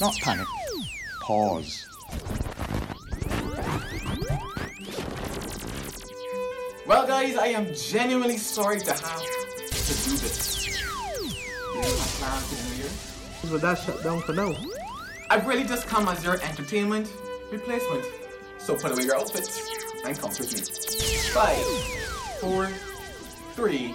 Not panic. Pause. Well, guys, I am genuinely sorry to have to do this. This my plan for Year. With that shut down for now? I've really just come as your entertainment replacement. So put away your outfits and come with me. Five, four, three,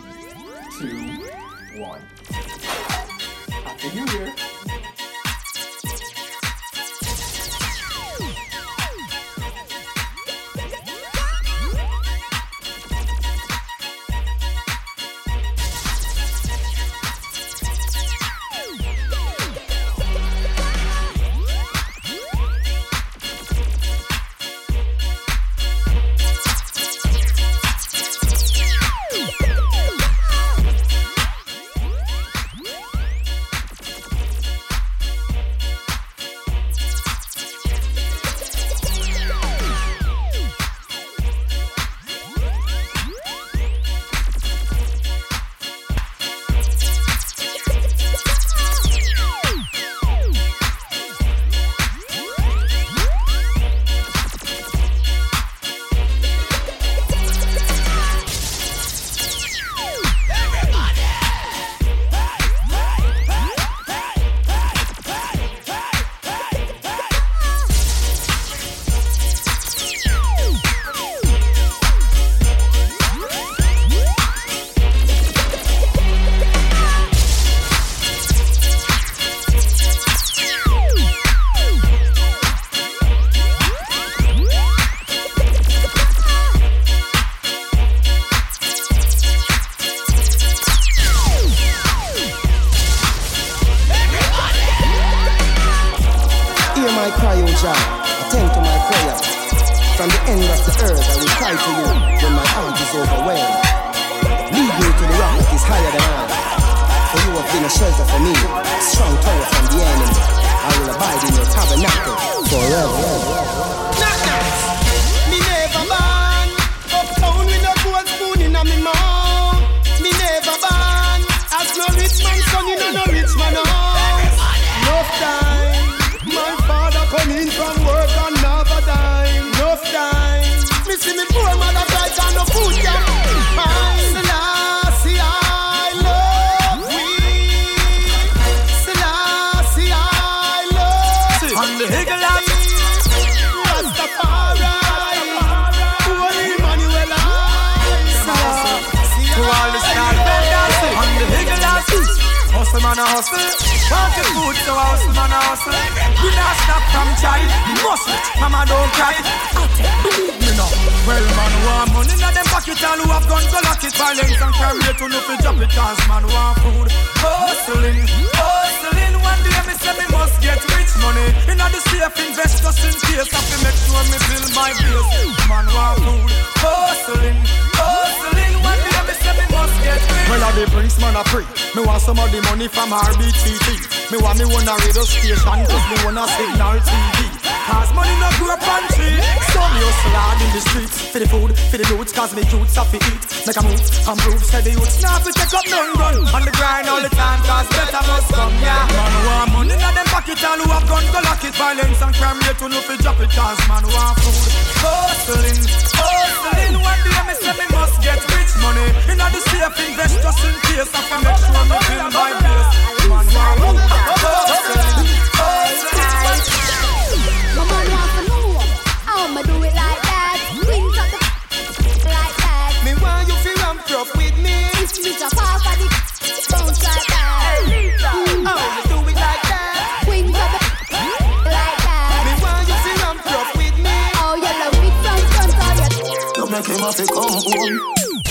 home.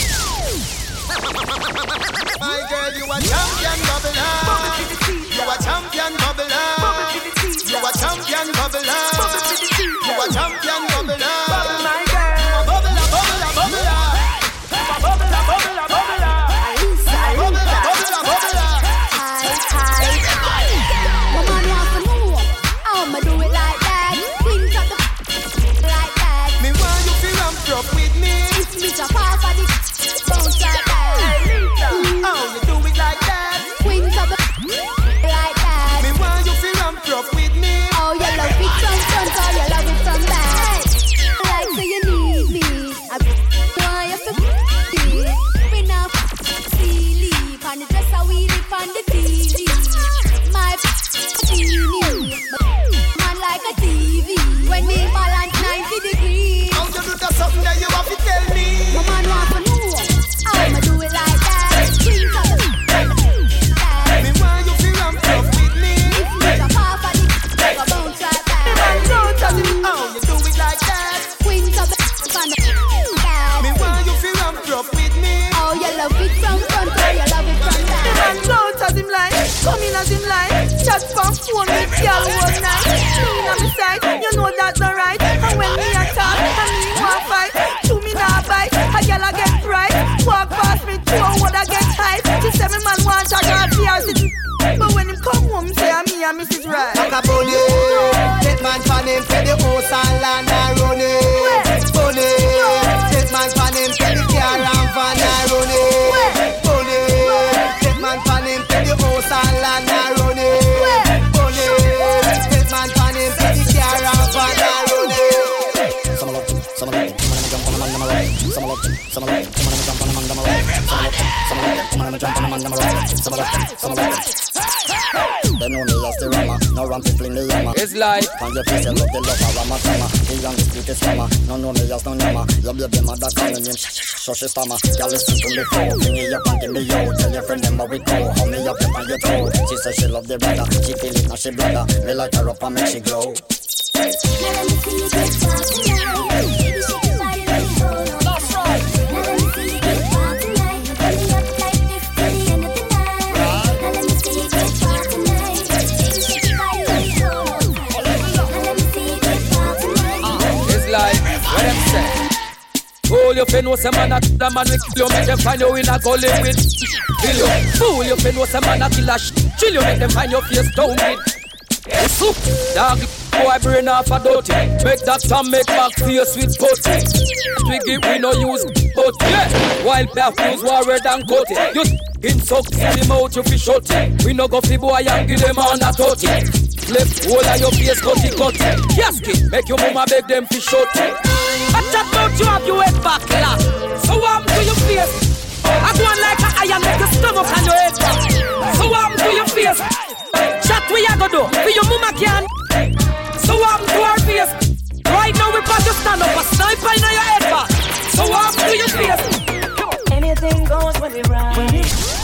My girl, you a champion bubbler. You a champion bubbler. You a champion bubbler. You a champion. Bubbler. The yama. It's like On your face, you love the love of Rama Tama. The youngest, sweetest mama. No know me as no nama. Your baby mother calling you, shh, shh, shh, shh, stammer. Girl, listen to me flow. Bring it up and give me yo. Tell your friend them how we go. Hold me up, up on your toe. She say she love the brother. She feel it, now she bladder. Me light her up and make she glow. It's you fin know some man a a man we kill you make them find you in a gully with kill you. Fool you fin know some man a kill a sh- chill you make them find your face down with. Soup, dog, boy brain off a dirty. Make that some make back face with putty. Twiggy we no use but yeah. Wild path use warrior than coaty. You in suck in the mouth you fi shut. We no go fi boy and give them on a totty. Left whole of your face cutty cutty. Casket make your mama beg them fi shut it. I chat about you have your head back la. So I'm to your face. I go on like a iron make your stomach and your head back. So I'm to your face. Chat we a go do for your mama can. So I'm to her face. Right now we about to stand up a sniper in your head back. So I'm to your face. Anything goes when we ride.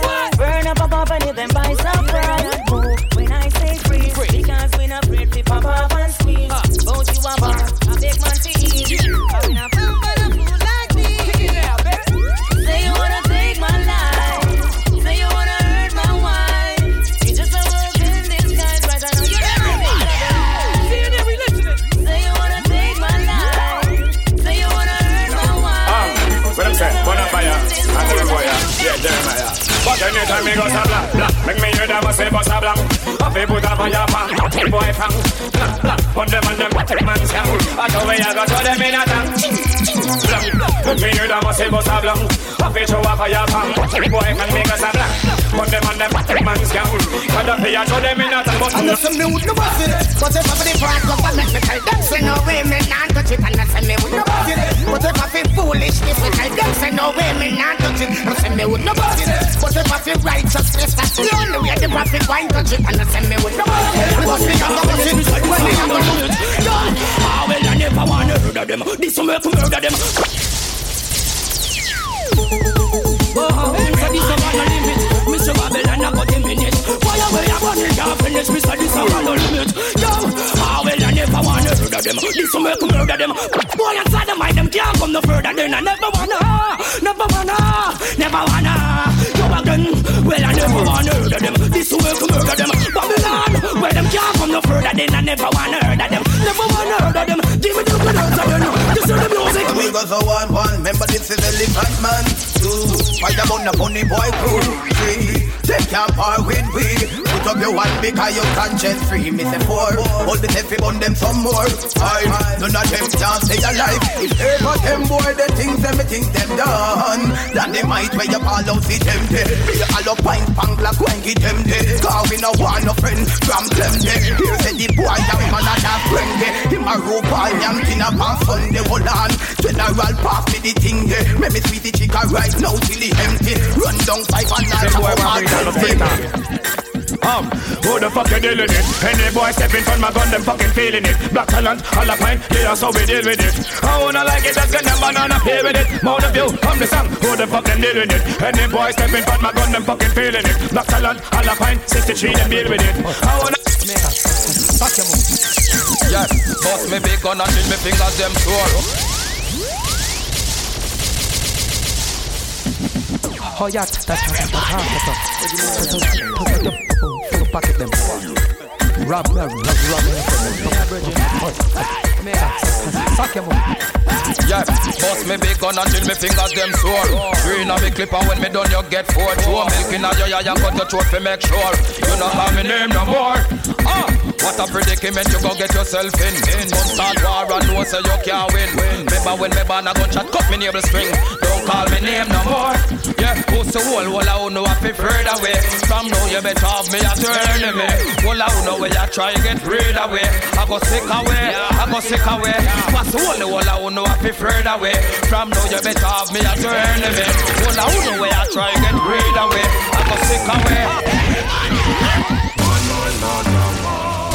a bar, a big man to eat. I'm not fool for a fool like me. Say you wanna take my life. Say you wanna hurt my wife. You just a work in disguise, but I know you're not Say you wanna take my life. Say you wanna hurt my wife. What I'm saying, bonfire, I tell you boy, yeah, yeah, Jeremiah. But anytime me go sa blah, blah, make me hear them a say bust a blah. I feel put a fire pan, boy fang, blah, blah. Put them on them man scam. I show me I go to them in a tank. Blah. Make me hear them a say bust a blah. I feel show a fire pan, boy fang make us a. Put I don't pay I show them in a tank. But I know some me would no boss it, but if I be front up and make me tell them say no way me not touch it, and I say me would no boss it. But if I feel foolish, if I tell them say no way me not touch it, and say me would no boss it. But if I feel righteousness, that's the only way the prophet wine touch it, and I say me would no boss it. Boss it, I'm boss it, when me I'm gonna do it. Well, I never wanna murder them. This will make me murder them. Oh, so this a one limit. Mr. Babylon, I got we up on it? Can't finish, Mr. This a one limit. Yo, ah, well, I never wanna murder them. This will make me murder them. Boy, inside the mind, them can't come no further. Then I never wanna, never wanna, never wanna. Yo, again, well, I never wanna murder them. This will make me murder them. Babylon, where them can't come no further. Then I never wanna murder them. Never wanna murder them. Give me the good answer, then. This is the music. We go so one one. Remember this is Elephant Man. Two. Fight the funny boy crew. Three. They can't par with we. Put up your one because you conscience free. Me say four. Hold the heavy on them some more. Five. None of them can't stay alive. If ever them boy the things them think them done. Then they might where you call out see them dead. Be a hollow pint pang black when get them dead. Cause we no want no friend from them dead. Here say the boy that man a that friend dead. Him a rope all yam tin up on Sunday. Hold on. General pass me the thing there. Make me sweet the chica right now till the empty. Run down five and Um, who the fuck you dealing it? Any boy step in front my gun, them fucking feeling it. Black talent, all the pint, yeah, so we deal with it. I wanna like it, that's gonna banana play with it. More of you, come the song, who the fuck them dealing it? Any boy step in front my gun, them fucking feeling it. Black talent, all the pint, 63, them deal with it. I wanna. Yes, bust me big gun until me fingers them sore. Oh yeah, that's that's that's that's that's that's Full pocket them. Rob, rob, rob, rob, Fuck your mom. Yeah, bust me big gun until me fingers them sore. Green on me clip and when me done you get four. Throw milk in a eye and cut your throat to make sure you don't have me name no more. Ah, what a predicament you go get yourself in. In Don't start war and know say you can't win. Remember when me ban a gunshot cut me navel string. Don't call me name no more. Yeah, who's the whole whole I know I feel further away. From now you better have me a turn me. Whole I know where you try get rid away. I go sick away, I go sick away. What's the whole whole I know I feel further away. From now you better have me a turn me. Whole I know where you try get rid away. I go sick away. One more, no, no more.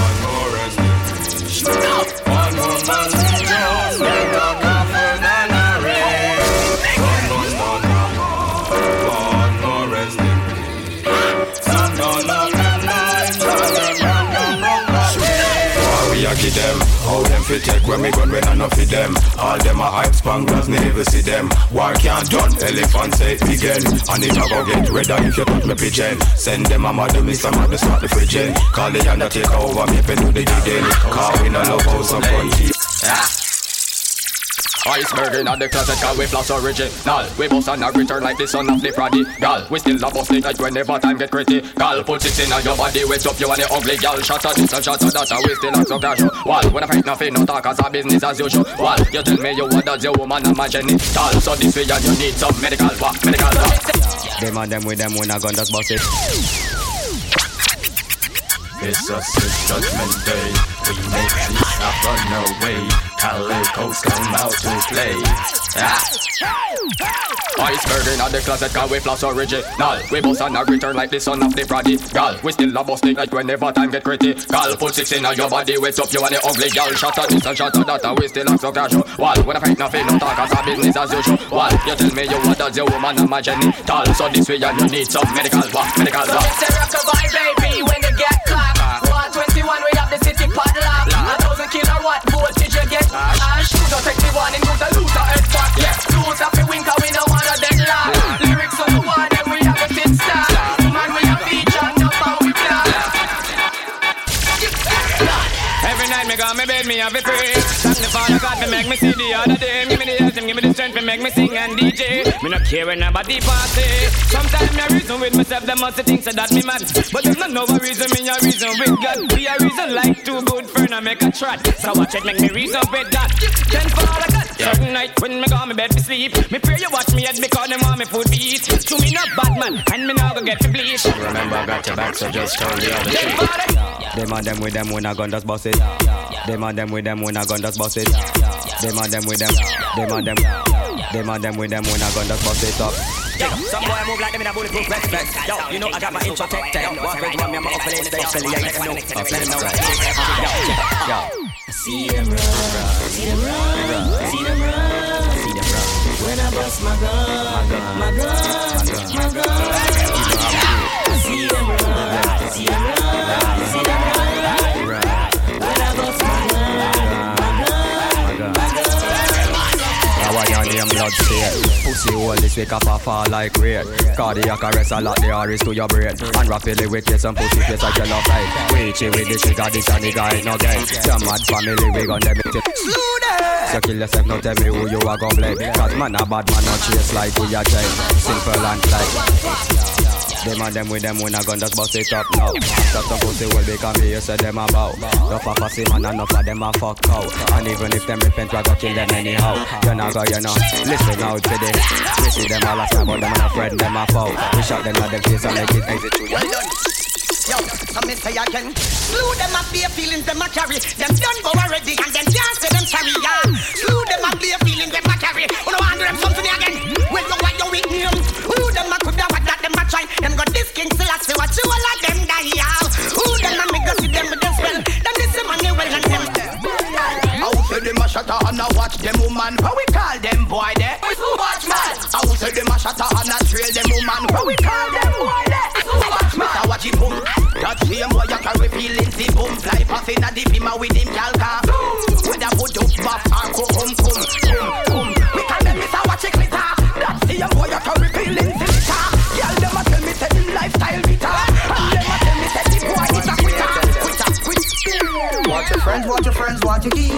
One more resting. One more man, just make Fit take when me gun when I no fit them All them a hype spanglers, me never see them War can't done, elephant say begin And it a go get redder if you touch me pigeon Send them a mother, me some mother start the fridging Call the undertaker over me, pen do the digging. Cause we no love house and country Iceberg in the closet, cause we floss original. We boss and a return like the son of the prodigal. We still a boss like whenever time get critical. Put it in your body, wet up you and the ugly gal. Shot at this and shot at that, and we still act so casual. Wall, when I fight nothing, no talk as a business as usual. Wall, you tell me you what does your woman and my genital. So this way and you need some medical, what? Medical, what? Them and them with them when I gun just bust it. It's a six judgment day. We make you stop run away. Calico's come out to play. Ah. Iceberg in the closet, cause we floss original. We boss and a return like the son of the prodigal. We still a busting like whenever time get critical. Put six in your body, wet up you and the ugly gal. Shot at this and shot at that, and we still act so casual. Wall, when I fight nothing, no talk as a business as usual. Wall, you tell me you what does your woman and my genital. So this way and you need some medical, what? Medical, So what? it's a rockabye baby when And shoes don't take the warning, use a loser head back. Yeah, lose up the winker, we don't me go me bed, me have a pray. Thank the Father God, me make me see the other day. Give me the health, give me the strength, me make me sing and DJ. Me not care when nobody it. Sometimes me a reason with myself, them must think so that me mad. But there's not no reason, me a reason with God. Be a reason like too good for no make a trot. So watch it, make me reason with that. Then Father God, certain night when me go me bed to sleep, me pray you watch me head because them want me food beat. To me not bad man, and me now go get to bleach. Remember I got your back, so just turn the other cheek. Them and them with them when I gun just bust it. Them and them with them when I gun just bust it. Them and them with them. Them and them. Them and them with them when I gun just bust it up. Yo, some boy move like them in a bulletproof vest vest. Yo, you know I got my intro protected. Walk with one, me, I'm a upper lane stay. Silly, I let them know. Let them know. Yo, yo. See them run, see them run, see them run, see them run. When I bust my gun, my gun, my gun. See them run, see them run, see them run. Name blood stain. Pussy hole this week off a fall like rain Cardiac arrest a lot the iris to your brain. And rapidly with kiss and pussy face like yellow flame Weechy with the trigger this and the guy no game Some mad family we gon' them it. So kill yourself no tell me who you a gon' blame. Cause man a bad man no chase like we a chain Simple and plain Them and them with them when I gun just bust it up now. Shut some pussy well because me you say them about. Enough of pussy man and enough of them a fuck cow. And even if them repent, we go kill them anyhow. You know go, you know. Listen out to this. We see them all a time, but them a friend, them a foe. We shot them at them face and make it exit to you. Yo, so me say again Slew them up bare feelings them a carry Them done go already and them can't say them sorry yeah. Slew them up bare feelings them a carry Who no want them something again Well know what you with Who them a coulda what that them a try. Them got this king still say what you all of them die yeah. Who them a me go see them with them spell? Them this money well and them. How say them a up and a watch them woman? How we call them boy there? We so watch man. How say them a up and a trail them woman? How we call them boy there? We so watch man. Mr. Watch it boom. That same boy you carry feelings the boom. Fly past in a the bima with him calca. With a put up back or go home come Come come. We call them Mr. Watch it glitter That same boy you carry feelings Watch your friends, watch your friends, watch your key.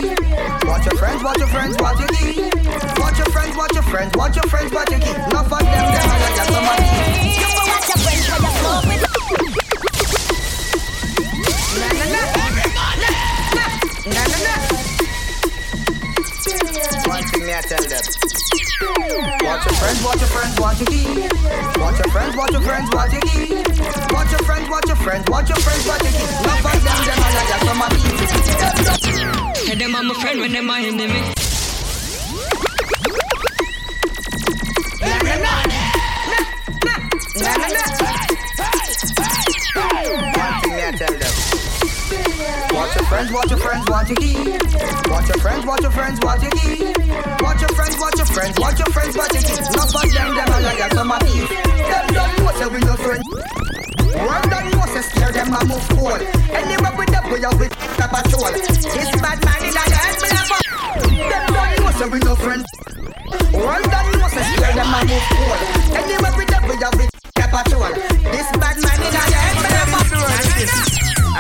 Watch your friends, watch your friends, watch your key. Watch your friends, watch your friends, watch your friends, watch your key. Enough of them, them are like somebody. You go watch your friends when you smoke with One thing me I tell them. Watch your friends, watch your friends, watch your key. Watch your friends, watch your friends, watch your key. Watch your friends, watch your friends, watch your friends, watch your key. Enough of them, them are like somebody. Hey, them are my friend when them are enemy. Eh? One thing I tell them. Watch your friends, watch your friends, watch your key. Watch your friends, watch your friends, watch your key. Watch your friends, watch your friends, watch your friends, watch your key. Enough of them, them are like somebody. Them don't know say we no friend. One don't know say scare them a move cold. Anywhere with them, we are with the patrol. This bad man in the head, me never. Them don't know say we no friend. One don't know say scare them a move cold. Anywhere with them, we are with the patrol. This bad man in the head, me never.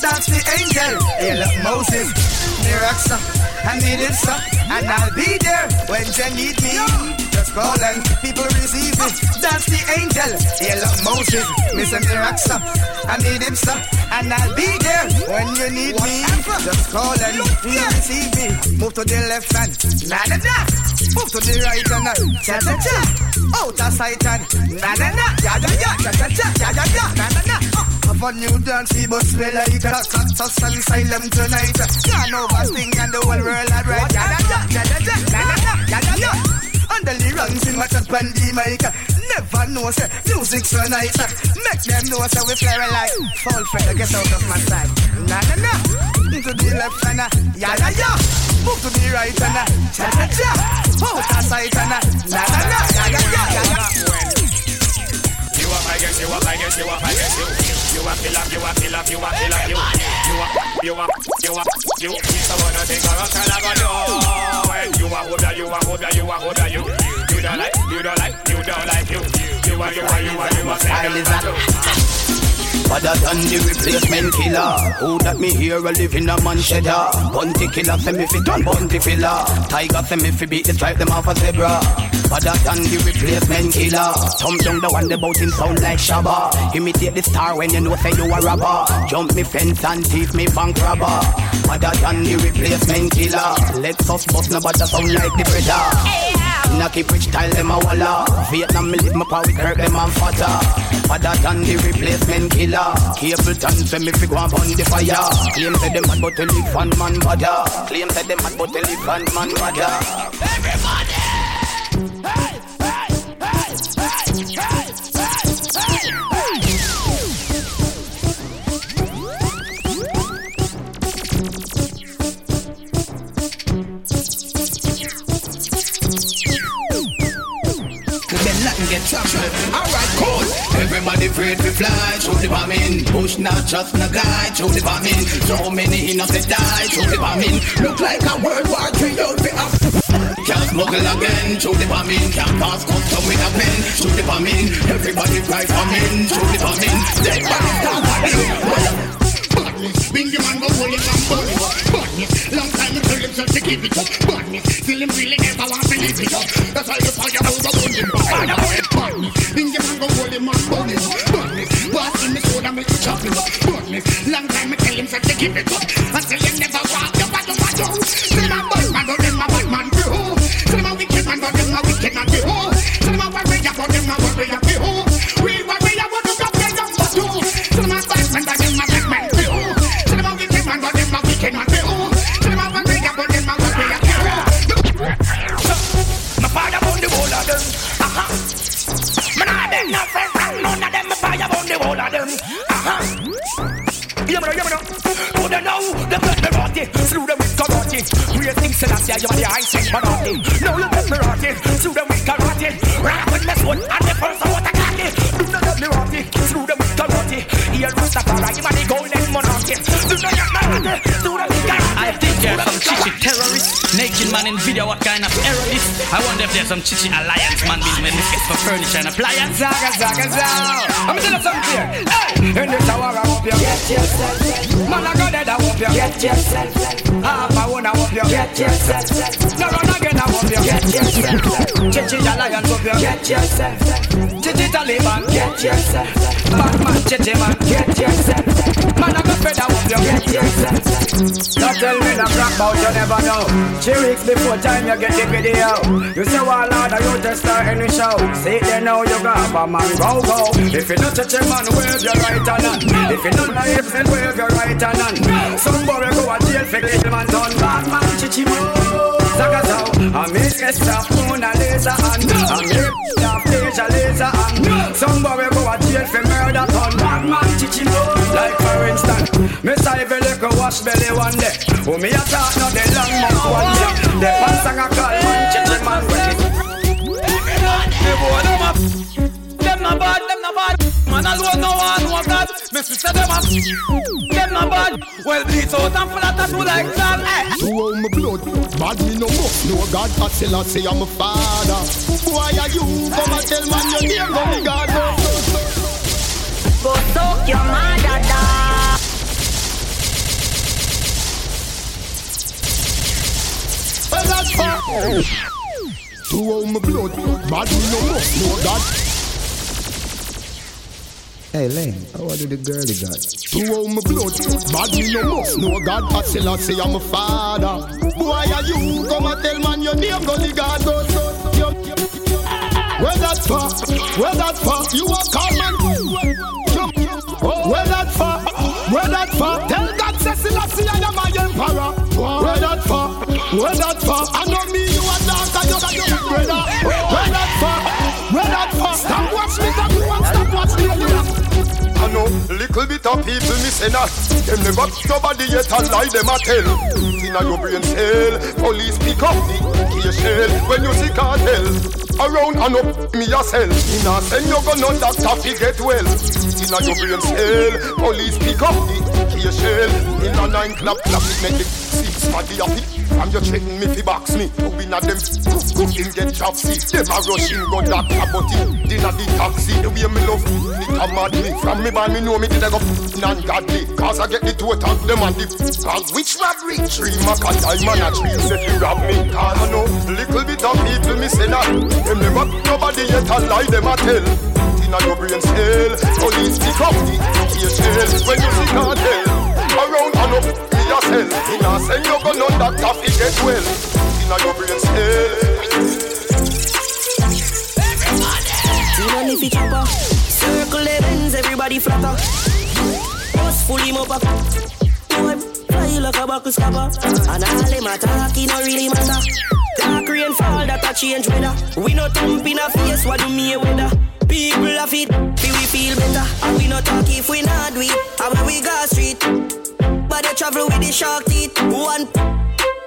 that's the angel. Hey, look, Moses, Miraxa, I need him son, and I'll be there when you need me. Just call and people receive it. That's the angel. Hey, look, Moses, Mr. Miraxa, I need him son, and I'll be there when you need me. Just call and you receive me. Move to the left hand, na na na. Move to the right hand, cha cha cha. Out of sight and na na na. Ya ya ya, cha cha cha, ya ya ya, na na na. Uh. Uh, Have a new dance, we must play like a cactus and asylum tonight. Can't overthink and the whole world at right. Ya ya, na na na, ya ya ya. And the lyrics in my chat and the mic. Never know say music so nice. Make them know say we fly like fall feather. Get out of my sight. Na na na. To the left and a ya ya ya. Move to the right and a cha cha cha. Out of sight and a na na na ya ya ya ya ya. You up, I guess you up, I guess you up, I guess you. You up, kill up, you up, kill up, you up, kill up, you. You up, you up, you up, you. So wanna take a rock and I go no. When you are who you are who you are who you. You don't like, you don't like, you don't like you. You are, you are, you are, you are. I live Other than the replacement killer. Who that me here a live in a man cheddar Bounty killer say me fit on bunty filler. Tiger say me fi beat the stripe them off a zebra. Other than the replacement killer. Thumb down the one the bout him sound like Shabba. Imitate the star when you know say you a robber Jump me fence and teeth me bank robber. Other than the replacement killer. Let's us bust no nobody sound like the brother Knock it rich style them a walla Vietnam me live my power Kirk them and fatter Other than the replacement killer. Capleton say me fi go and burn the fire. Claim say them mad but they live and man bother. Claim say them mad but they live and man bother. Everybody! Then nothing get traction. Alright, cool. Everybody afraid to fly through the bombing. Push not just no guy through the bombing. So many innocent die through the bombing. Look like a World War III out the up. Can't smuggle again through the bombing. Can't pass custom with a pen through the bombing. Everybody cry bombing through the bombing. Dead bodies down body. Bing the man go hold it and burn. badness. Long time I tell him to give it up. Badness. Still him really never want to live it up. That's why the fire will go burn him. Fire boy, badness. Think you man go hold him on bonus. Badness. What's in the soda make you chop him up. Badness. Long time I tell him to give it up. Until you never walk down. Say my bad man, but a bad man bro. Yeah, me know, yeah, me. Oh, they know they get me rotty. Slew them with karate. Great things in Asia, you are the set party. Now you get me rotty. Slew them with karate. Rock with me sword and the first of what I got it. Do not get me rotty. Slew them with karate. Here Rastafari, you are the golden monarchy. Do not get me rotty. Slew them there's some chichi terrorists. Naked man in video, what kind of error this? I wonder if there's some chichi alliance man building this for furniture and appliance. Zaga, zaga, zaga. I'm gonna tell you something here. Hey, in the tower, I hope you get yourself. Man, I got that, I hope you get yourself. Half I wanna hope you get yourself. No run again, I hope you get yourself. Chichi alliance, hope you get yourself. Chichi Taliban, get yourself. Batman, chichi man, get yourself. Man, I got fed, I hope you get yourself. Don't tell me that crap about you never know. Three weeks before time you get the video. You say, well, Lord, you just start any show. See, they know you got a man, go, go. If you not touch a man, wave your right hand on. If you not like then wave your right hand on. Some boy go a jail for little man done. Bad man, chichi mo. I make a stop, moon a laser on. I make a stage a laser on. Some boy go a jail for murder done. Bad man, chichi. Like for instance, me say if wash belly one day. Oh, me a talk no the long month one day. The sang a call man, chichi man when it. Hey boy, them a bad, them not bad Man alone no one know God Me sister them a Them not bad Well bleach out and full of tattoo like that hey. To own my blood, bad me no more. No God, I still I say I'm a father. Why are you come and tell man your name? Go me God, go so so. Go soak your mother dog. Well, that's far. To own my blood, bad me no more. No God, Hey Lane, how do the girlie got? To own my blood, bad me no more. No God, I still I say I'm a father. Why are you come and tell man your name? Go me God, go so so. Where that far? Where that far? You a call man? Where that far? Where that far? Tell God say Selassie I am my emperor. Where that far? Where that far? I know me you a dark and you got your. Where that far? Where that far? Stop little bit of people missing us. Them never nobody yet a lie them a tell. Inna your brain cell, police pick up the key shell when you see cartel. Around and up me yourself. Inna send you go no doctor fi get well. Inna your brain cell, police pick up the key shell. Inna nine clap clap it make it six body of it. From you threaten me fi box me, you inna them cook him get chop see. Them a rushing go doctor but him inna the taxi. The way me love it a mad me. From me born me know me did I go non-godly. Cause I get the two attack them and the Cause which robbery? Three mac a and a three say fi rob me. Cause I know little bit of people me say that. Them never nobody yet a lie them a tell. Inna your brain cell, police pick up the shell when you see cartel. Around and up me yourself. Inna say you go none that coffee get well. Inna your brain cell. When if it chopper Circle the bends, everybody flatter Bus full him up fly like a buckle scupper And all them attack, it no really matter Dark rain fall, that a change weather. We no thump in a face, what do me weather? People have it, feel we feel better. And we no talk if we not do it. And when we go street But they travel with the shark teeth. One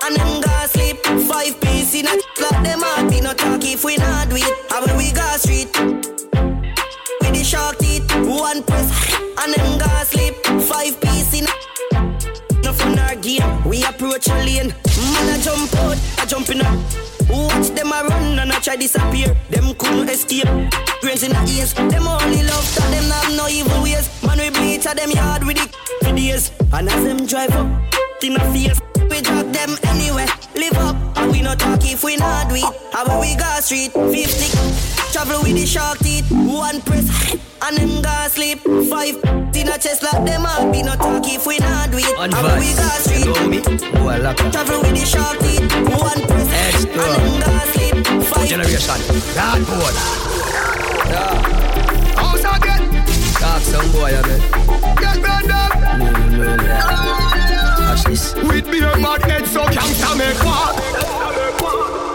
and them go sleep. Five piece in a like them heart We no talk if we not do it. And when we go street With the shark teeth. One press and them go sleep. Five piece in a No our game We approach a lane. Man a jump out, I a jumping up Watch them a run and a try disappear. Them couldn't escape. Brains in the ears. Them only love that them have no evil ways. Man we bleach at them yard with the days And as them drive up in a face we drop them anywhere. Live up, and we no talk if we not do it. How we go street, 50. Travel with the shark teeth, one press, and them go sleep. Five in a chest like them all be no talk if we not do it. How when we go street, travel with the shark teeth, one press, and them go sleep. Five Generation. That boy. Yeah. How's that get? Talk some boy, I mean. Get brand up. Watch this. With beer bad head so can't make walk.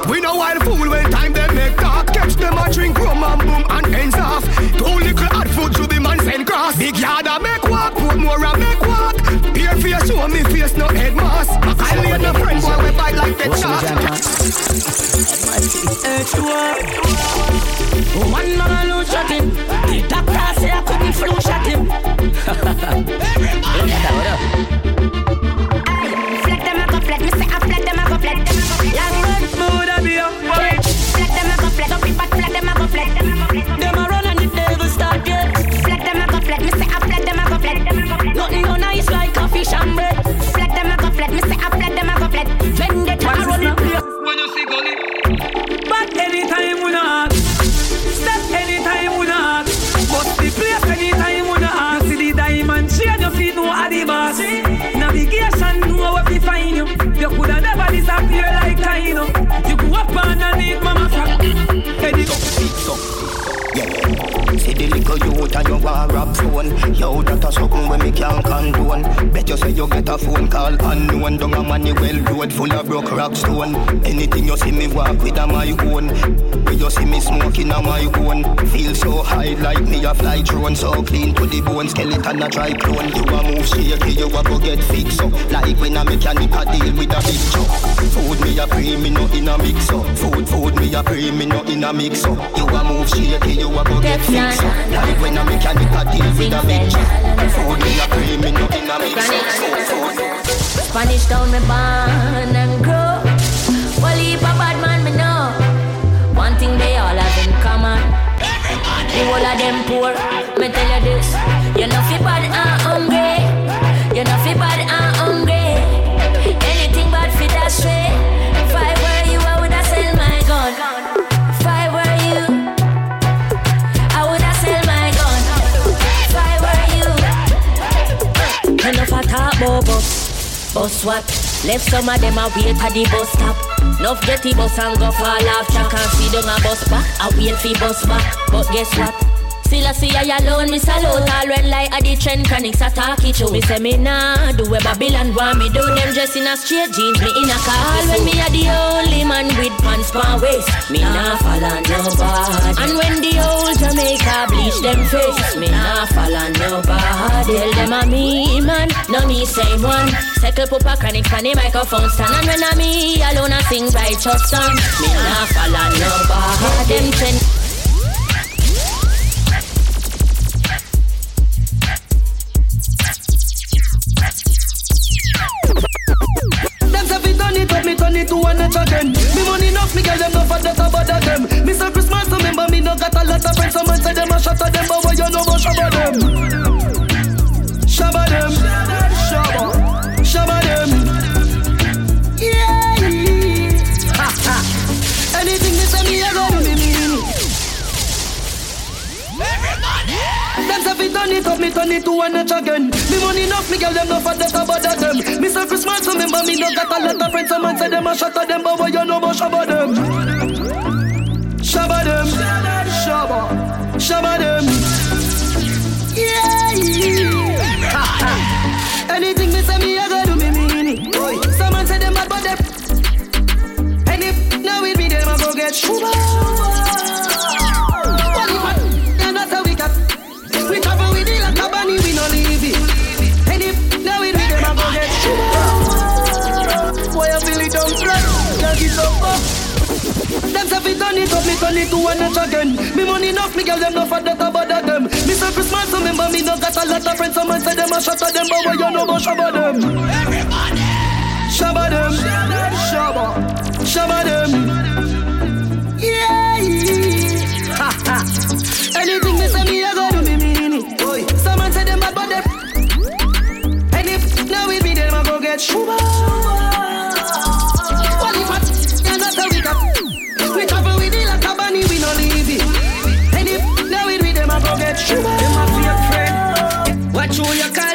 We know why the fool when time they make talk. Catch them a drink rum and boom and ends off. Two little hot food to the man send cross. Big yard a make walk, put more a make walk. Beer face show me face no head mask. I lay no friend boy we bite like the chalk. One man lose shot him. The doctor say I couldn't flu shot him. Flat like Kaino You go up underneath mama. Frack Head it up the little youth and you want rap phone Yo, that a something when me can't condone. Bet you say you get a phone call unknown. Down a Manuel road full of broke rock stone. Anything you see me walk with a my own. When you see me smoking a my own. Feel so high like me a fly drone. So clean to the bone, skeleton a try clone You a move shaky, you a go get fixed up. Like when a mechanic a deal with a big truck Food me a pre, me no in a mix up Food, food me a pre, me no in a mix up You a move shaky, you a go get fixed up Like when a mechanic a deal with a big truck Food me a pre, me no in a mix Spanish town me born and grow. Well, heap a bad man me know. One thing they all have in common. The whole of them poor. Me tell you this. A talk about bus, bus what? Left some of them a wait at the bus stop. Nuff get the bus and go fall off track and see down a bus back. I wait for bus back, but guess what? Still I see I alone, me salute all red light at the trend chronics attack it you. Me say me nah do what Babylon want me do. Them dress in a straight jeans, me in a car. When me a the only man with pants pan waist, me nah follow nobody. And when the old Jamaica bleach them face, me nah follow nobody. Tell them a me man, no me same one. Pop a chronic on the microphone stand and when I me alone I sing righteous song. Me nah follow nobody. Them trend. Turn it up, me turn it to a notch again. Me money enough, me girl them no for that about them. Me say Christmas, remember me no got a lot of friends. Some say them a shot at them, but what you know about shabba them? Shabba them, shabba, shabba them. Yeah. Anything me say me a go do me it. Them say fi turn it up, me turn it to a notch again. Me money enough, me girl them no for that about them. Me say Christmas, remember me no got a lot of friends. Some man say them a shot at them, but what you know about shabba them? Shabba them, shabba, shabba them. Yeah. Anything me say me a go do me mean it. Some man say them bad, but them. If now with me, them a go get shuba. Them say fi turn it up, me turn it to a notch again. Me money enough, me girl them no for that about them. Me say Christmas, remember me no got a lot of friends. Some man say them a shot at them, but what you know about shabba them? Everybody, Shabba them, shabba, shabba them. Yeah, ha ha. Anything me say me a go do me mean it. Some man say them bad, but them. And if now with me, them a go get shuba. You call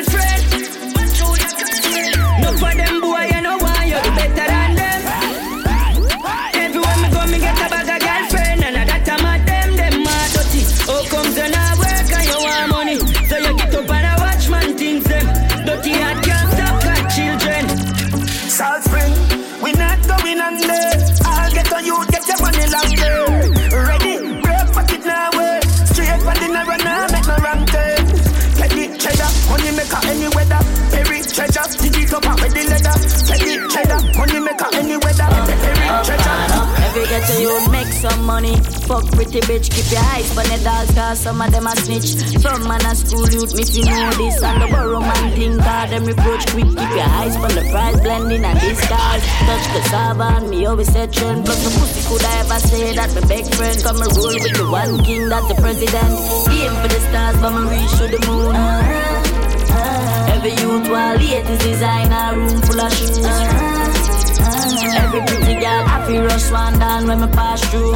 money. Fuck pretty bitch, keep your eyes on the dogs, cause some of them a snitch. From man a school youth, me fi know this. And the borrow man thing, cause them reproach quick. Keep your eyes on the price, blending and disguise. Touch cassava and me always say trend. Plus the pussy could I ever say that my best friend. Come and roll with the one king, that's the president. Aim for the stars, but me reach to the moon. Uh-huh. Every youth while latest designer, room full of shoes. Uh-huh. Every pretty girl, I feel rush one down when me pass through.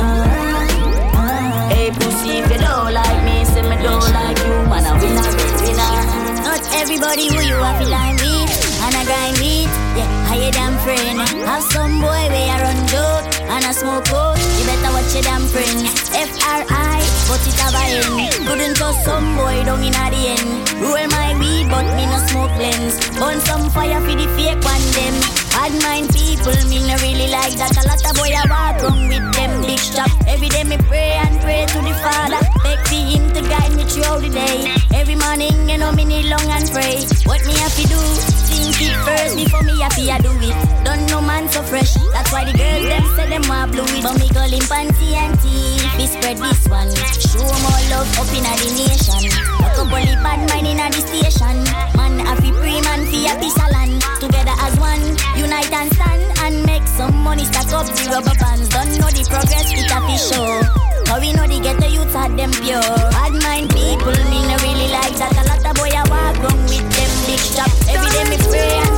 Hey pussy, if you don't like me, say me don't like you, man, I winner, winner. Not everybody who you have to line with and I grind with. Yeah, higher than friend. Have some boy where I run joke and I smoke out. You better watch your damn friend. F-R-I, but it have a N. Couldn't trust some boy down in the end. Roll my weed, but me no smoke lens. Burn some fire for the fake one them. Bad mind people, me no really like that. A lot of boy I walk wrong with them big strap. Every day me pray and pray to the Father. Beg for him to guide me throughout the day. Every morning, you know me need long and pray. What me have to do? Think it first before me happy I do it. Don't know man so fresh. That's why the girls them say them want blue it. But me call him panty and tea. We spread this one. Show more love up in the nation. A couple of bad mind in the station. Man happy pre man fi happy salon. Together as one, unite and stand and make some money. Stack up the rubber bands. Don't know the progress it fi show. But we know the ghetto youths are them pure. Bad mind people, me no really like that. A lot of boy I walk wrong with big. Every day me pray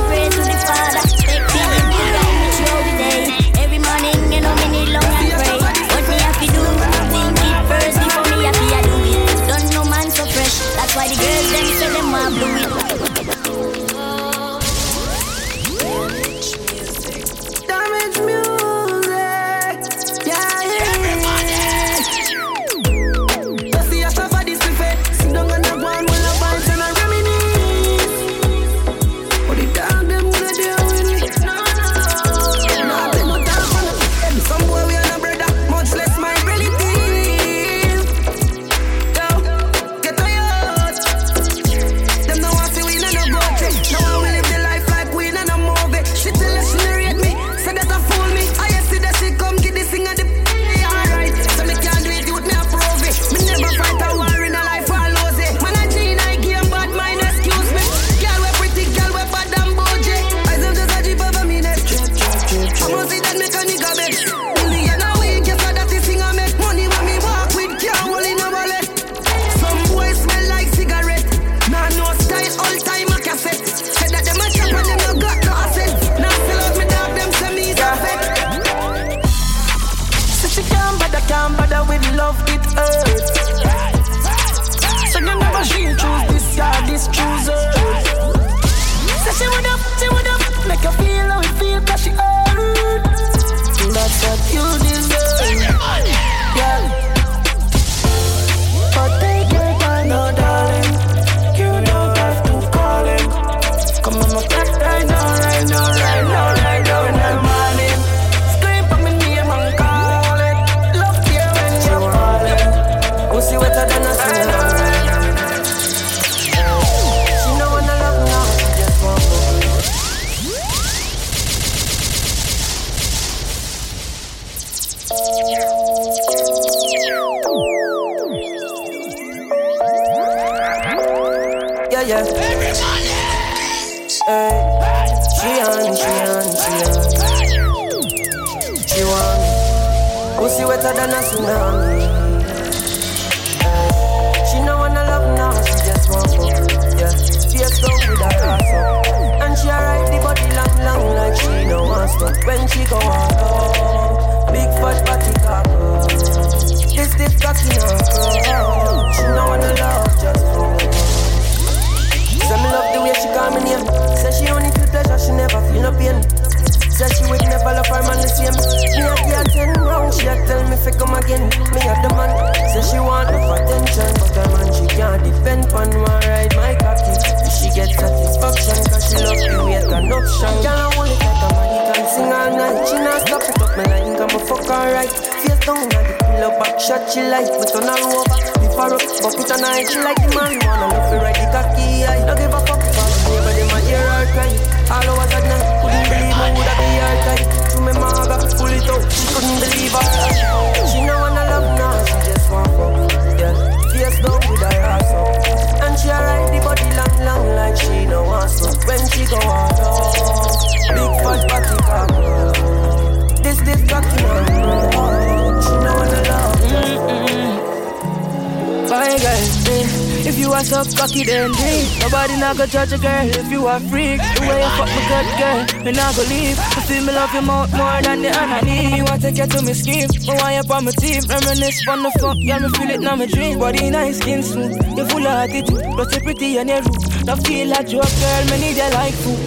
love your mouth more than the honey You want to take you to me scheme, me want you on my team Reminisce on the fuck, yeah me feel it now my dream. Body nice, skin smooth, you full of attitude. Plus you pretty and you rude, don't feel like joke girl, need you like food.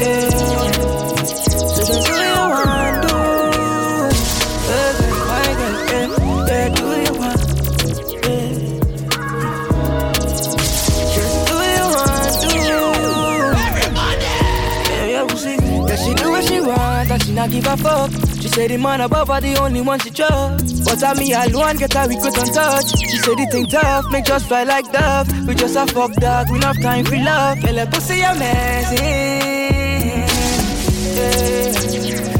Yeah. Give a fuck. She say the man above her the only one she trust. But I me alone get her we could not touch. She say the thing tough, make just fly like dove. We just a fuck dog, we not time for love. Girl, that pussy amazing. Yeah.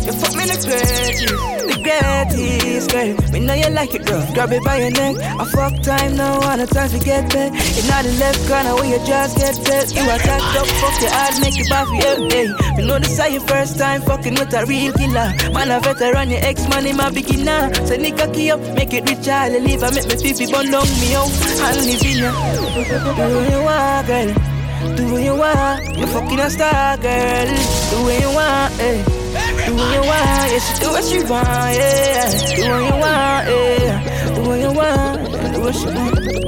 You fuck me the greatest, the greatest girl. We know you like it, bro. Grab it by your neck. I fuck time now, and the time we get back. It's not the left corner where you just get set. You attacked up, fuck your heart, make it back for you. Hey, me know this is your first time fucking with a real killer. Man, a veteran, your ex man, him a beginner. So nigga key up, make it rich, I'll leave. I make me feel bun down me oh, out. I'll live in ya. Do what you want, girl. Do what you want. You're fucking a star, girl. Do what you want, hey. Do what you want, yeah, she do what she want, yeah. Do what you want, yeah. Do what you want, do what she want.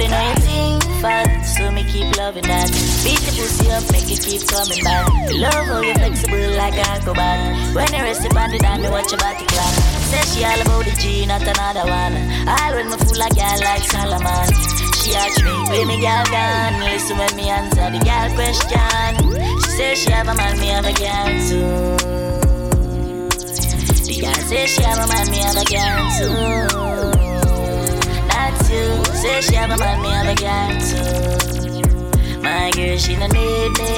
keep coming back. Love how you flexible like a acrobat. When you rest upon the dime, me watch your body clap. Say she all about the G, not another one. All when me fool like girl like Solomon. She ask me, where me girl gone? Listen when me answer the girl question. She say she have a man, me have a girl too. The girl say she have a man, me have a girl too. Not you, say she have a man, me have a girl too. My girl, she no need me.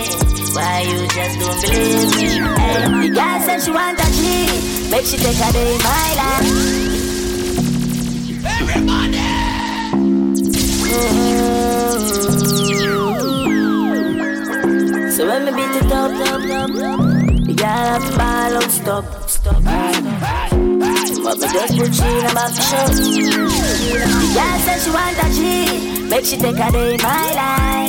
Why you just don't believe me? Hey, the girl said she want a G, make she take a day in my life. Everybody! Mm-hmm. So when me beat it up, up, up, up, the girl have to ball out, stop, stop. But me just put she in a back shop. The girl said she want a G, make she take a day in my life.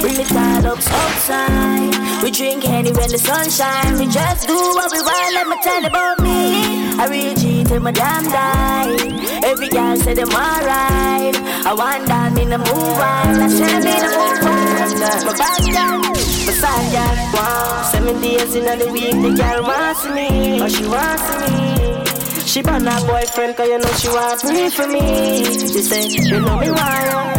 Bring all up outside. We drink any when the sun shine. We just do what we want. Let me tell about me. I real G till my damn die. Every girl say them alright. I want that me the move on. I share me the move on. My bad girl, my side girl. Wow. Seven days in the week, the girl wants me. Oh, she wants me. She brought her boyfriend cause you know she want free for me She say, you know me why you're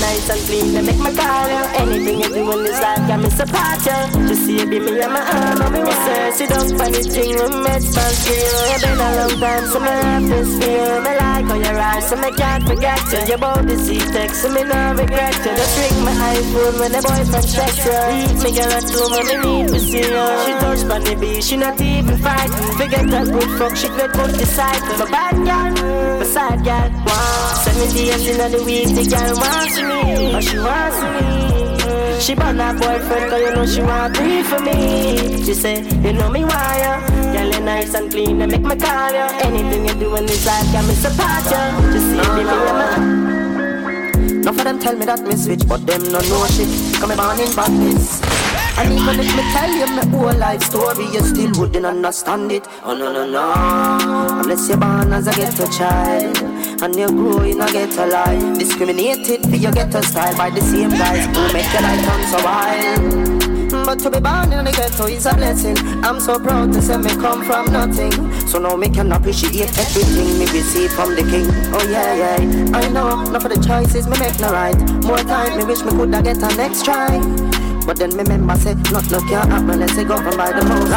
nice and clean, they make my call you Anything you do in this life, got me support you Just see you be me and my arm and me say Sit down for the thing, we met span skill You been a long time, so me love this feel Me like how you ride, so me can't forget you You bout the seat text, so me not regret you Just ring my iPhone when the boyfriend text you me girl at home when me need to see you She touch on the beach, she not even frightened. Forget that good fuck, she get good disciple. My bad girl, side girl. Wow. Seven days in the week, the girl wants me, oh she wants me. She bought her boyfriend, cause you know she want free for me. She say, you know me why you Girl, you nice and clean, and make my call you. Anything you do in this life, got me support you. Just see me, me, me. None of them tell me that me switch, but them no know shit. Come me born in badness. And even if me tell you my whole life story, you still wouldn't understand it. Oh no no no, unless you're born as a ghetto child and you grow in a ghetto life, discriminated for your ghetto style by the same guys who make your life turn so wild. but to be born in the ghetto is a blessing. I'm so proud to say me come from nothing. So now me can appreciate everything me receive from the king. Oh yeah, yeah. I know, not for the choices me make no right. More time, me wish me coulda get a next try. But then me remember say, not look can't happen unless it governed by the most.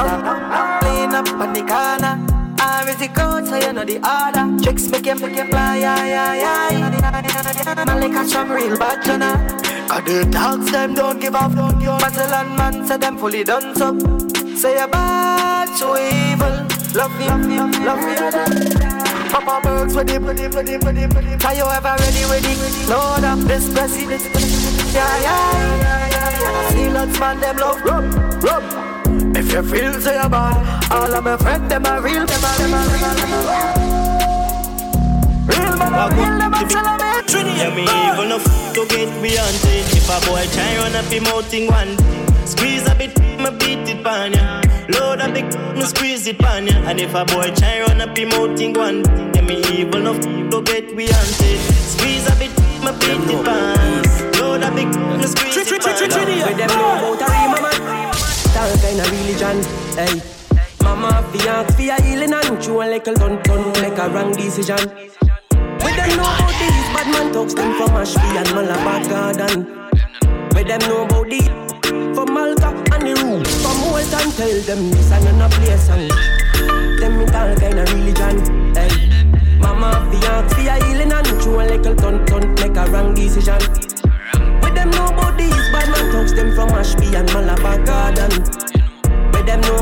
Laying up on the corner. Or is it code so you know the order. Tricks make you, make you fly, yeah, yeah, yeah. Man like a some real bad, you know. Cause the dogs them don't give up and man say them fully done so. Say a bad so evil. Love you, love you Papa birds with it, with it, with it, with it, with it Are you ever ready, ready? Lord of this Yeah, yeah, yeah, yeah, yeah See lots man them love rub, rub if you feel so you're bad, all of my friends, them are real, them are, them are real. Real man, are real, them are tell me. Yeah, me evil enough to get beyond it. If a boy try run up him out in one, squeeze a bit, me beat it pan ya. Load a big, me squeeze it pan ya. And if a boy try run up him out in one, yeah, me evil enough to get beyond it. Squeeze a bit, me beat it pan. Load a big, me squeeze it pan. With them know about a real mama all kind of religion. Hey, mama fi ask fi a healing and chew a little dun dun make a wrong decision. We them know about these bad man talks them from Ashby and Malabar Garden. We them know about the from Malta and the room from Walton tell them this and a place and them it all kind of religion. Hey, mama fi ask fi a healing and chew a little dun dun make a wrong decision. We them know about bad man talks them from Ashby and Malabar Garden. We them know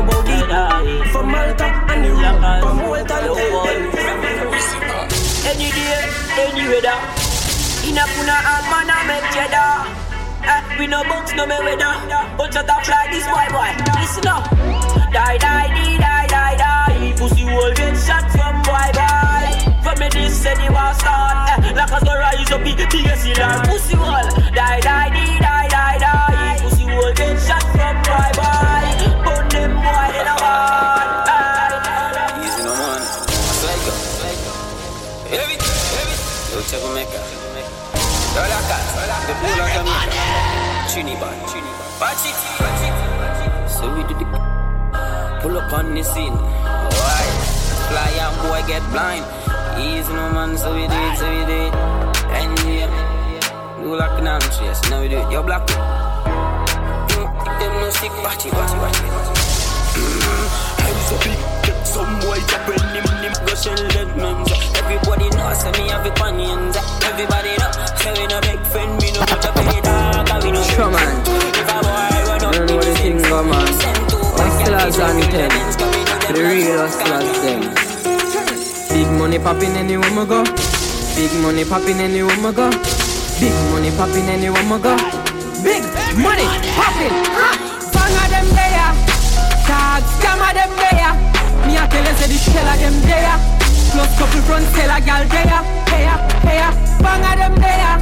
from Malta and the room from Walton. Any day, any weather. In a puna and man I make cheddar. Eh, we no box, no me weather. But shut up fly this boy boy. Listen up. Die, die, die, die, die, die. Pussy will This say the war start. Eh, like a rise up, big, biggest killer. Pussy wall. Die, die, die, die, die, die. Pussy will get shot from boy boy. But them boy they no want. Easy no man. Psycho. Heavy, heavy. Yo, Jamaica. Dollar cat. The pool of Jamaica. Watch it, watch it. So we do the pull up on the scene. Why? Fly out, boy, get blind. Easy no man, so we do it, so we do it. And yeah, do like an chase. Now we do it. Yo, black. Them no sick, batty, batty, batty. Hands up, get some boy up when him, him go shell dead men. Everybody knows so me have it on. Everybody know, say we no big friend, we no put up any dog, we no Sure, man. If a boy run up, Don't know what the thing go, man. Hustlers on 10. The real hustlers, them. Big money popping anywhere we go. Big money popping anywhere we go. Big money popping anywhere we go. Big money popping. Bang of them there, tag scam of them there. Me a tell you say the shell of them there. Plus couple front seller gal there. Hey, hey, bang of them there,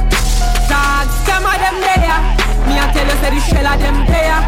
tag scam of them there. Me a tell you say the shell of them there.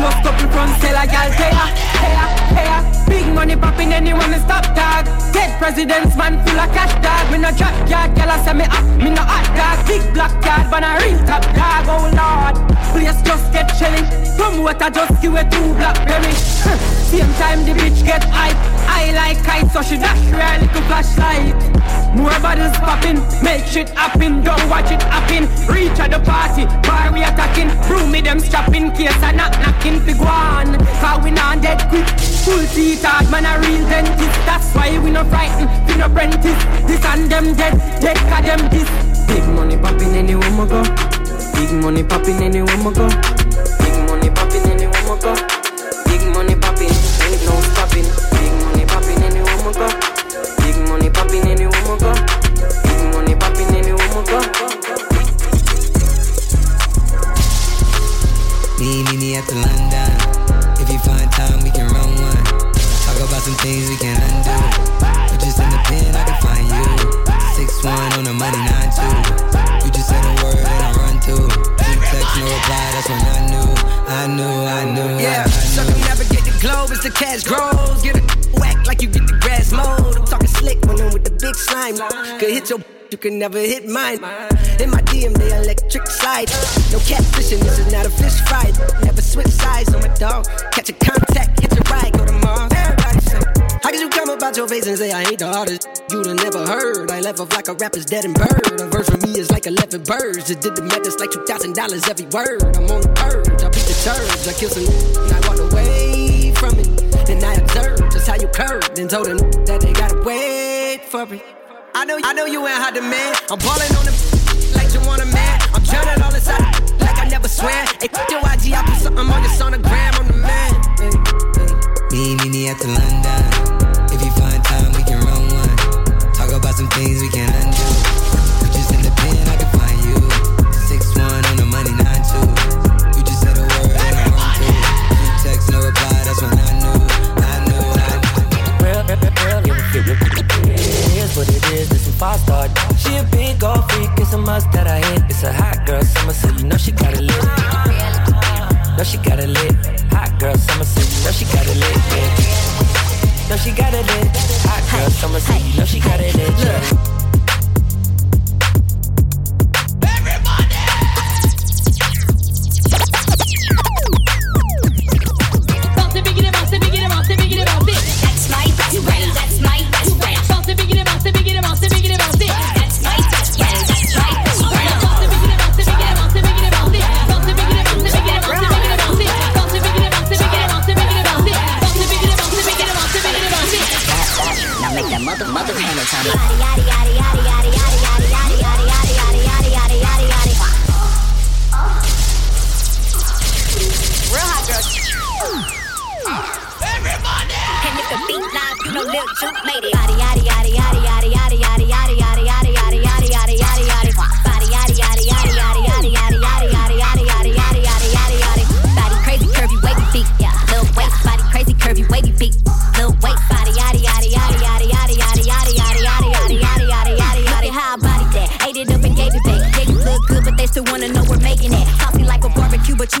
Plus couple front seller gal there. Hey, hey, big money popping anyone stop tag. Dead presidents man full of cash dog. Me no drop yard, gal I say me up, me no hot dog. Big black card, but a real top dog. Oh lord, place just get chilly. Promoter just give it two blackberry. Same time the bitch get hype. I like kite, so she dash real little flashlight. More bottles popping, make shit happen. Don't watch it happen. Reach at the party, bar we attacking. Room me them strapping, case I knock knocking. Big one, cause we not dead quick. Full teeth hard, man a real dentist. That's why we no frightened, we no apprentice. This and them dead, dead cause them this. Big money popping anywhere we go. Big money popping anywhere we go. Big money popping anywhere we go. Big money popping, ain't no stopping. Big money popping anywhere we go. Big money popping anywhere we go. Big money popping anywhere we go. Me, me, me the London. If you find time, we can run one. Talk about some things we can undo. You just in the pen, I can find you. Six one on the money, nine two. You just said a word and I run two. Text, no reply. That's when I knew, I knew, I knew. Yeah, I, I knew. you the globe as the cash grows. Get a whack like you get the grass mowed. I'm talking slick when I'm with the big slime. Could hit your you can never hit mine. In my DM, they electric slide. No catfishing, this is not a fish fry. Never switch sides on my dog. Catch a contact, catch a ride, go to Mars. How can you come about your face and say I ain't the hardest? You'd have never heard. I left off like a rapper's dead and bird. A verse for me is like 11 birds. Just did the math, it's like $2,000 every word. I'm on the purge, I beat the church. I kill some and I walked away from it. Then I observed just how you curved and told them that they gotta wait for it. I know, I know you ain't hot demand. I'm balling on them like you want a man. I'm drowning all inside like I never swear. Hey, put your IG, I put something on your sonogram. I'm the man. Me, me, me at the London. Find time, we can run one. Talk about some things we can undo. Just in the pen, I can find you. Six one on the money, nine two. You just said a word and I wrong too. You text, no reply, that's when I knew. I knew, I knew. Real, real, real, It is what it is, this some fast start. She a big old freak, it's a must that I hit. It's a hot girl summer, so you know she got it lit. Know she got it lit. Hot girl summer, so you know she got it lit. Yeah. Know she got it lit. Hot girl summer, you know she got it lit. Yeah. You made it. Body. Body. Body. Body. Body,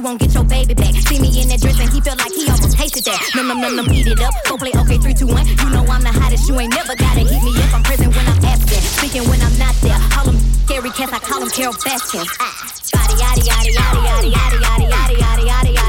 up won't get your baby back. See me in that dress and he felt like he tasted that. Num num num num, it up. Go play okay, three, two, one. You know I'm the hottest. You ain't never gotta heat me up. I'm present when I'm absent, speaking when I'm not there. Call them scary cats, I call them Carole Baskin. Ah. Body yaddy yaddy yaddy yaddy yaddy yaddy yaddy yaddy yaddy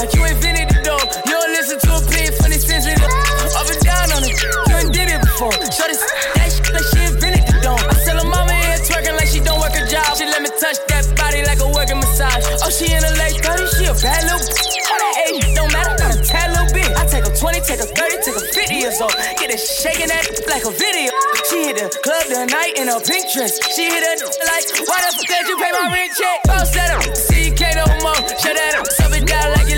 like you invented the door. You don't listen to a pig funny sensitive. Up and down on it. You done did it before. Show this that shit like she invented the dome. I tell her mama here twerking like she don't work a job. She let me touch that body like a working massage. Oh, she in her late 30s. She a bad little bitch. All that age don't matter. Not a tad little bit. I take a 20, take a 30, take a 50 years old. Get it shaking that like a video. She hit the club the night in a pink dress. She hit a like, why the fuck did you pay my rent check? Bounce see you can't no more. Shut that up,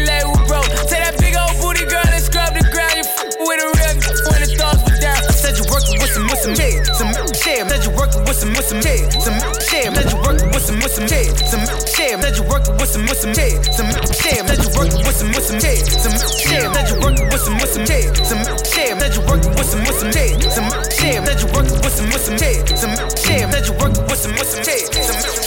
leg was broke. Take that big old booty girl and scrub the ground. You f- with a real when the thugs was down. Said you working with some, with some, yeah, some shit. Said you working with some, with some, yeah, some shit. Said you working with some, with some, yeah, some shit. Said you working with some, with some, yeah, some shit. Said you working with some, with some, yeah, some shit. Said you working with some, with some, yeah, some shit. Said you working with some, with some, yeah, some shit. Said you working with some, with some, yeah, some shit. Said you working with some, with some, yeah, some shit.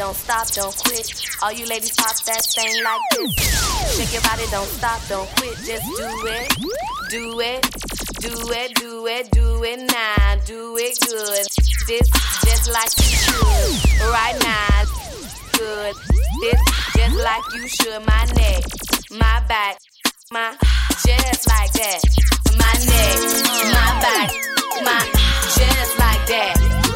Don't stop, don't quit. All you ladies pop that thing like this. Shake your body, don't stop, don't quit. Just do it, do it, Do it, do it, do it now. Do it good. This just like you should. Right now. Good. This just like you should. My neck, my back, my just like that. My neck, my back, my just like that.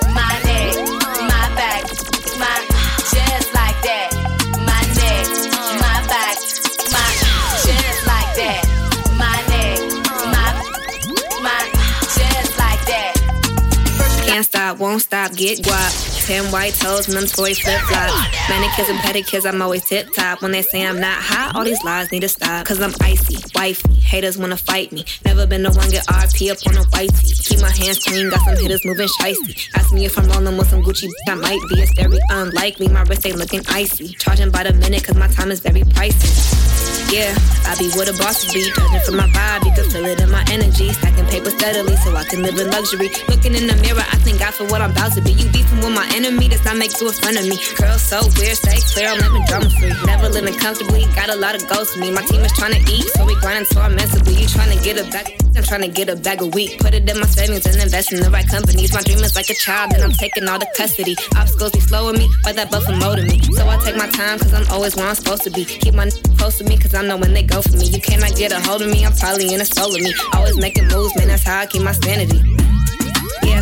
Can't stop, won't stop, get guap. Ten white toes and them toy flip flops. Manicures and pedicures, I'm always tip top. When they say I'm not hot, all these lies need to stop. Cause I'm icy, wifey. Haters wanna fight me. Never been the one get RP up on a whitey. Keep my hands clean, got some hitters moving shicey. Ask me if I'm rolling with some Gucci, I might be. It's very unlikely, my wrist ain't looking icy. Charging by the minute, cause my time is very pricey. Yeah, I be where the bosses be. Judging from my vibe, you can feel it in my energy. Stacking paper steadily so I can live in luxury. Looking in the mirror, I thank God for what I'm about to be. You beefing with my enemy, does not make you a friend of me. Girl, so weird, stay clear, I'm living drama free. Never living comfortably, got a lot of goals for me. My team is trying to eat, so we grinding so immensely. You trying to get a back, I'm trying to get a bag a week. Put it in my savings and invest in the right companies. My dream is like a child, and I'm taking all the custody. Obstacles be slowing me, but that buffer molding me. So I take my time, cause I'm always where I'm supposed to be. Keep my close to me, cause I know when they go for me. You cannot get a hold of me, I'm probably in a soul of me. Always making moves, man, that's how I keep my sanity.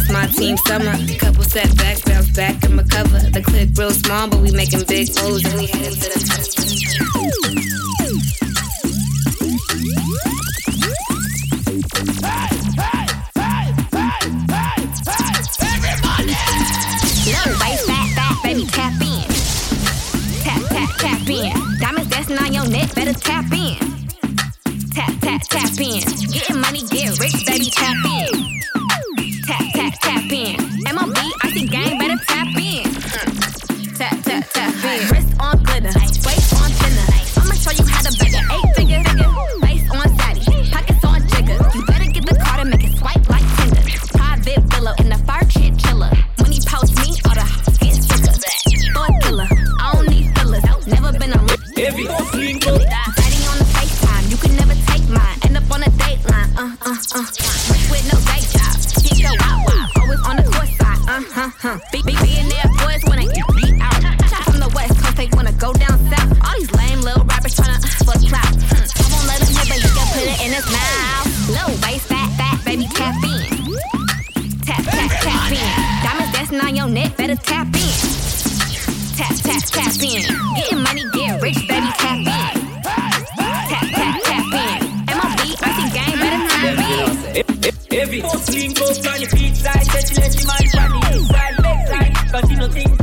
It's my team summer. Couple setbacks, bounce back in my cover. The clip real small, but we making big moves and we heading to the Low baby, tap in. Tap, tap, tap in. Diamonds dancing on your neck, better tap in. Tap, tap, tap in. Getting money, get rich, baby, tap in. Huh. Be, be, billionaire boys wanna get beat out. From the west coast, they wanna go down south. All these lame little rappers tryna uh, for clout. Hmm. I won't let him hit, but you can put it in his mouth. Low waist, fat, fat, baby, in. Tap, tap, tap in. Diamonds dancing on your neck, better tap in. Tap, tap, tap in. Getting money, get rich, baby, tap in. Tap, tap, tap in. MLB, icy gang, better tap in. Heavy, sling goes on your feet side, set you let your back side. Continue think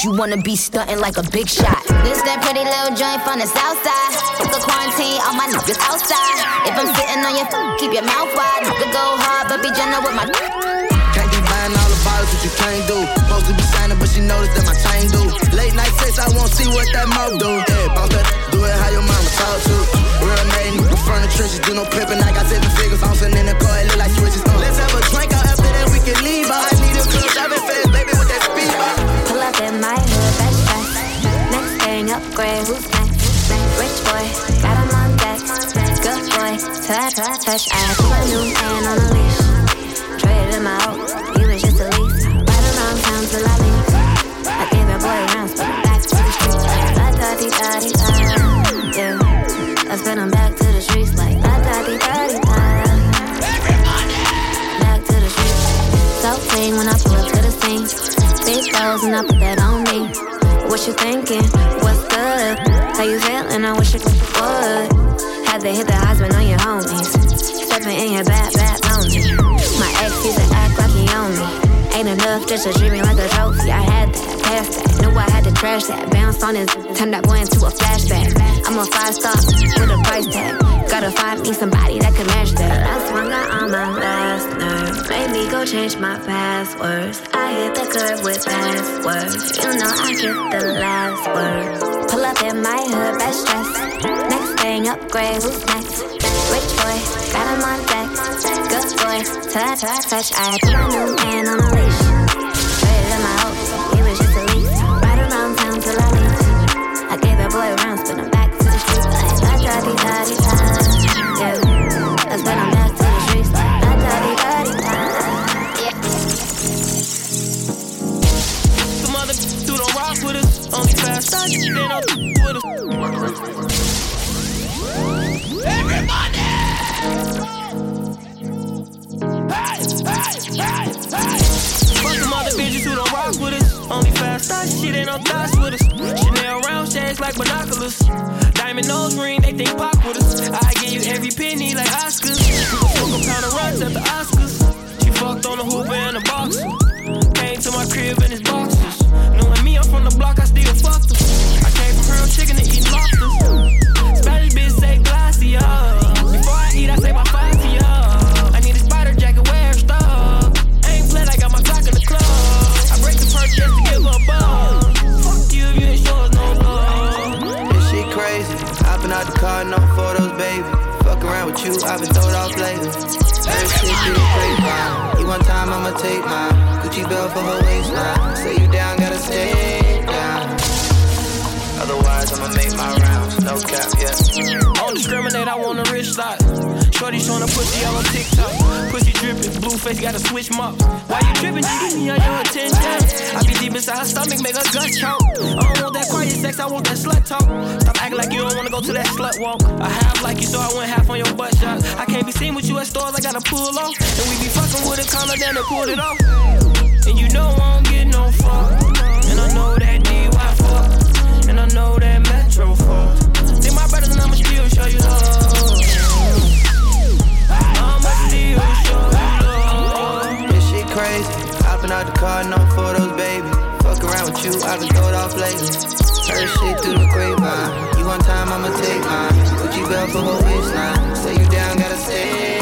You wanna be stunting like a big shot. This that pretty little joint from the south side. Took the quarantine, all my niggas outside. If I'm sitting on your keep your mouth wide. Nigga go hard, but be gentle with my. Can't keep buying all the bottles that you can't do. Supposed to be signing, but she noticed that my chain do. Late night sex, I won't see what that mouth do. fresh air. on is turn that boy into a flashback. I'm a five star with a price tag. Gotta find me somebody that can match that. Last one got on my last nerve. Made me go change my passwords. I hit the curb with passwords. You know I get the last word. Pull up in my hood, best dress. Next thing upgrade, who's next? Rich boy, got him on deck. Good boy, touch, touch, touch. I put my new man on a leash. like binoculars. Diamond nose ring, they think pop with us. I give you every penny like Oscars. Took a pound of rocks at the Oscars. She fucked on a hooper and a box. Came to my crib and his box. I've been told off lately. Every shit you play. You want time, I'ma take mine. Gucci belt for her waistline. Say you down, gotta stay. I'ma make my rounds. No cap, yeah. I Don't discriminate, I want a rich side. Shorty showing a pussy all on TikTok. Pussy dripping, blue face got to switch mop. Why you dripping? Give me all your attention. I be deep inside her stomach, make her gut choke. I don't want that quiet sex, I want that slut talk. Stop acting like you don't wanna go to that slut walk. I half like you, so I went half on your butt shot. I can't be seen with you at stores, I gotta pull off. And we be fucking with a collar down and pull it off. And you know I don't get no fuck. And I know that DY fuck. I know that Metro fall. Think my brothers and I'ma still show you love. I'ma still show you love. This shit crazy. Hopping out the car, no photos, baby. Fuck around with you, I've been throwed off lately. Heard shit through the grapevine. You on time, I'ma take mine. Put Gucci belt for her waistline. Say you down, gotta stay.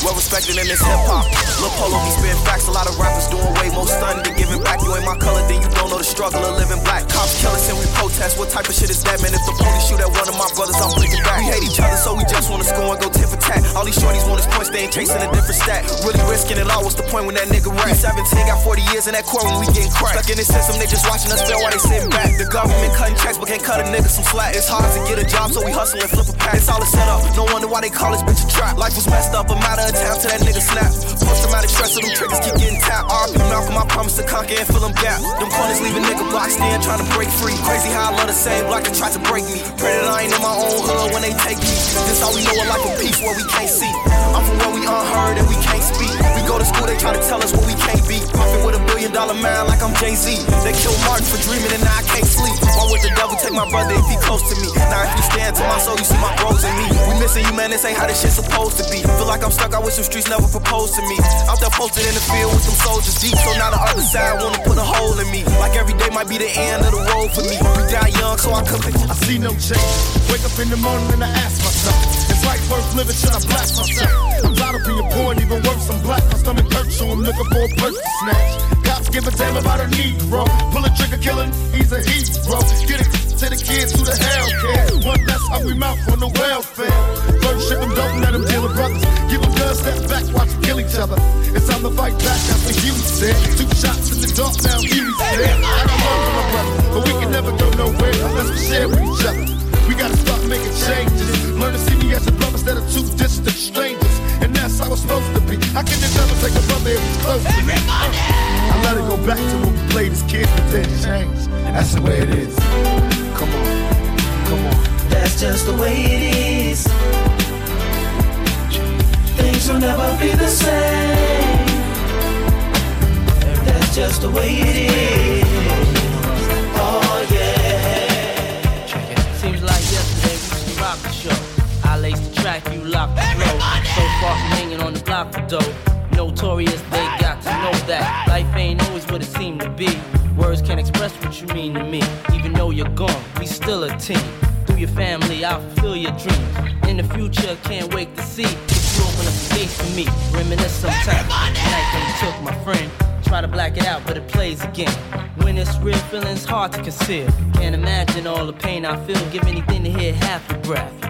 Well respected in this hip hop. Lil Polo be spitting facts. A lot of rappers doing way more stunning than giving back. You ain't my color, then you don't know the struggle of living black. Cops kill us and we protest. What type of shit is that, man? If the police shoot at one of my brothers, I'm flicking back. We hate each other, so we just wanna score and go tit for tat. All these shorties want is points, they ain't chasing a different stat. Really risking it all. What's the point when that nigga rap? 17 got 40 years in that court when we getting cracked. Stuck in this system, they just watching us fail while they sitting back. The government cutting checks, but can't cut a nigga some slack. It's hard to get a job, so we hustle and flip a pack. It's all a setup. No wonder why they call this bitch a trap. Life was messed up, I'm out of town to that nigga snap. Post traumatic stress, so them triggers keep getting tapped. RP Malcolm, I promise to conquer and fill them gap. Them corners leaving nigga block stand trying to break free. Crazy how I love the same block that tries to break me. Pray that I ain't in my own hood when they take me. This all we know a life of peace where we can't see. I'm from where we unheard and we can't speak. We go to school, they try to tell us what we can't be. Puffin' with a billion dollar man like I'm Jay Z. They killed Martin for dreaming and now I can't sleep. Why would the devil take my brother if he close to me? Now if you stand to my soul, you see my bros in me. We missing you, man. This ain't how this shit supposed to be. Feel like I'm stuck out with some streets never proposed to me. Out there posted in the field with some soldiers deep, so now the other side wanna put a hole in me. Like every day might be the end of the road for me. We die young, so I could I see no change. Wake up in the morning and I ask myself, life worth living? Should I blast myself? I'm tired of being poor even worse, I'm black. My stomach hurts, so I'm looking for a person to snatch. Cops give a damn about a Negro. Pull a trigger, killing, he's a hero. Get it to the kids who the hell care. One less hungry mouth on the welfare. First ship them, don't let them deal with brothers. Give them guns, step back, watch them kill each other. It's time to fight back, that's what Huey said. Two shots in the dark, now Huey's dead. I got love for my brother, but we can never go share with each other. We gotta start making changes. Learn to see me as a brother instead of two distant strangers. And that's how it's supposed to be. I can never take a brother if he's close to me. Uh, I let it go back to when we played as kids, but then changed. That's the way it is. Come on, come on. That's just the way it is. Things will never be the same. That's just the way it is. I lace the track, you lock the flow. So far from hanging on the block for dough. Notorious, they got to know that life ain't always what it seemed to be. Words can't express what you mean to me. Even though you're gone, we still a team. Through your family, I'll fulfill your dreams. In the future, can't wait to see if you open up the gates for me. Reminisce sometime. Night when you took my friend. Try to black it out, but it plays again. When it's real, feelings hard to conceal. Can't imagine all the pain I feel. Give anything to hear half your breath.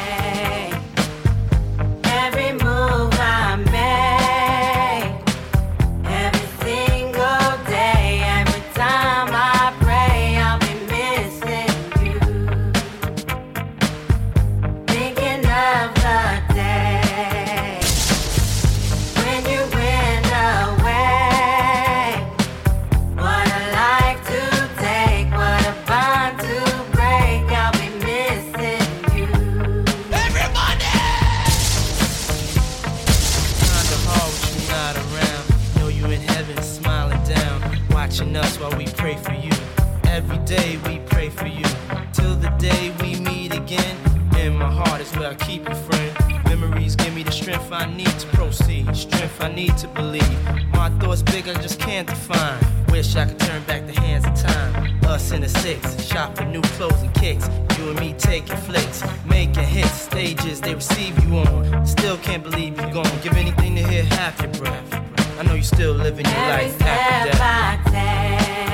Strength I need to proceed, strength I need to believe. My thoughts big, I just can't define. Wish I could turn back the hands of time. Us in the six, shop for new clothes and kicks. You and me taking flicks, making hits, stages they receive you on. Still can't believe you're gone. Give anything to hear half your breath. I know you're still living your Every life after death.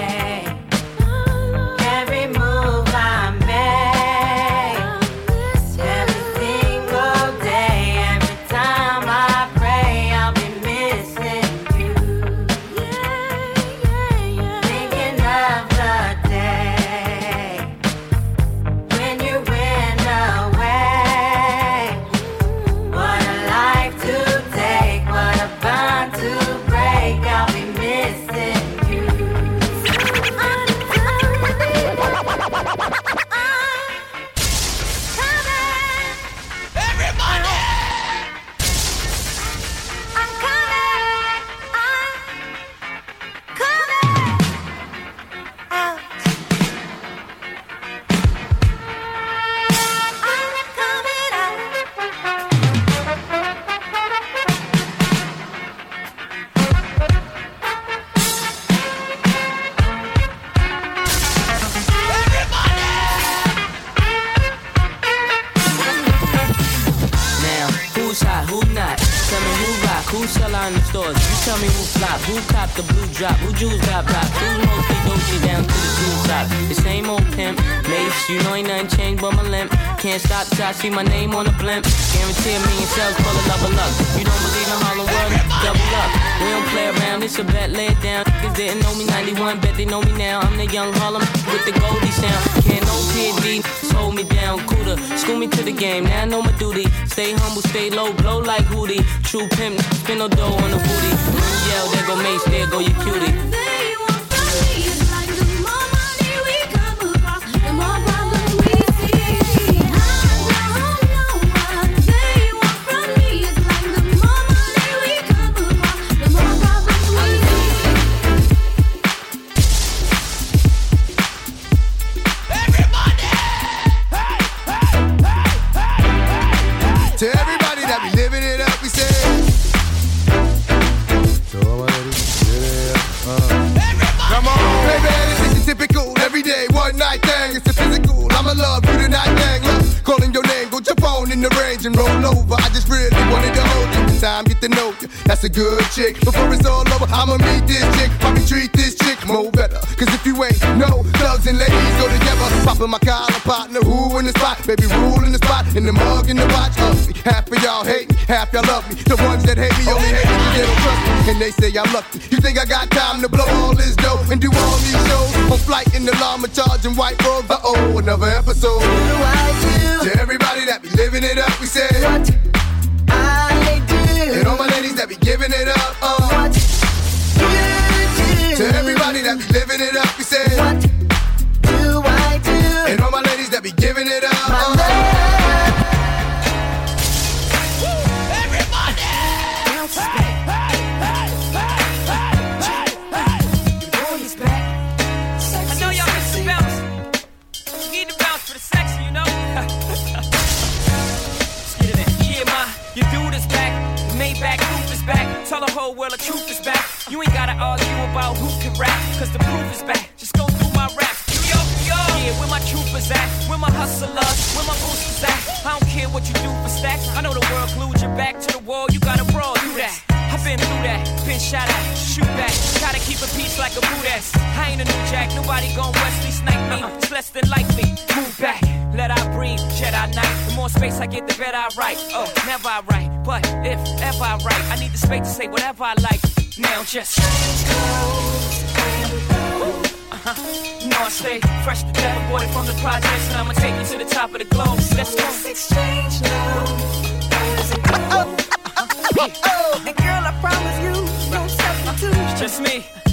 see my name on the blimp. Guarantee me million sales, pull a level luck. You don't believe in Harlem World? Double up. We don't play around, it's a bet, lay it down. Cause they didn't know me 91, bet they know me now. I'm the young Harlem with the Goldie sound. Can't no PD, hold me down, cooler. School me to the game, now I know my duty. Stay humble, stay low, blow like Hootie. True pimp, spin no dough on the booty. Yell, there go Mase, there go your cutie. I'm lucky. do for stacks. I know the world glued your back to the wall. You gotta brawl through that. I've been through that, been shot at, shoot back. Try to keep a peace like a boot ass. I ain't a new jack, nobody gon' Wesley snipe me. Uh-uh. It's less than likely. Move back, let I breathe, Jedi Knight. The more space I get, the better I write. Oh, never I write, but if ever I write, I need the space to say whatever I like. Now just go. Uh-huh. You I stay fresh, never aborted from the projects, and I'ma take you to the top of the globe. Let's go. Let's exchange now. Oh, uh-huh. Uh-huh. Uh-huh. And girl, I promise you, no substitute. Just me.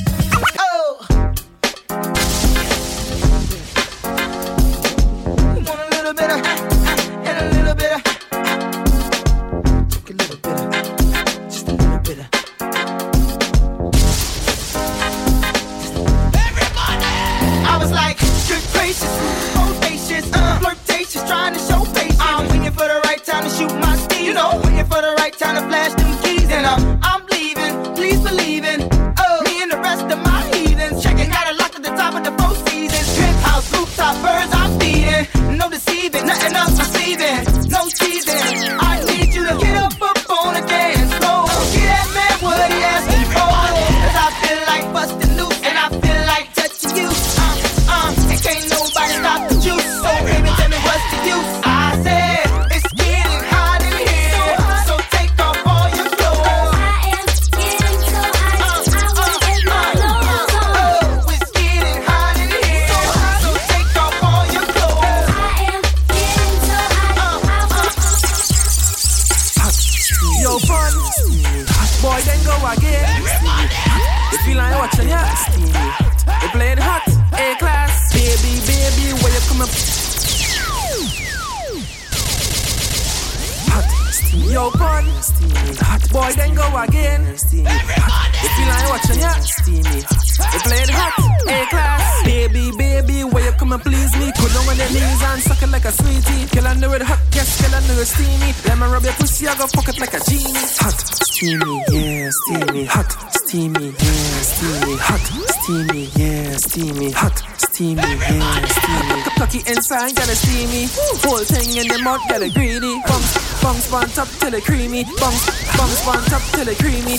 get it greedy. Bounce, bounce one top till it creamy. Bounce, bounce one top till it creamy.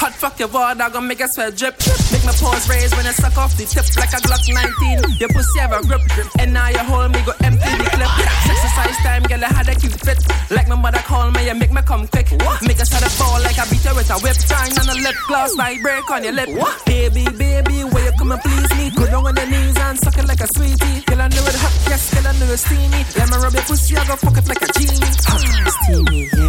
Hot fuck your water, gonna make a sweat drip. Make my paws raise when I suck off the tip like a Glock 19. Your pussy have a grip, drip. And now you hold me, go empty the clip. Exercise time, girl, I had a cute fit. Like my mother call me, you make me come quick. What? Make a set of fall like I beat her with a whip. time. on the lip gloss, like break on your lip. What? Baby, baby, where you coming, and please? Go down on your knees and suck it like a sweetie. Girl, I know it hot, yes, girl, I know it steamy. Let me rub your pussy, I go fuck it like a genie. Hot, steamy.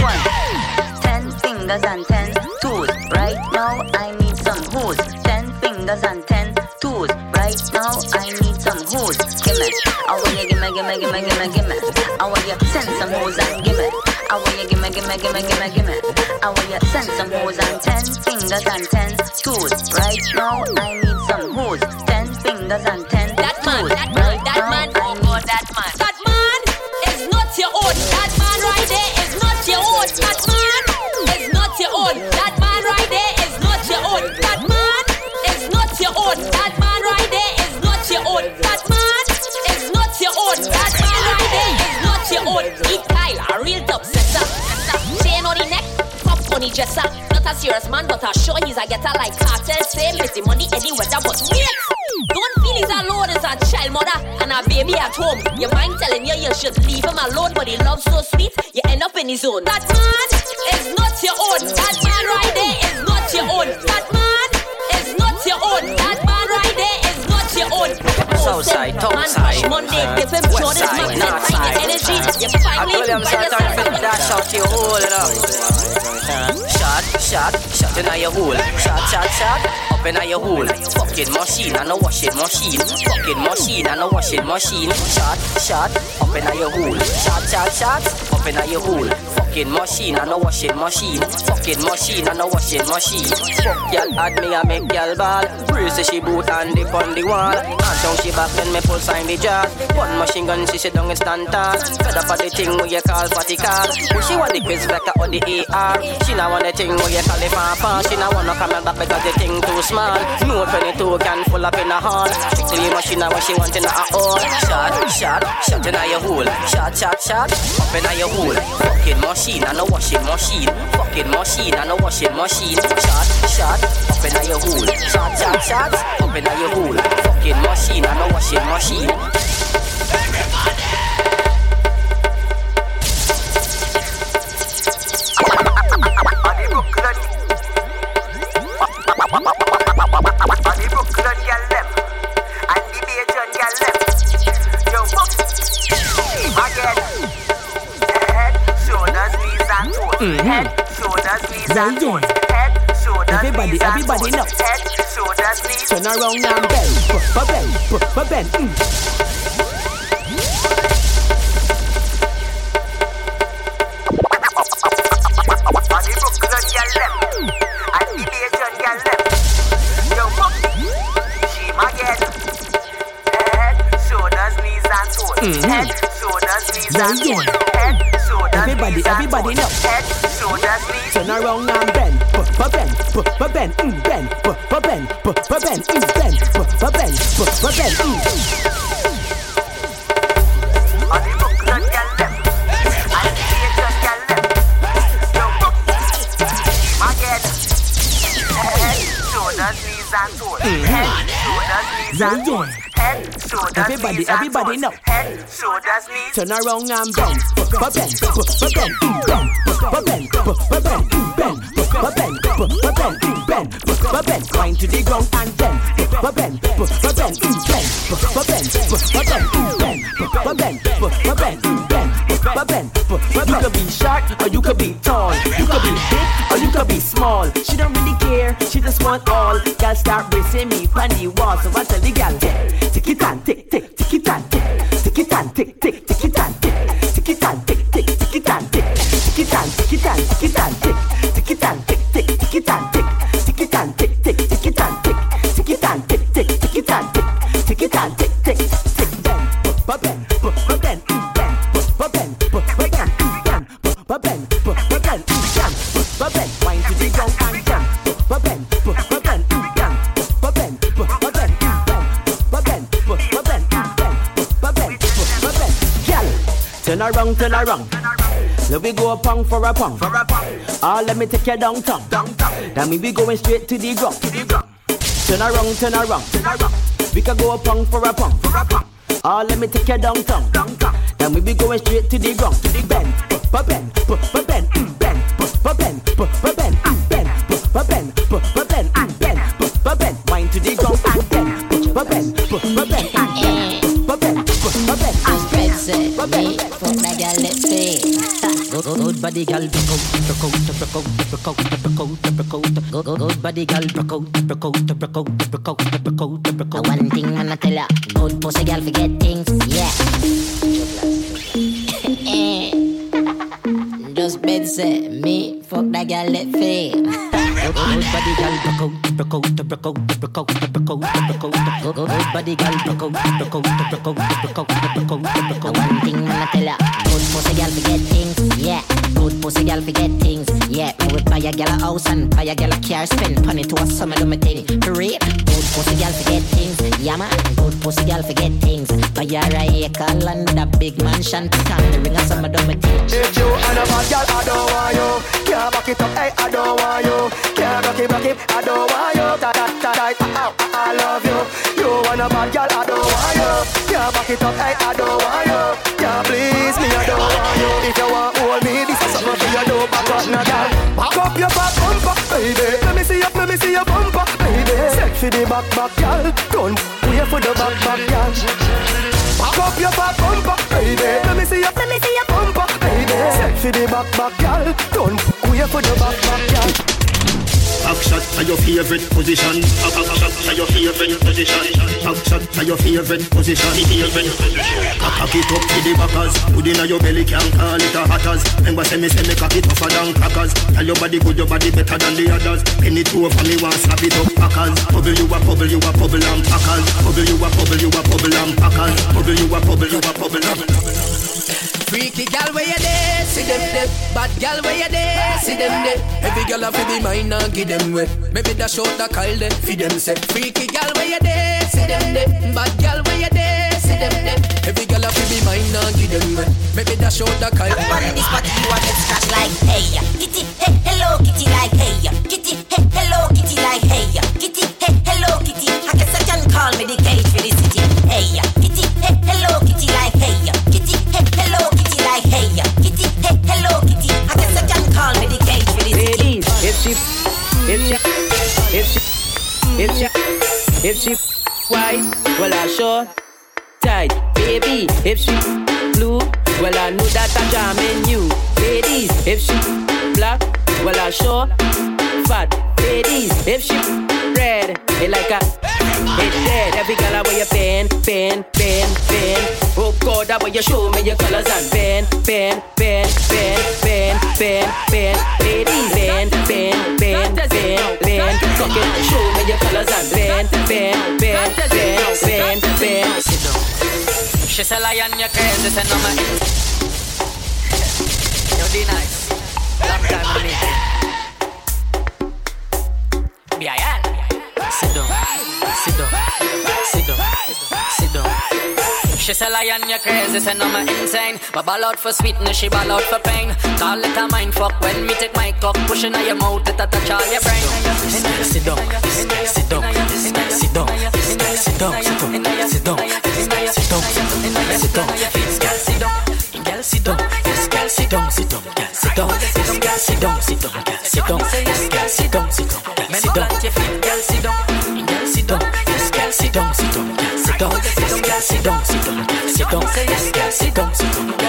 One. Ten fingers and ten toes. Right now I need some hoes. Ten fingers and ten toes. Right now I need some hoes. Gimme, I want you gimme, gimme, gimme, gimme, gimme. I want you send some hoes and gimme. I want you gimme, gimme, gimme, gimme, gimme. I want you send some hoes and ten fingers and ten toes. Right now I getter like cartel. With the money, any weather, but wait. Don't feel he's alone as a child mother and a baby at home. Your mind telling you you should leave him alone, but he loves so sweet, you end up in his own. That man is not your own. Southside, Man, topside, push Monday, give him Jordan's side, magnet, find side. energy. You I finally find yourself. to dash out your hole, you know. Shot, shot, shot in your hole. Shot, shot, shot, up in your hole. Fucking machine and a washing machine. Fucking machine and a washing machine. Shot, shot, up in your hole. Shot, shot, shot, up in your hole. Fucking machine and a washing machine. Fucking machine and a washing machine. Fuck y'all add me a make y'all ball. Brace she boot and dip on the wall. And down she back then me pull sign the jar. One machine gun she sit down and stand tall. Fed up of the thing where you call fatty car. But she want the quiz vector or the AR. She not want the thing where you call the papa. She not wanna come back because the thing too small. No 22 can full up in a hall. Strictly machine what she want in a hole. Shot, shot, shot in a your hole. Shot, shot, shot, up in a your hole. Fucking machine and a washing machine. Fucking machine and a washing machine. Shot, shot, up in a your hole. Shot, shot, shot, up in a your hole. Fucking machine and a washing machine. Mm-hmm. Head, shoulders, knees, and toes. Head, shoulders, Everybody, knees, and everybody toes. now. Head, shoulders, knees. Turn around and bend, b- bend, b- bend. Mm. On the Brooklyn girl left, and the Bajan girl left. Yo, fuck, she my girl. Head, shoulders, knees, and toes. Head, shoulders, knees, Yeah, and yeah. toes. Head, shoulders, Everybody, knees, and everybody toes. now. Head, shoulders, knees. Turn around and bend, b- bend, bend, mm, bend, b- bend, b- bend, mm, bend, b- b- mm. Mhm. And toes. yeah. Head, shoulders, Everybody, everybody toes. now. Head, shoulders, knees. Turn around and bend, b- bend, b- bend, mm, bend, b- bend, b- bend, mm, bend, b- bend, b- bend, mm, bend, Wind to the ground and bend, bend, bend, mm, bend, bend, bend, mm, bend, bend, bend, mm, bend, bend, b- You bend. could be short or you could be tall. You could be big or you could be small. She don't really care, she just want all. Girl start bracing me on the wall, so I tell the girl, tick it and tick, tick, tick it and tick, tick it and tick, tick, tick it and tick, tick it and tick, tick, tick it and tick, tick it and tick it and tick it and Turn around, turn around. Let me go a pong for a pong. For a pong. Ah, let me take you downtown. Downtown. Then we be going straight to the ground. To the ground. Turn around, turn around. Turn around. We can go a pong for a pong. For a pong. Ah, let me take you downtown. Downtown. Then we be going straight to the ground. To the bend, bend, bend, mm, bend, bend, bend, mm, bend, body girl, broke out, broke out, broke out, broke out, broke out, broke out. Good, good, good body girl, broke out, broke out, broke out, broke out, broke out, broke out. One thing I'ma tell ya, good pussy girl forget things, yeah. Just bed set me fuck that girl let feel. Good, body girl, broke out, broke out, broke out, broke out, broke out, broke out. Good, body girl, broke out, broke out, broke out, broke out, broke out, broke out. One thing I'ma tell ya, good pussy girl forget things, yeah. Good pussy girl forget things, yeah. Me would buy a girl a house and buy a girl a car, spend money to a summer do me thing. For real, good pussy girl forget things, yeah man. Good pussy girl forget things. Buy her a acre land, a big mansion, put on the ring a summer do me thing. If you and a bad girl, I don't want you. Can't back it up, hey, I don't want you. Can't rock it, rock it, I don't want you. Ta ta ta, ow, I love you. You and a bad girl, I don't want you. Can't back it up, hey, I don't want you. Can't please me, I don't want you. If you want you do. Back up, now, girl. Back up your back bumper, baby. Let me see your, let me see your bumper, baby. For the back, back, girl. Don't wait for the back, back, girl. Back up your back bumper, baby. Let me see your, let me see your bumper, baby. For the back, back, girl. Don't wait for the back, back, girl. Back shot to your favorite position. Back shot to your favorite position. Back shot to your favorite position. Favorite position. Cock it up to the backers. Put in your belly can't call it a hatters. Remember say me say me cock it tougher than crackers. Tell your body good, your body better than the others. Penny two over me want slap it up packers. Bubble you a bubble, you a bubble and packers. Bubble you a bubble, you a bubble and packers. Bubble you a bubble, you a bubble and Freaky gal where you there, see them there. Bad gal where you there, see them there. Every gal have to be mine and give them way. Maybe that short that call them, feed them say. Freaky gal where you there, see them there. Bad gal where you there, see them there. Every gal have to be mine and give them way. Maybe that short that call them. On this party you want to scratch like hey, kitty, hey, hello, kitty like hey, kitty, hey, hello, kitty like hey, kitty, hey, hello, kitty. I guess I can call me the cage for the city. Hey, kitty, hey, hello, kitty like hey, like hey, kitty, hey, hello, kitty. I guess I can call me the cage for city. Ladies, if she, if she, if she, if she, if she white, well I sure tight, baby. If she blue, well I know that I'm jamming you. Ladies, if she black, well I sure fat. Ladies, if she red, it like a it's dead. Every girl where you bend, bend, bend, bend. Oh God, that way you show me your colors and bend, bend, bend, bend, bend, bend, bend. Ladies, bend, bend, bend, bend, bend. Cock it, show me your colors and bend, bend, bend, bend, bend, bend. She say lion, you crazy, say no man. Yo, D nice. Long time I meet. BIL. Sit. She say lion, you crazy, say no, I'm insane. But ball out for sweetness, she ball out for pain. Call it a mind fuck when me take my cock pushing out your mouth, it touch all your brain. Sit down, sit down, sit down, sit down, sit down, sit down, sit down, sit down, Girl, sit down, yes, girl, sit down, sit down, girl, sit down, yes, girl, sit down, sit down, girl, sit down, yes, girl, sit down, sit down sit down. Girl, sit down, girl, sit down. Yes, girl, sit down, sit down, girl, sit down. Sit down, sit down, sit down. Sit down,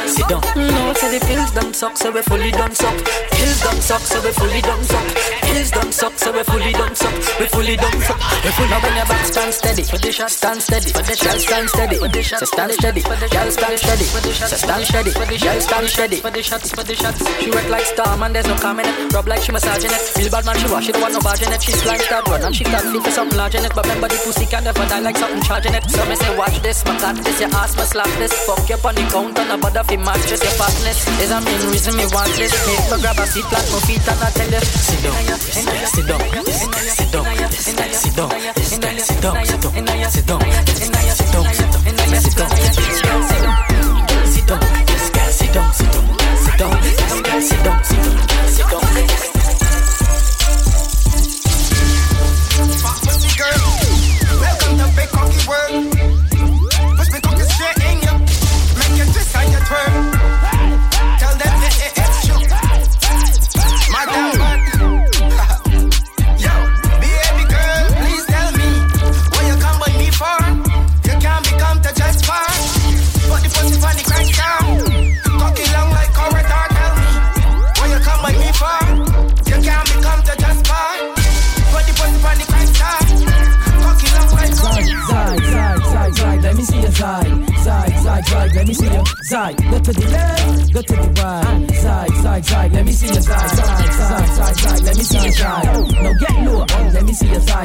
sit down. No, say the pills done suck, so we fully done suck. Pills done suck, so we fully done suck. Pills done suck, so we fully done suck. We fully done suck. We fully now when your back stand steady, for the shot stand steady, for the shot stand steady, for the shot stand steady, for the shot stand steady, for the shot stand steady, for the shot stand steady, for the shots, for the shots. She work like star man, there's no comment it. Rub like she massaging it. Real bad man, she wash, don't want no barging it. She's like start run and she can't fit for something large in it. But remember the pussy can never die like something charging it. So me say watch this, my got this, your ass must slap this. Fuck you on the counter, no bother fi match just your fatness. Is a main reason me want this. Make me grab a seat, plant my feet and I tell you. Sit down, sit down, sit down, sit down, sit down, sit down, sit down, sit down, sit down, sit down, sit down, sit down, sit down, sit down, sit down, sit down, yes, girl, sit down, sit down, sit down, yes, girl, sit down, sit cocky work.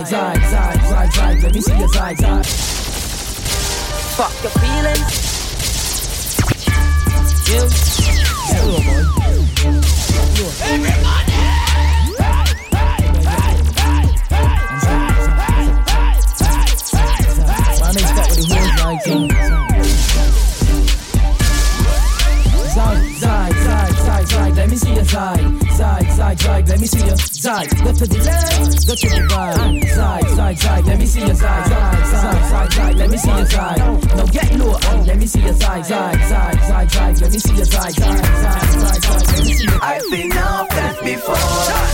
zide, zide, zide, zide, zide. Let me see your zide, zide. Fuck your feelings. You. You, boy. You. Everybody. Zag, zag, zag, zag, zag, let me see your zag, zag, zag, zag, let me see your side. Go to the left, go to the right. Side, side, side, let me see your side. Side, side, side, side, let me see your side. Now get low, and let me see your side. Side, side, side, side, let me see your side. Side, side, side, side, let me see your I've been off that before,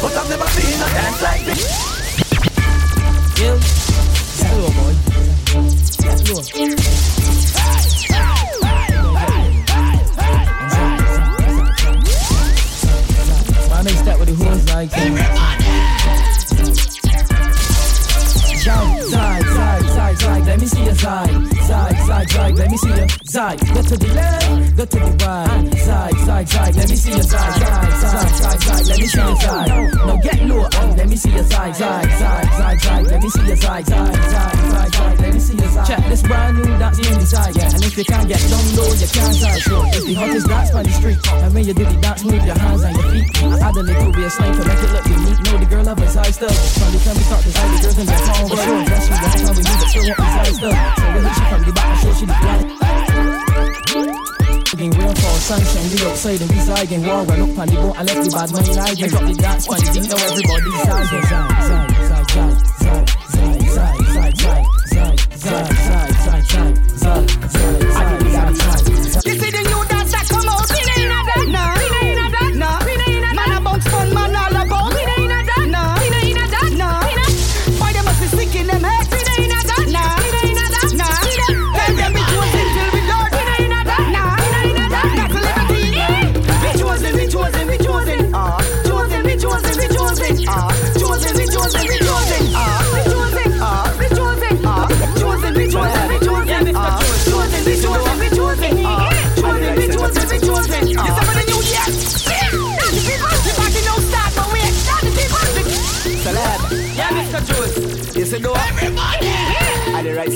but I've never seen a dance like this. You. Slow, boy. Slow. Man, they start with the whole night let me see you. side. go to the left, go to the right. Side, side, side, let me see you. side, side, side. Let me see your side. Now get low, let me see your side, side, side, side, side. Let me see your side, side, side, side, side. Let me see your side. Check this brand new dance in the side. And if you can't get down low, you can't side. So it's the hottest dance on the street. And when you do the dance, move your hands and your feet. I add a little bit of slang to make it look unique. Know the girl love her side stuff. The time we start to side, the girls in their phone for sure. That's what that's how we move it. Still want the side stuff. So hit she from the back and show she the black. Getting real for sunshine, we outside and we zagging. War run up on the boat, I left the bad money lying. Drop the dance the beat, now everybody's Zag, zag, zag, zag, zag, zag, zag, zag,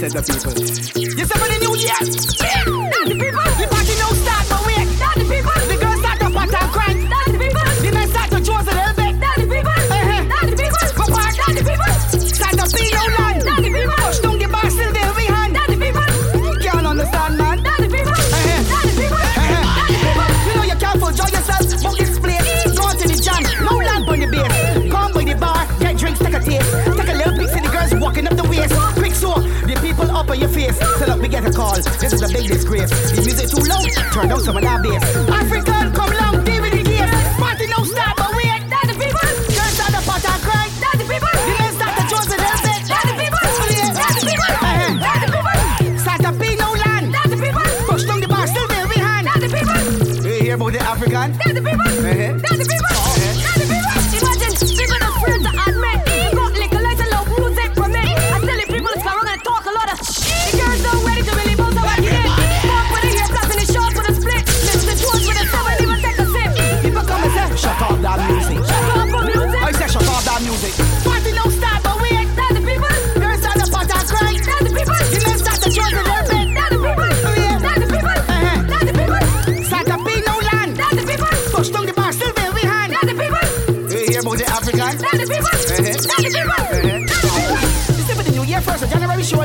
said the people. You said for the new year. This is a big disgrace. The music too loud. Turn down some of that bass. African, come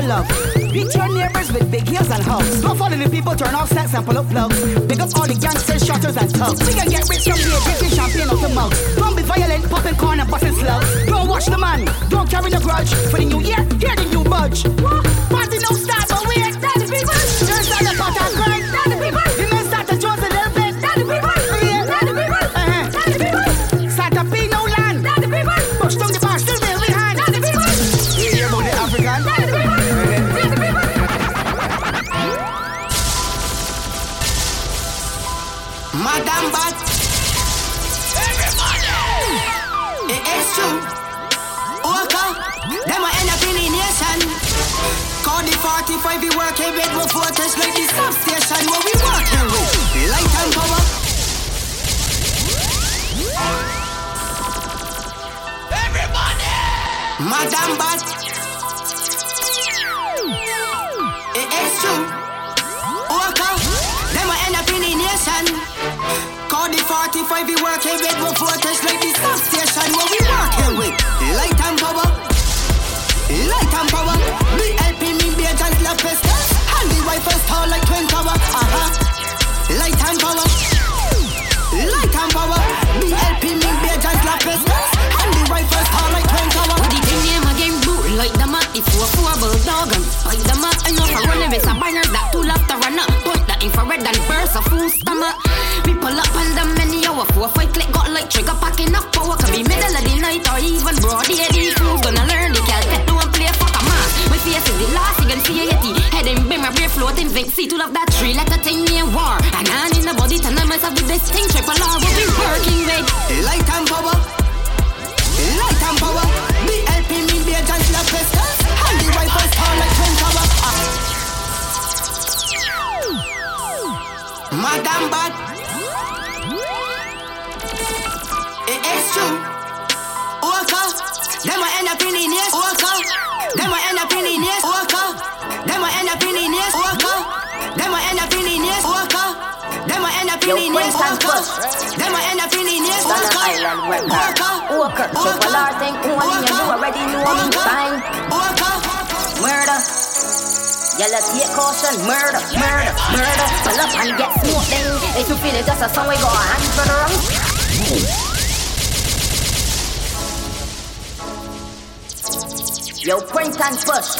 love. Beat your neighbors with big heels and hugs. Go follow the people, turn off sets and pull up plugs. Big up all the gangsters, shotters and thugs. We can get rich from here, drinking champagne out the mugs. Don't be violent, popping corn and busting slugs. Don't watch the man, don't carry the grudge. For the new year, hear the new budge. Madam Bat. It is true. Waka. Them a end up in the nation. Call the 45 we working with we voters like the substation where we working with. Light and power. Light and power. BLP mean be a chance love pistols. And the rifles tall like twin tower. Uh-huh. Light and power. Light and power. BLP mean mat if you a four bulldog and like the mat and you for run if it's a banger that two love to run up. Put the infrared and burst a full stomach. We pull up on them many hour four five click got like trigger packing up power can be middle of the night or even broad day. These fools gonna learn the cal that don't play fuck a man. My face is the last you can see a yeti. Head and bring my brain floating Vic see to love that tree like a ten year war. And I in the body turn myself with this thing triple R what we working with. Light Them a end up in the Ghana Island record. Walker, triple R thing, only you already know me fine. Murder. Yellow take caution, murder, murder, murder. Pull up and get smoked then. If you feel it, just a song we go a hand for the wrong. Yo, print and push.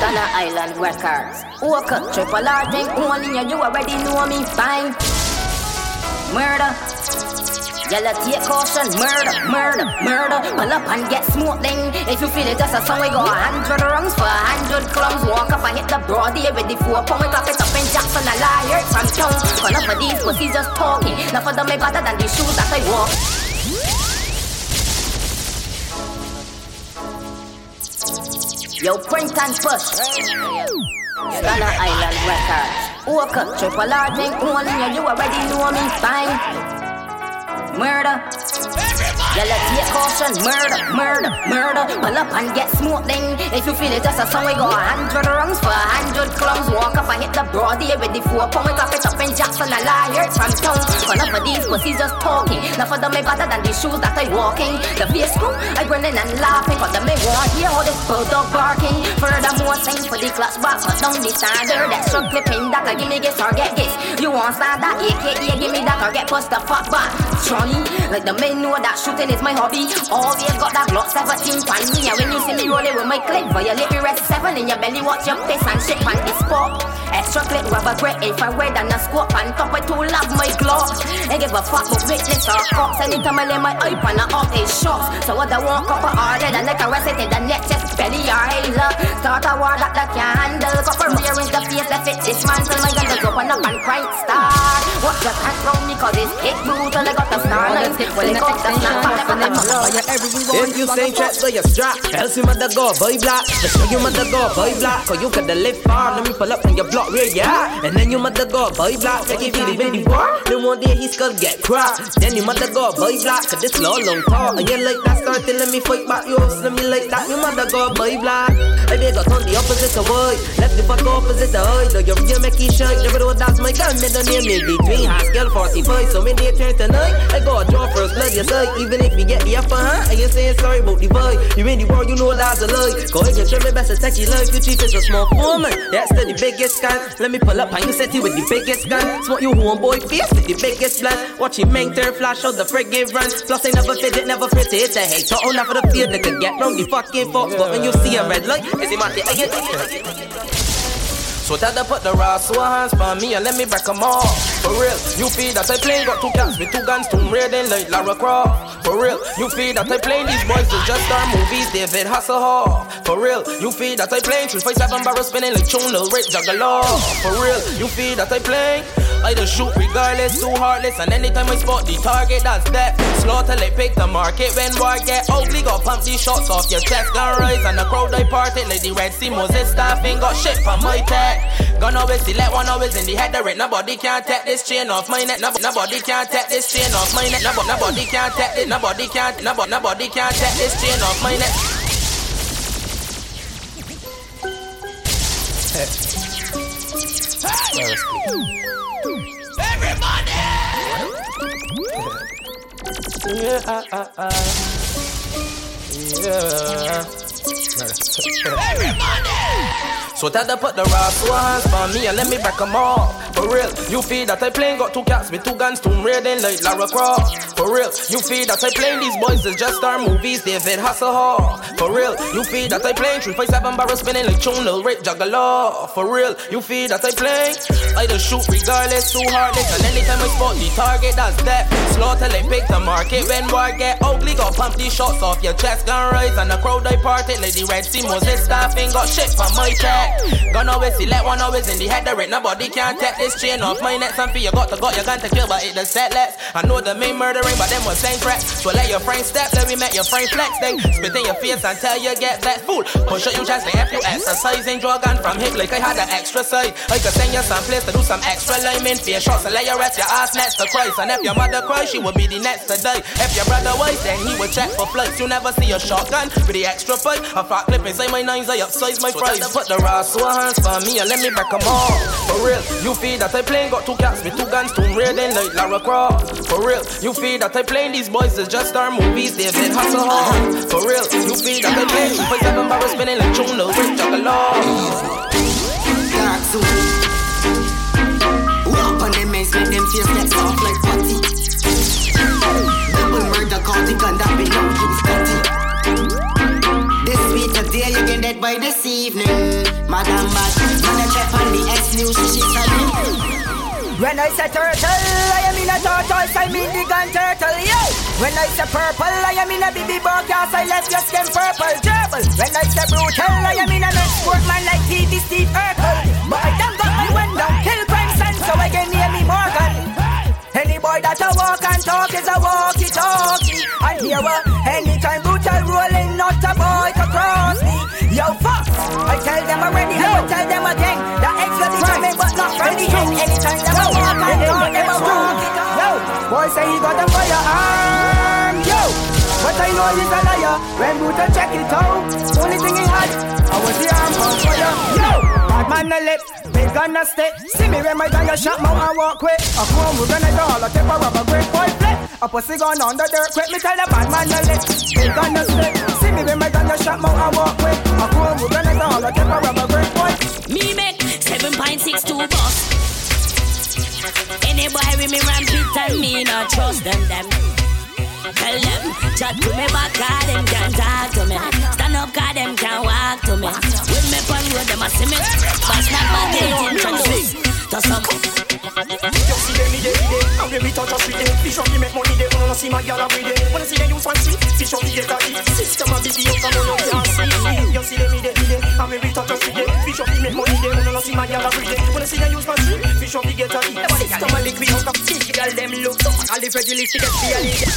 Ghana Island Records. Walker, triple R thing, only you, you already know me fine. Murder. Yellow take caution, murder, murder, murder. Pull up and get smoked then. If you feel it, just a song we go a hundred rungs for a hundred clumps. Walk up and hit the broad here with the four pound. We clap it up in Jackson, a liar from town. But enough of these pussies just talking. Enough of them are better than the shoes that I walk. Yo, print and push. Island Records. Walker, triple R thing, only you already know me fine. Murder. Yellow take caution, murder, murder, murder. Pull up and get smoked then. If you feel it, just a song we go a hundred rungs for a hundred clumps. Walk up and hit the broad here with the four pound. We clap it up in Jackson, a liar from town. But enough of these pussies just talking. Enough of them are better than the shoes that I walking. The face crew, I grinning and laughing. But them may want hear all this bulldog barking. Furthermore, sing for the clutch box, but down the standard. Extra clipping that I give me gifts or get gifts. You want stand that AKA, give me that or get pushed the fuck back. Johnny, like the men know that shooting is my hobby. Always got that Glock 17 pan me. And when you see me rolling with my clip, violate the rest seven in your belly. Watch your face and shit on the spot. Extra clip, rubber grip, infrared and a scope on top. I too love my Glock. Ain't give a fuck about witness or cops. Anytime I lay my eye on a off his shots. So what I want, copper harder than like a rest in the neck, chest, belly or hailer. Start a war that that can handle. Copper in the face, left it dismantle. My gun just open up and crank start. Watch your hands round me cause it's hit brutal. I got the star. Well, it got the snap the If you say threat, so you strap. Else you mother go boy black. Let's show you mother go boy black. Cause you coulda live far. Let me pull up on your block where you at. And then you mother go boy black. Take it really really war. Then one day his skull get cracked. Then you mother go boy black. Cause this long long talk. And you like that start let me fight back you. So me like that. You mother go boy black. I they got on the opposite of boy. Left the fuck opposite the hood. Though your real make it shine. Never know that's my gun. Don't name me between high scale 45. So many turn tonight. I go draw first blood. You say even if you get the upper hand. And you saying sorry about the boy. You in the world, you know that's a lie. Go ahead, you try my best to take your life. You treat as a small woman. That's the biggest gun. Let me pull up and you set you with the biggest gun. Smoke you homeboy face with the biggest plan. Watch him main turn flash out the friggin' run. Plus I never fit it, never fit it. It's a hate. So on for the fear that can get round the fucking fox. But when you see a red light, is it my So tell them put the raw hands for me and let me break 'em off. For real, you feel that I play got two cats with two guns, Tomb Raider like Lara Croft. For real, you feel that I play these boys is just star movies, David Hasselhoff. For real, you feel that I play 357 barrel spinning like Chunel, Rick Juggalo. For real, you feel that I play. I just shoot regardless, too heartless, and anytime I spot the target, that's that. Slaughter like pick the market when war get ugly, got pump these shots off your chest, gun rise, and the crowd I parted like the Red Sea Moses staffing, got shit from my tech. Gun always select one always in the head, the red, nobody can take this chain off my neck, nobody, nobody can take this chain off my neck, nobody, nobody can take this, nobody can, nobody, nobody can take this chain off my neck. Everybody! Yeah, uh, uh, uh. yeah. So tell them put the raw hands for me and let me back 'em off. For real, you feel that I playing got two cats with two guns, Tomb Raider like Lara Croft. For real, you feel that I playing these boys is just star movies, David Hasselhoff. For real, you feel that I playing 357 barrel spinning like Chunel, Rick Juggalo. For real, you feel that I playing. I just shoot regardless, too heartless, and anytime I spot the target, that's that. Slaughter like pick the market when war get ugly, got pump these shots off your chest, gun rise, and the crowd I parted the Red Sea Moses staffing, got shit for my tech. Gun always select one always in the head, the red, nobody can take this chain off my neck. Some for you got to got your gun to kill, but it does set less. I know the main murderer spring, but them was same crack. So let your frame step, let me make your frame flex. Then spit in your face until you get that fool. Push up you just if you exercising, draw gun from hip like I had an extra side. I could send you some place to do some extra liming. Fear shots and lay your rest your ass next to Christ. And if your mother cries, she will be the next to die. If your brother was, then he will check for flights. You never see a shotgun with the extra fight. A fat clip inside my nines, I upsize my fries. Put the raw hands for me and let me break them all. For real, you feel that I playing got two cats with two guns, Tomb Raider like Lara Croft. For real, you feel that I playing these boys is just our movies, David Hasselhoff. For real, you feel that I playing two for seven barrels spinning like Juno, rich chocolate. Dark zone. Walk on them maze, make them face get soft like putty. Double murder, caught the gun that be no use today, you get dead by this evening. Madam Bad, man, I check on the X news, she shit when I say turtle, I am in a tortoise, I mean the gun turtle, yo. When I say purple, I am in a baby bug, yes, I left your skin purple, gerbil. When I say brutal, I am in a next man like TV Steve Urkel. But I done got my window, kill grandson, so I can hear me Morgan. Any boy that a walk and talk is a walkie-talkie. I hear uh, anytime brutal rolling, not a me. Yo, fuck, I tell them already, I will tell them again. That ex will be coming, but not from the end. Anytime them Yo, boy say he got a firearm. Yo, but I know he's a liar. When Buddha check it out, only thing he had, I was the arm on fire. Yo, bad man the lip, big gonna stay. See me when my gun you shot mouth and walk quick. I come we gonna do all I take a rubber great boy flip. A pussy gun on the dirt quick. Me tell the bad man the lip, big gonna stay. See me when my gun you shot mouth and walk quick. I come we gonna do all I take a rubber great boy. Me make 7.62 boss. Any boy with me rampant and me not trust them them. Tell them, chat to me back, cause them can't talk to me. Stand up, cause them can't walk to me. With me on road, them a see me. But not back, they introduce to some. You see them me day day, when we touch us with them, fish up make money they wanna see my girl every day. Wanna see them use fancy, fish up get eat. System a busy up and no can't see. You see them me day day, when we touch us with them, fish up make money they wanna see my girl every day. Wanna see them use fancy, fish up get eat. System a liquid up, fish girl them look all the prejudice get feeling.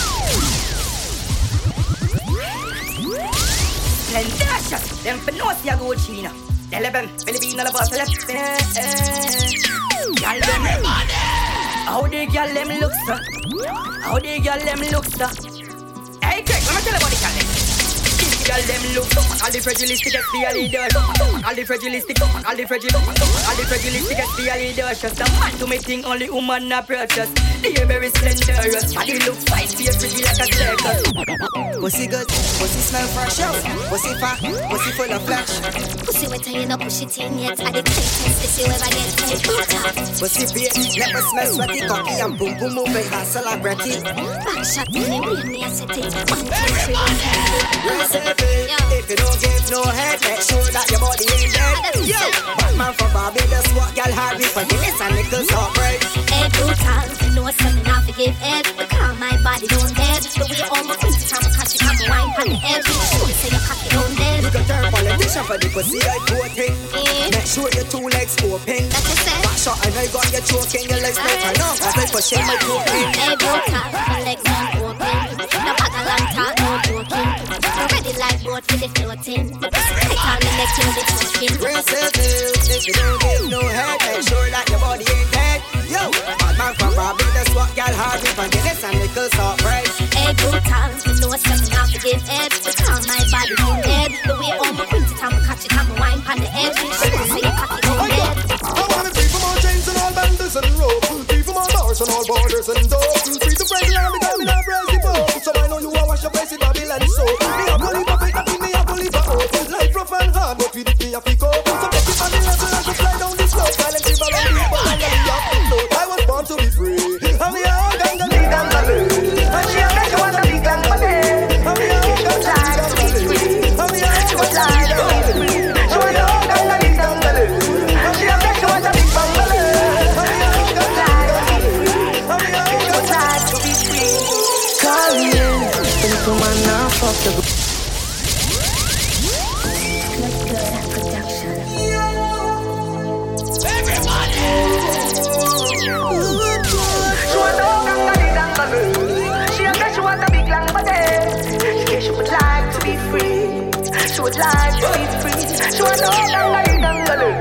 Plendacious, them for no see a China. Tell them, Filipino la boss, tell them. Girl How the girl them look so How the girl them look so Hey Greg, let me tell you about the girl girl them look All the fragilistic get the leaders All the fragilistic All the fragilistic All the fragilistic get the leaders Just a man to me think only woman approaches They are very slenderous Body look fine Feel pretty like a circus Pussy good Pussy smell fresh out Pussy fat Pussy full of flesh Pussy wet and you know push it in yet I the tightest pussy where I get Pussy bait Never smell sweaty Cocky and boom boom moving Hot celebrity Back shot in the rain Me I set it One, two, three, two, if you don't give no head, make sure that your body ain't dead. Yo, Batman for Barbados, what y'all Harvey for Guinness and Nichols heartbreak. Hey, brutal, you know something I forgive Ed. Because my body don't dead. The way all my quincy time, I catch it, I'm wine on the edge. Say your cocky. You can turn politician for the pussy like voting. Make sure your two legs open. That's what say. Back shot, I got your choking, your legs not turn off. I for shame my choking. Hey, brutal, my legs not open. The bag a long talk, no. Ready like boat for the floating. Tight on the neck till the talking. Princess if you don't give no head, make that your body ain't dead. Yo, bad man from Barbados, what y'all hard with, and Guinness and Nichols heartbreak. Hey, brutal, you know something I forgive Ed. Because my body don't dead. The way all my quinty time, I catch it, I'm wine on the edge. Cocky don't dead. I wanna free from all chains and all bandits and rope. Free from all bars and all borders and doors. Free to break the army, time in a praise the Pope. So I know you are wash your face in Babylon. Me have no leave She would like to be free. She want no dangle dangle.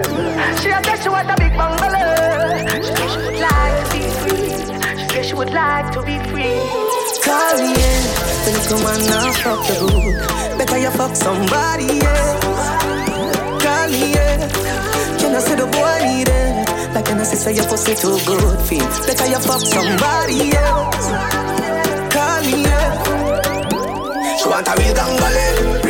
She a say she want a big bungalow. She say she would like to be free. She say she would like to be free. Call me, yeah. When you come and now fuck the good. Better you fuck somebody, yeah. Call me, yeah. Can I say the boy need it? Like can I say your pussy too good feel? Better you fuck somebody, yeah. Call me, yeah. She want a real gangale, eh?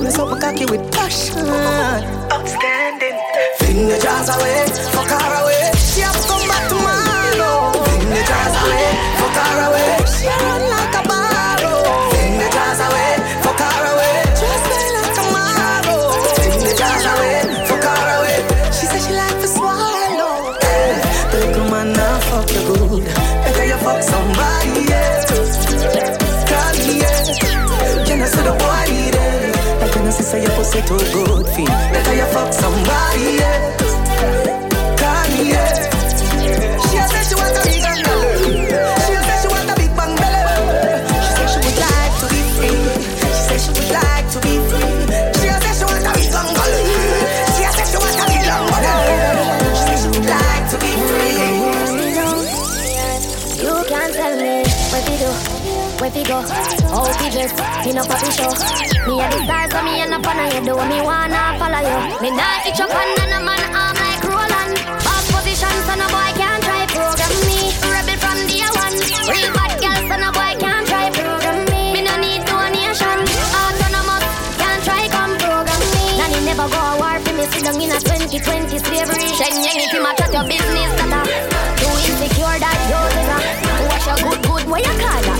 girl is so cocky with passion. Outstanding. Fling the jars away, fuck her away. She have to come back tomorrow. Fling the jars away, fuck her away. She run like a barrow. Pussy too good feel? Better you fuck somebody. Call. She she a big. She she a big bang belly. She she would like to be free. She she would like to be free. She she a big bang. She she a big she would like to be free. You can't tell me where we do, where we go, how we dress, me no papi show. Me a the star, so me end up on you do me wanna follow you. Me not itch up under a man arm like Roland. Boss position, so no boy can't try program me. Rebel from day one, real bad girl, so no boy can't try program me. Me no need donation, autonomous, can't try come program me. Nanny never go a war for me, sit down in a 2020 slavery. Shen yang if you match your business, that too insecure that you're Wash your good, good, what you call that?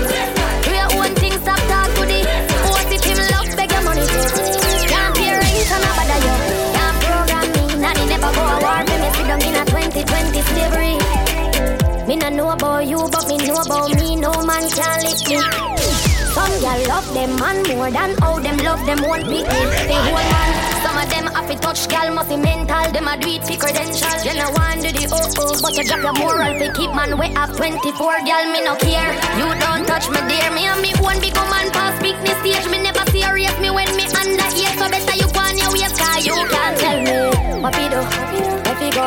Love them man more than how them love them. Won't me They hold man. Some of them have to touch girl must be mental. Them a do it for credentials You know one do the oh oh. But you drop your moral to keep man. Way up 24 girl me no care. You don't touch me dear. Me and me one big woman pass big stage. Me never serious me when me under here So better you go on your ways Cause you can't tell me. What we do, where go?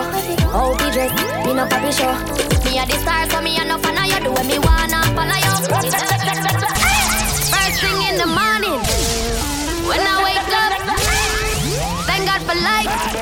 How we dress, me no papi show. Me a the star so me a no fan of you. Do what me wanna follow you thing in the morning. When I wake up Thank God for life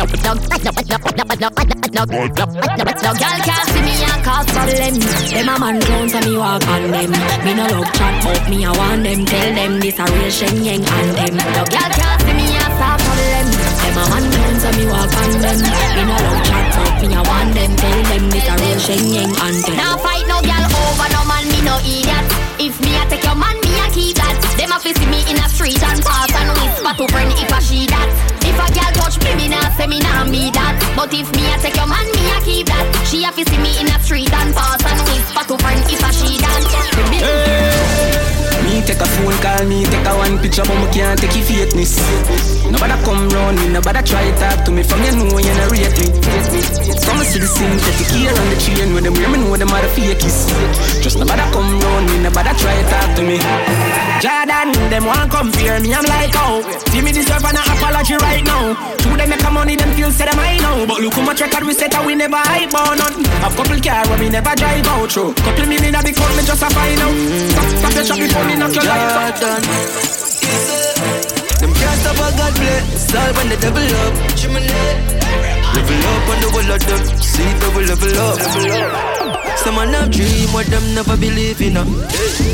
No girl can't see me and cause problem. Them a man clown so me walk on them. Me no love chat but me a want them. Tell them this a real Shenyeng anthem. No girl can't see me and start problem. Them a man clown so me walk on them. Me no love chat but me a want them. Tell them this a real Shenyeng anthem. Now fight no girl over no man, me no idiot. If me I take your man, me I keep that. Them a fi see me in a street and pass and whisper to friend if I she that. If a girl me, nah say me nah me that. But if me I take your man, me I keep that. She a fi see me in a street and pass and whisper to friend if I she that. Call, me take a one picture, but me can't take your fakeness. Nobody come round me, nobody try to talk to me. From you know you not rate me. A see the synthetic here on the chain with them, wear me know them are the fakies. Just nobody come round me, nobody try to talk to me. Jordan, them want compare me, I'm like, oh See me deserve an apology right now True, they make a money, them feel say them I know But look how much record we set and we never hype on none Have couple car where we never drive out through Couple million the count, me just a find out Stop, stop your shop before me knock your lights out Them can't stop a God bless. All when the devil up. Level up on the wall of them See double level up. Some man have dream what them never believe in uh.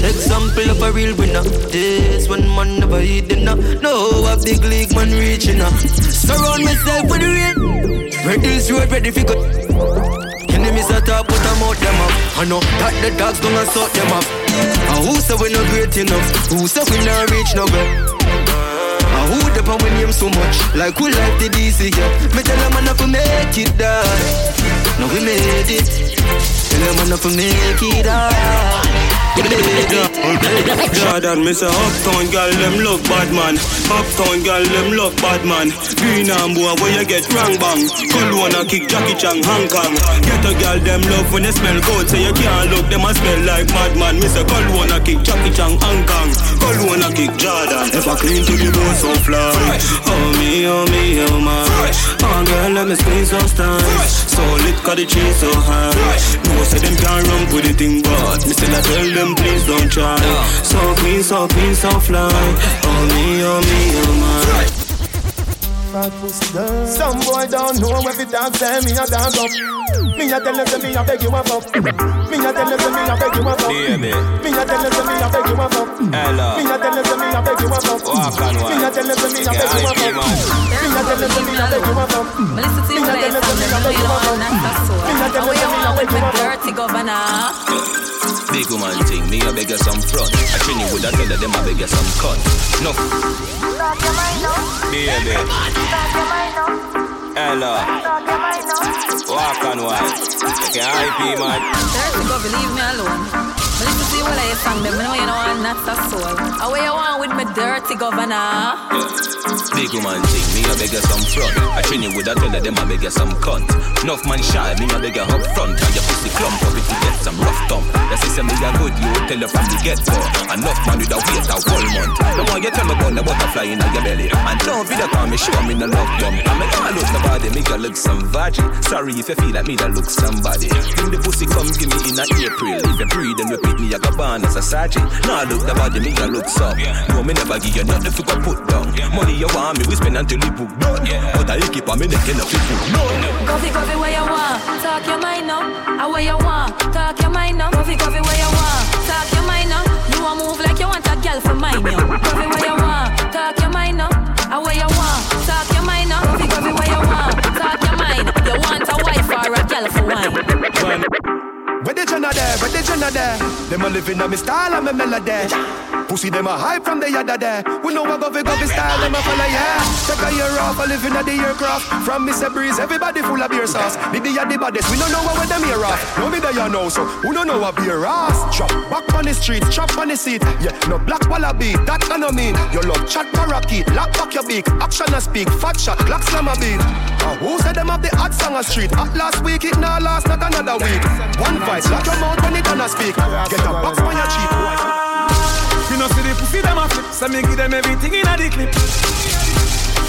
Example of a real winner. This one man never eat dinner. No a big league man reaching uh. Surround myself with the rain. Ready this road ready for good Enemies attack but Out them up. I know that the dogs gonna sort them up. And who say we not great enough? Who say we not reach nowhere who the pan we name so much? Like who like the DC, yeah. Me tell them if we make it die. No we made it. Tell them if we make it die Jordan, me say uptown girl them look bad man. Uptown girl them look bad man. Green and boy where you get wrong bang. Cologne kick Jackie Chan Hong Kong. Get a girl them love when they smell good, so you can't look them a smell like madman. Me say Cologne kick Jackie Chan Hong Kong. Cologne kick Jordan. If I clean to the bone so fly. Oh me, oh me, oh my. Oh girl, let me squeeze so style. So lit, cause the cheese so high. No say them can't run with the thing, but me still I tell them please don't try. So clean, so clean, so fly. Oh me, oh me, oh my. Fat pussy girl. Some boy don't know if it dance, say me a dance up. Me a tell them say me a beg you a fuck. Me a tell them say me a beg you a fuck. Baby. Me a tell them say me a beg you a fuck. Hello. Me a tell them say me a beg you a fuck. Walk on one. Me a tell them say me a beg you a with me dirty governor? Big woman thing, me a beg you some front. I train you with a tell them I beg you some cut. No. Baby. Hello. Walk. Okay, IP man. Dirty governor, leave me alone. Me listen to you while I song them. Me know you know I'm not a soul. What you want with me dirty governor? Big woman thing, me a beg you some front. I train you with a tell them I beg you some cunt. Enough man shy, me a beg you up front. And your pussy clump up if you get some rough thump. The system me a good, you tell her from the get go. Enough man with a wait a whole month. The more you tell me about the butterfly in your belly. And don't be the call me, show me no love dump. I make I look the body, make you look some virgin. Sorry if you feel like me that look somebody. Bring the pussy come give me in a April. If you breathe and repeat me, I go born as a sergeant. Now look the body, me you look up. No, me never give you nothing to go put down. Money you want me, we spend until you book done. But I keep on me neck in a people. No. Coffee, coffee, where you want? Talk your mind now. I where you want? Talk your mind now. Coffee, coffee, where you want? Talk your mind now. You want move like you want a girl for mine, yo. Coffee, where you want? Talk your mind now. I where you want? Talk your mind now. Coffee, coffee, where you want? Talk your mind. You want a wife or a girl for wine? Where the Jenna there, where the Jenna there. Them a living on me style and me melody. Pussy them a hype from the yada there We know what about the govy style, them a follow yeah. Take a year off, a living at the aircraft. From Mr. Breeze, everybody full of beer sauce. The day the baddest, we don't know what them here off. No me there you know, so who don't know what beer ass? Chop back on the street, chop on the seat. Yeah, no black wallaby, that I no mean. You love chat parakeet, lock back your beak. Action and speak, fat shot, black slam a beat. Uh, Who said them have the hot song a street? At last week, it now last, not another week. One vice, lock your mouth when it gonna speak Get a box on your cheek Me no see the pussy them a flip, so me give them everything in a the clip.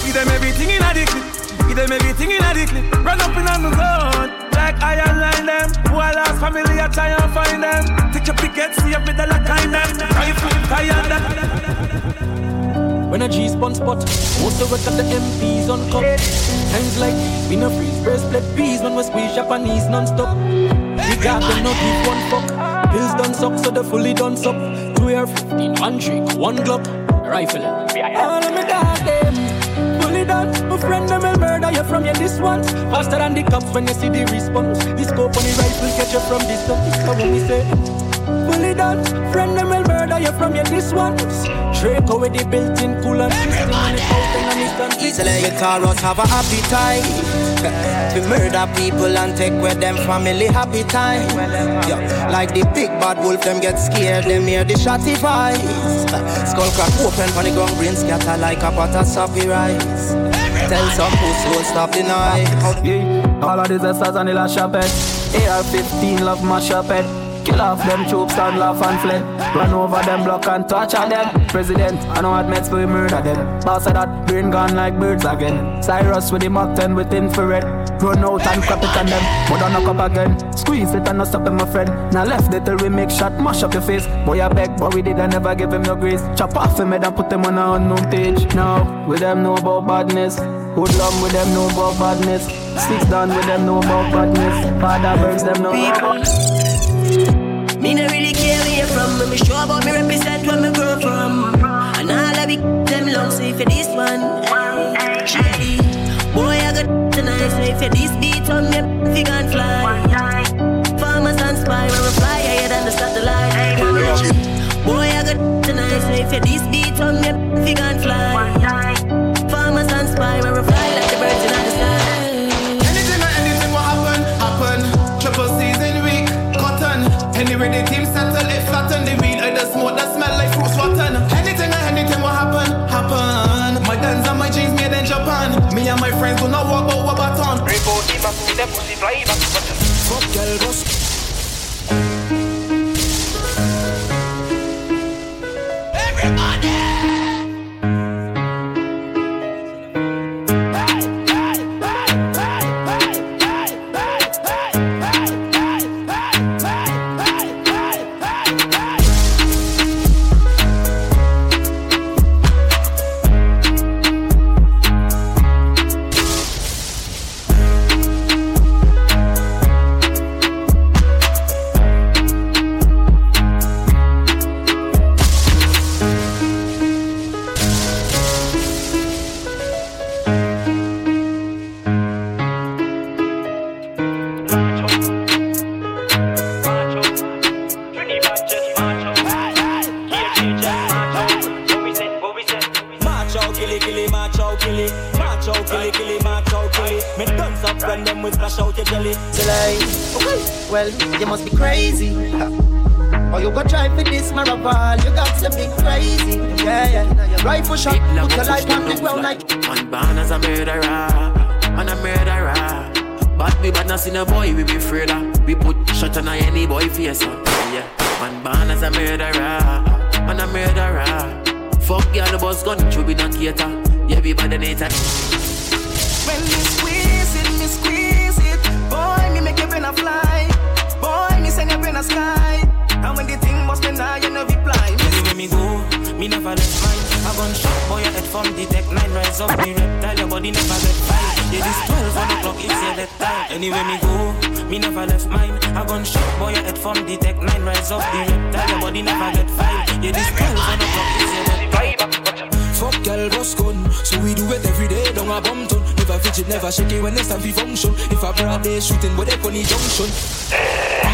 Give them everything in a the clip. Give them everything in a the clip. Run up in on the gun, like iron line them. Who I lost family, I try and find them. Take your picket, see if me the lock kind them. Rifle, tired them. When a G spun spot, most of us got the MPs on cut. Times like we no freeze, breast split peas when we squeeze Japanese non-stop. We got them not give one fuck. Pills done suck, so the fully done suck. Two air 15, one trick, one Glock, rifle. All of me dog them, fully done. My friend them will murder you from your this ones. Faster than the cops when you see the response. The scope on the rifle catch you from distance. So when we say, fully done, friend them will murder murder you from your this ones. Draco with the built-in coolant system and it out and instant. Easily you Taurus have a appetite To murder people and take with them family happy time yeah. Like the big bad wolf, them get scared, them hear the shotty voice Skull crack open for the ground, brain scatter like a pot of soppy rice Tell some pussy will stop the night yeah. All of these stars and the last chapet AR-15 love my chapet Kill off them troops and laugh and fled. Run over them, block and torture them. President, I know admits we murder them. Boss of that, brain gone like birds again. Cyrus with the MAC-10 with infrared. Run out and crap it on them, but don't knock up again. Squeeze it and not stop it, my friend. Now left it till we make shot, mash up your face. Boy, I beg, but we did, I never give him no grace. Chop off him head and put him on a unknown page. Now, with them know about badness. Hoodlum with them know about badness. Sticks down with them know about badness. Father birds them know about me no really care where you're from. When me sure about me represent where me grow from. And all be them long so for this one. Shady. Boy, I got tonight. So if you this beat on me, figure and fly. Farmers and spy, when we fly higher than the satellite. Boy, I got tonight. So if you this beat on me, figure and fly. Farmers and spy, when we fly Anyway, the team settle it flatten the weed. I the smoke that smell like fruits rotten. Anything or anything will happen, happen. My guns and my jeans made in Japan. Me and my friends will not walk out with baton. Rainbow team back to the pussy fly back to button. Fuck girl, boss. Done some them with splash out your jelly. Delay. Okay. Well, you must be crazy. Or you go try for this marathon, you got to be crazy. Yeah, yeah. Rifle shot, put your life on the ground like. Man born as a murderer, man a murderer. But we bad not see no boy we be afraid of. We put shot on any boy face on. Yeah, man born as a murderer, man a murderer. Fuck girl the boss gun, you be not cater. Yeah, we bad need it. When fly. Boy, me send your brain a sky. And when the thing must be now, you know reply. Anywhere me go, me never left mine. A gunshot boy, your head from the tech nine. Rise up the reptile, your body never get fight. Yeah, this 12 one o'clock is your that time. Anywhere me go, me never left mine. A gunshot boy, your head from the tech nine. Rise up the reptile, your body never get fight. Yeah, this 12 one o'clock is your that time. Fuck girl, boss gun. So we do it every day, don't a bum ton. Never fidget, never shake it when it's time for function. If I broad day shooting, what they funny junction.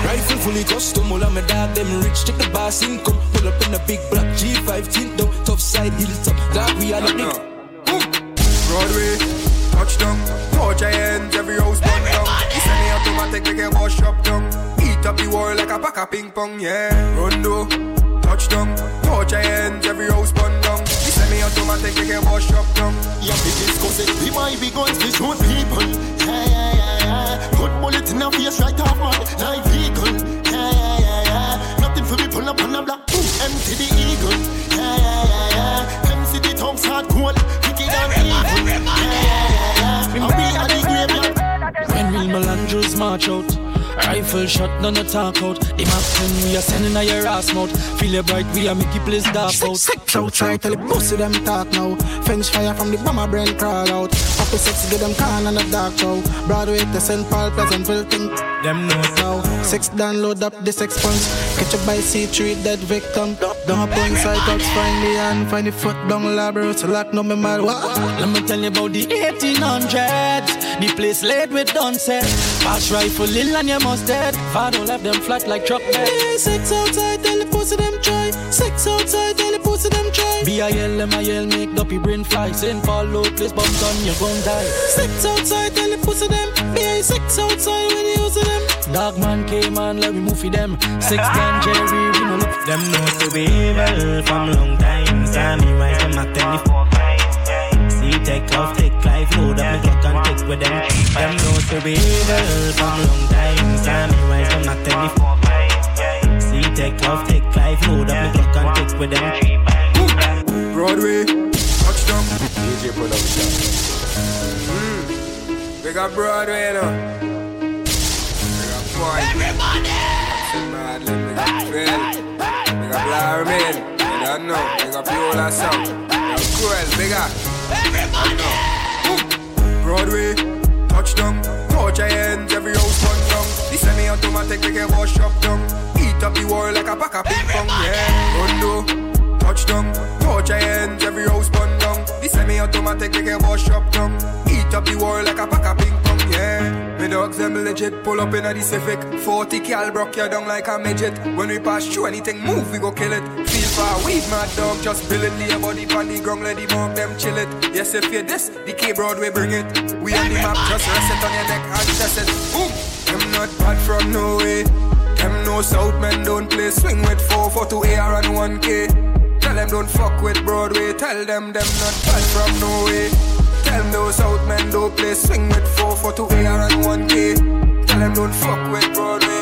Rifle fully custom, all of my dog, them rich, check the boss income. Pull up in a big black G5 tint down, top side, hilltop. Dog, we up the Broadway, touchdown. Touch your hands, every house burn down. You send me automatic, we can wash up down. Eat up the world like a pack of ping pong, yeah. Rondo, touchdown. Touch your hands, every house burn down. You send me automatic, we can wash up down. Yeah, big discuss it. Be my big guns to shoot people. Yeah, yeah, yeah, yeah. Put bullet in the face right off man. Like vehicle. Yeah, yeah, yeah, yeah. Nothing for me pull up on the block. Ooh, empty the eagle. Yeah, yeah, yeah, yeah. MC the tongues hard cold. Wicked and evil. Yeah, yeah, yeah, yeah. And we are the graveyard. When real Melandros march out Rifle shot, none of talk out The map ten we are sending a your ass mouth Feel it bright, we are make you place dark out Six try tell the pussy them talk now. French fire from the bomber brain crawl out. Happy sex get them can on the dark show. Broadway to St. Paul, Pleasantville, think them know now. Six download up the sex punch. Catch up by C3 dead victim. Don't up on cycles, find the hand, find the foot down labor. So lock no me mal. What? Let me tell you about the 1800s The place laid with done set Pass rifle in and you must dead Father left them flat like truck bed Hey, six outside, tell the pussy them try. Six I yell, them I yell, make duppy brain fly. Send follow, place bump on, you gon' die. Six outside, tell the pussy them. Ain't six outside when you use them. Dog man came on, let me move for them. Six gun Jerry, we no look. Them know to be evil from long time. Sammy rise them at 24 See, take off, take life, load up me clock and take with them. Them know to be evil from long time. Sammy rise them at 24 See, take off, take life, load up me clock and take with them. Broadway, touchdown. DJ production. Mm. We got Broadway now. Point. Everybody! We got Phil. We got Blairman. You don't know. We got Viola Sound. We got Cruel. Bigger. Everybody! Broadway, touchdown. Touch your hands, every house run down. The semi-automatic, we can wash up down. Eat up the wall like a pack of ping pong, yeah. Rondo, touchdown. Touch your hands, every house burn down. The semi-automatic, we can wash up down. Eat up the wall like a pack of ping pong. Me dogs them legit, pull up in a the Civic. 40 cal broke you down like a midget. When we pass through anything, move, we go kill it. Feel far, weed mad dog, just bill it. Lay body on the ground, let the mug them chill it. Yes, if you this, the K Broadway bring it. We on the map, just rest it on your neck and test it. Boom! Them not bad from no way. Them no South men don't play swing with 4 for 2 AR and 1K. Tell them don't fuck with Broadway. Tell them them not bad from no way. Tell them those South men don't play swing with 4 for 2 AR and 1K. Tell them don't fuck with Broadway.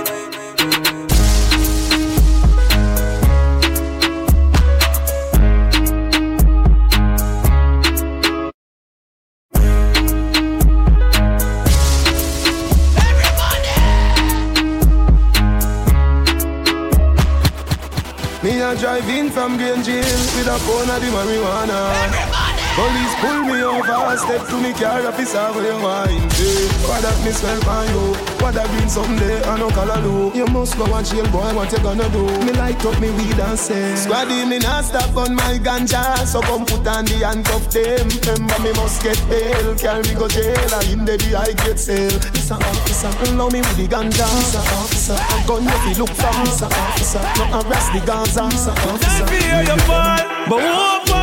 Me a drive in from Green Jail with a phone of the marijuana. Police pull me over, step to me car, officer, where you wine, eh, say What that me smell by you, what that been someday, I no color do You must go and jail, boy, what you gonna do? Me light up me weed and say Squaddy, me not stop on my ganja, so come put on the handcuff them Remember me must get bail, carry me go jail, and in the day I get sale Mr. Officer, allow me with the ganja Mr. Officer, a gun you fi look for Mr. Officer, no arrest the Gaza Mr. Officer, Never hear your fall, but hope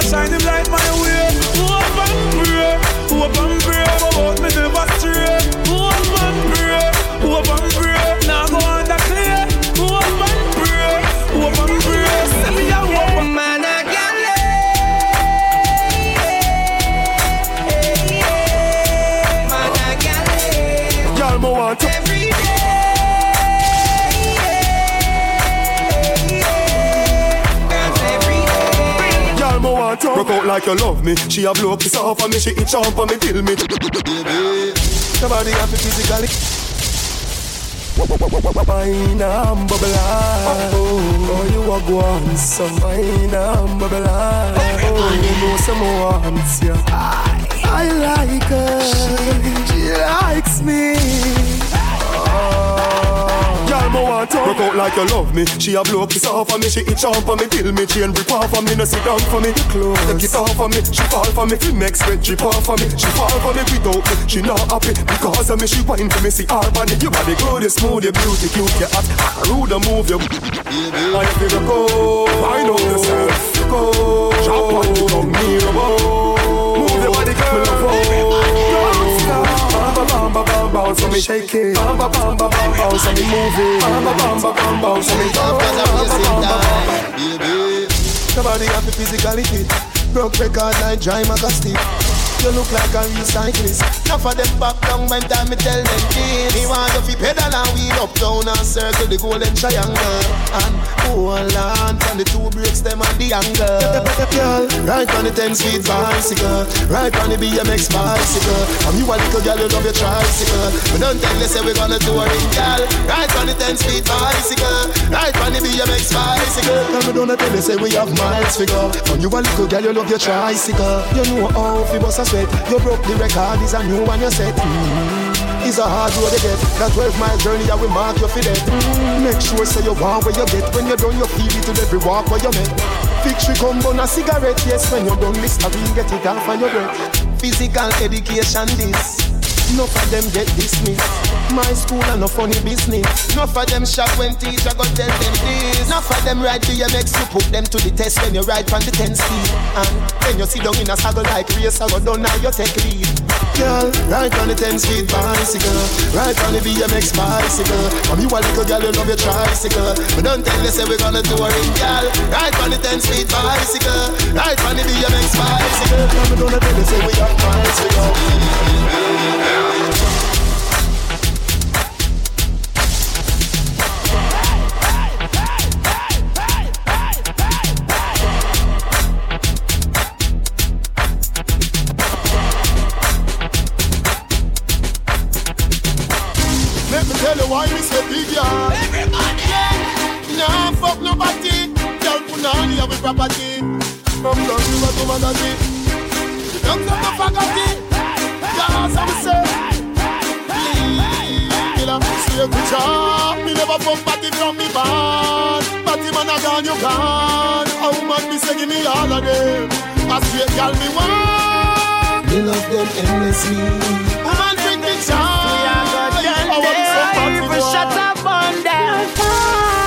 to shine him light my way. Hope and pray, hope and pray, but me never stray. Like you love me. She a blow kiss off on me. She itch on for me till me. Somebody have to physically. Wine and bubble oh, oh, you a go on some wine and bubble Oh, you know some wants ya I like her. She likes me Girl, mo want to. Rock out like you love me. She a blow kiss off on me. She itch on for me. Till me chain rip off on me. No sit down for me. Close. Take it off on me. She fall for me. Fi make sweat drip off for me. She fall for me without me. She not happy. Because of me She whine for me. See her body. Your body good, you smooth, you beauty cute, you hot. Ah, rude and move you And if you go I know yourself. Go Jump on the ground Me Move Bam bam bam bounce when me shake it. Bam bam bam bam bam bounce when me move it. Bam bam bam bam bam bounce when me jump. Bam bam bam bam bam. Somebody have to physically fit. Broke record like dry magazine. You look like a real cyclist. Enough of them back down when time me tell them this. Me want to fi pedal and wheel up down and circle the golden triangle and hold on from the two brakes them and the angle. Ride on the ten speed bicycle, ride on the BMX bicycle. I'm you a little girl, you love your tricycle. But don't tell you say we gonna touring, girl. Ride on the ten speed bicycle, ride on the BMX bicycle. Tell me don't tell you say we have miles figure. And you a little girl, you love your tricycle. You know how fi bust a sweat. You broke the record, is a new one you set. Mm. It's a hard road to get. That 12 mile journey, I will mark you for that. Mm. Make sure say you want where you get. When you're done, you feel it to every walk where you make. Victory come on a cigarette, yes. When you're done, Mr. Bean, get it off on your breath. Physical education, this. Enough of them get dismissed. My school and no funny business. Enough of them shock when teacher go tell them this. Enough of them ride BMX, you put them to the test when you ride from the 10 speed. And then you sit down in a saddle like race, I go down now you take lead. Girl, ride on the 10 speed bicycle. Ride on the BMX bicycle. From you a little girl, you love your tricycle. But don't tell you say we gonna do ring, girl. Ride on the 10 speed bicycle. Ride on the BMX bicycle. Come on, don't tell you say we got bicycle. Let me tell you why me say big yard. Nah, fuck nobody. Girl, put on here with property. From the river to Magadi. Don't come to Fagati. Yes, I'm say. Killer, a good job. Me never fuck party from me band. Party man a gone, you gone. A woman me say give me all of them. A straight girl me want. Me love them endlessly. Woman bring the job. I want some party Every shot up on them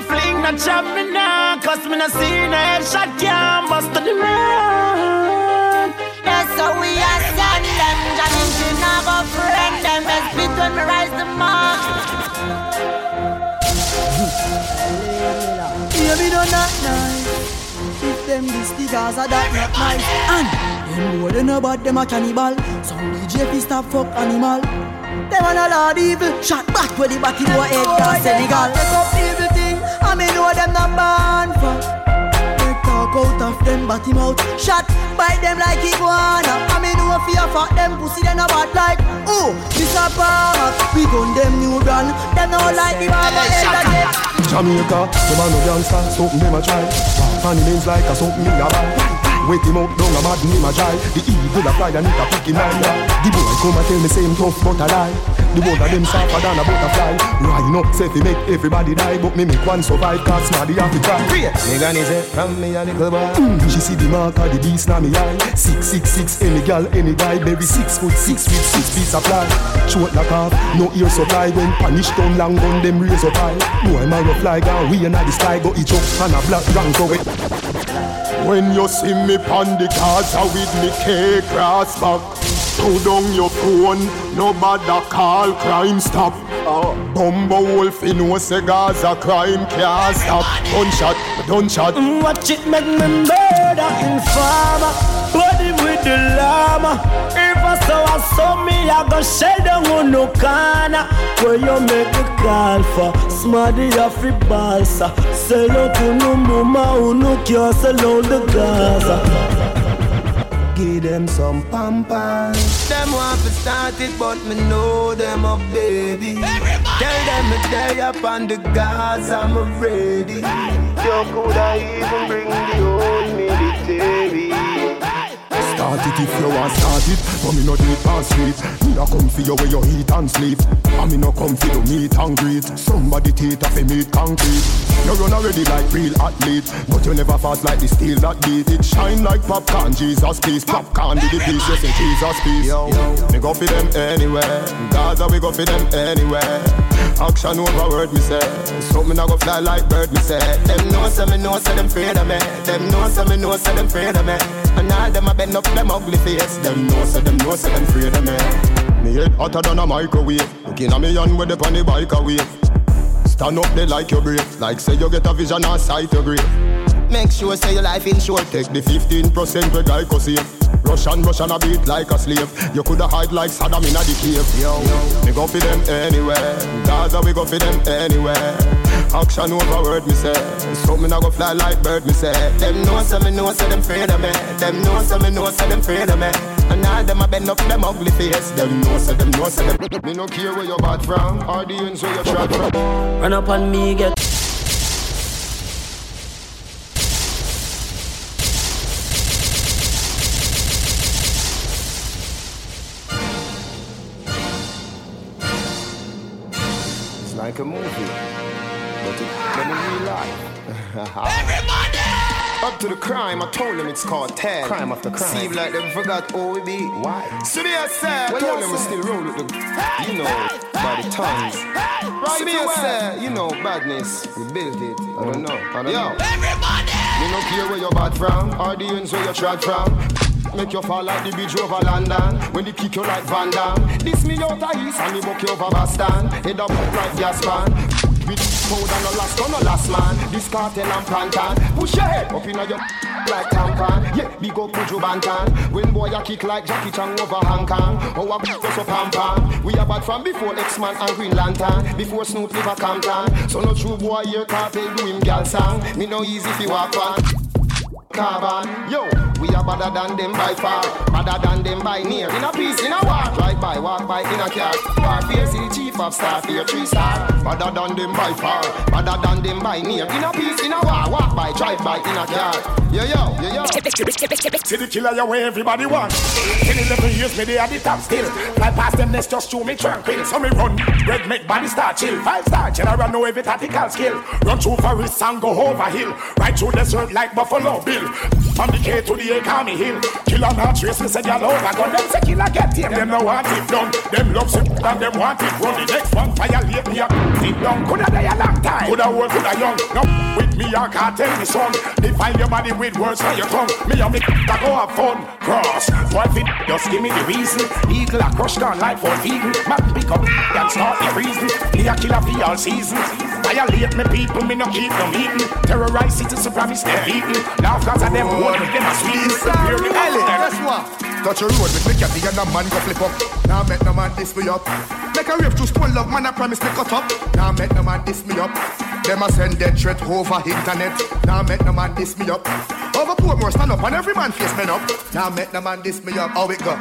No fling, no chop me now Cause me no see no headshot Can't bust to the man That's how we are stand them Jamming to never friend them Best beat when me rise the mark Baby, don't not nice. If them this the Gaza, that not nice. And them boy they know about them a cannibal. Some DJ fi stop fuck animal. Them a no lord evil. Shot back where the backy boy head down Senegal. Take up evil thing. I me know them not born for. They talk out of them body mouth. Shot by them like iguana. I me know fear fuck them pussy them a bad like. Oh, Mr. Palmer, we gun them new brand. Them no like the barber head again. Jamaica, the man no gangster, something them a try. Funny names like a something me a buy. Wake him up, down a mad him a try. The evil a fly and it a pick him hand. The boy come and tell me same tough but a lie. The one of them softer than a butterfly. Rhino say fi make everybody die, but me make one survive. Cause smarty have to try. Me granny say from me a little boy. Mm, she see the mark of the beast na me eye. Six six six, any gal, any guy, baby six foot six with six feet supply. Short like half, no ear supply. When punish down long gun, them raise up high. Boy man go fly down, we inna the sky go each up and a black rank go it. When you see me pon the Gaza with me cake grass back. Throw down your phone, nobody call crime stop. Uh, Bumbo wolf in no say Gaza crime can't stop. Gunshot, gunshot Watch it make me murder informer Body with the llama. If I saw I saw me I go shell down on no corner. Where you make a call for? Smarty off the balsa Sell out to no mama who no care Sell out the Gaza Give them some pampers Them want to start it, but me know them a baby. Tell them me day up on the gas, I'm ready. You coulda even bring the whole military. Start it if you want start it. But me no do it past Me no come for you where you eat and sleep. And me no come for you meet and greet. Somebody teeth off a meat concrete. You run already like real athlete. But you never fast like the steel that beat It. Shine like popcorn, Jesus peace Popcorn did the piece, you say Jesus peace. Yo, me go for them anywhere. Gaza we go for them anywhere Action over word me say. Something I go fly like bird me say. Them know say me know say them afraid of me. Them know say me know say them afraid of me. And all them a bend up them ugly face. Them know say them know say them afraid of me. Me head hotter than a microwave. Looking at me on with the on the bike a wave Stand up there like your brave Like say you get a vision and sight your grave. Make sure say your life in short. Take the 15% where guy go save Russian, Russian a beat like a slave. You coulda hide like Saddam in a cave. Yo, me go for them anywhere. Gaza we go for them anywhere. Action over word me say. So me I go fly like bird me say. Them know say me know say them afraid of me. Them know say me know say them afraid of me. And all them a bend up them ugly face. Them know say them know say them Me no care where you bad from Or the ends where you trod from. Run up on me, get like a movie But it's in real life Everybody! Up to the crime, I told them it's called Ted. Crime after crime. Seem like them forgot who we be. Why? So me I say, I Well, told you them we say. still roll with the, you know, by the tongues. So me I say, you know, badness, we built it. I don't mm. know. I don't Yo. know. Everybody! Me no care where you're bad from, or the ends where you trod from. Make you fall like the bridge over London. When they kick you like Van Damme. This me out of east and me buck you over Boston. Head up like gas pan With powder no last, no last man. This cartel and plantain Push your head up inna your like tampon Yeah, big up Buju Banton. When boy a kick like Jackie Chan over Hong Kong. Oh, a us up pam pam. We are bad from before X-Man and Green Lantern. Before Snoop live a Compton. So no true boy here cartel do him gal song. Me no easy you walk on Carbon, yo, we are better than them by far, better than them by near. In a piece, in a walk, drive by, walk by, in a car. Warfare, see the chief of staff here, three star. Better than them by far, better than them by near. In a piece, in a walk, walk by, drive by, in a car. Yo, yo, yo, yo. See the killer your way everybody want. In 11 years, me they at the top still. Fly past them, let's just show me tranquil. So me run, red make body start chill. Five star general know every tactical skill. Run through forest and go over hill. Right through desert like Buffalo Bill. From the K to the Academy Hill. Killer not trace me say y'all over gun. Them say killer get him, them no want it done. Them love and them want it run. Next one violate me up, it down. Coulda die a long time, coulda old, coulda young. Now with me I can't tell me son. Define your body with words on your tongue. Me and me that go have fun. Cross, what fit? Just give me the reason. Eagle a crush down like for vegan. Man pick up and start the reason. Me a killer for all season. Violate me people, me no keep them eating. Terrorize citizens, promise they're beaten. Laugh cause of them me, them a the Ellie, guess what? Touch a road with me caddy and a man go flip up. Now make no man diss me up. Make a rave to stone love, man I promise me cut up. Now make no man diss me up. Them a send dead threat over internet. Now make no man diss me up. Over more stand up and every man face men up. Now make no man diss me up. How it go?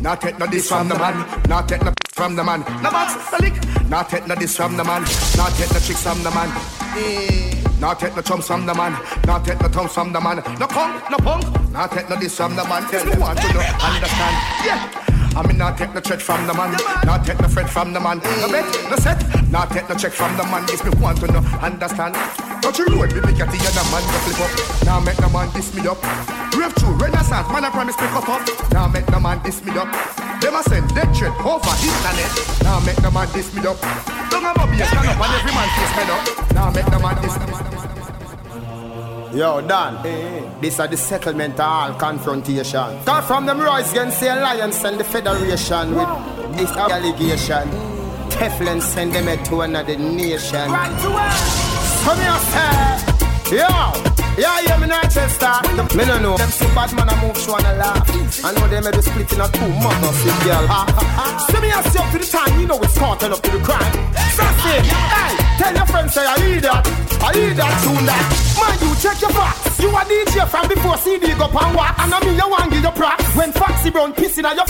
Not take no this from the man. Not take no from the man. No box, no lick. Not take no this from the man. Not take no tricks from the man. Eh. Not take no chumps from the man. Not take no thumbs from the man. No punk, no punk. Not take no this from the man. Tell me want to know, understand. Yeah. I mean, not take no threat from the man, not take no threat from the man. No bet, no set, not take no check from the man. This me want to know, understand. Don't you road, make a tea and man go flip up. Now make no man diss me up. We Rave true, renaissance, man I promise me cut up. Now make no man diss me up. Them a send dead threat over internet. Now make no man diss me up. Don't have a beer, stand up and every man face me up. Now make no man diss me up. Yo, Dan, this are the settlement of all confrontation. Cause from them rise against the alliance and the federation with this allegation. Teflon send them to another nation. Right to Come here, sir. Yo. Yeah, yeah, me not Chester. Me no know. Them see bad man a move, show and a laugh. I know them may be splitting a two mothers with girl. So me ask you up to the time, you know it's caught up to the crime. Sassy, hey, tell your friends say I hear that. I hear that tune that. Man, you check your facts. You a DJ from before CD go pan walk. And I mean you want give your props. When Foxy Brown pissing at your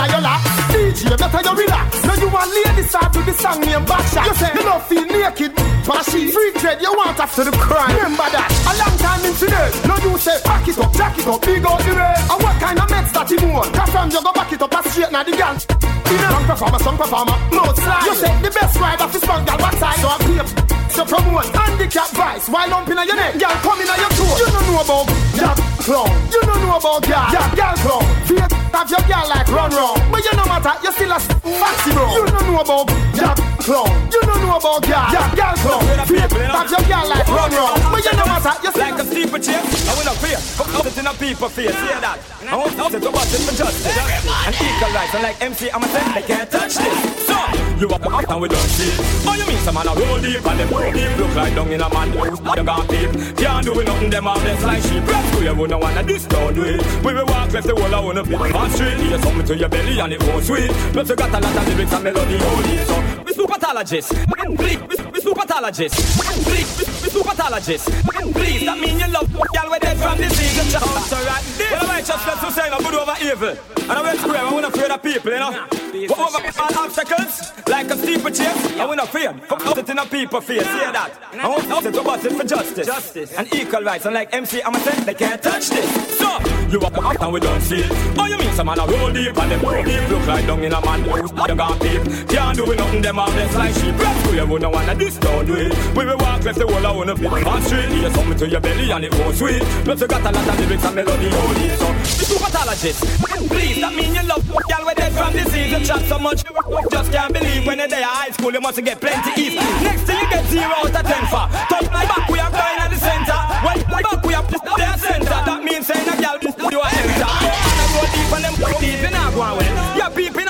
now your lap. DJ, better you relax. Now you want ladies start to the song name Backshot. You say you don't feel naked. Bashy, free trade, you want after the crime. Remember that. A long time in today. Now you say back it up, jack it up, big out the way. And what kind of meds that you want? Cause from you go back it up, and straight now the gun. Song performer, song performer, no slide. You say the best rider for small gal, what side? So I play so promote handicap vice while lumping on your neck. Girl coming on your toe. You don't know about that clown. You don't know about girl. Yeah, girl clown. Fear have your girl like run wrong. But you no matter, you still a maxi. You don't know about that clown. You don't know about girl. Yeah, girl clown. Have your girl like run wrong. But you no matter, you still like a steeple chip. I will not fear. Fuck it in a people fear. See that? I want to to bust it for justice and equal rights. And like MC, I'm a saying they can't touch this. So you walk up and we don't see. Oh, you mean some man a roll deep and them roll deep look like down in a man who's you got deep. Can't do nothing. Them harmless like sheep. Rest to you, no one a this don't do it. We will walk left the whole I wanna be on street. Hear something to your belly and it won't sweet. Plus you got a lot of lyrics and melody holy. So we super pathologists. Please, we, we super pathologists. Please, we, we super pathologists. Please, that mean you love y'all with dead from disease. Just alright. Well, righteousness to say no good over evil. And I went square, I wanna fear the people, you know. But over all obstacles, like a steeple chase, I wanna fear. Fuck out it in a people face, hear that. I want nothing to bust it for justice. Justice. And equal rights, and like MC, I'm a say they can't touch this. So, you walk up and we don't see it. Oh, you mean some man a roll deep and them roll deep. Look like down in a man who's you got deep. Can't do nothing, them harmless like you, square, we wanna this don't. We will walk left the wall, I wanna fit on street. Hear something to your belly and it goes sweet. Plus you got a lot of lyrics and melody, holy so. The supertologist, please, that mean you love y'all with dead from disease. You chat so much, you just can't believe when you're there high school, you must get plenty ease. Next thing you get zero out of ten for. Top my back, we are going at the center. When my back, we are their center. That means saying a girl, you are enter. And I go deep and them go deep, you not go away. You're peeping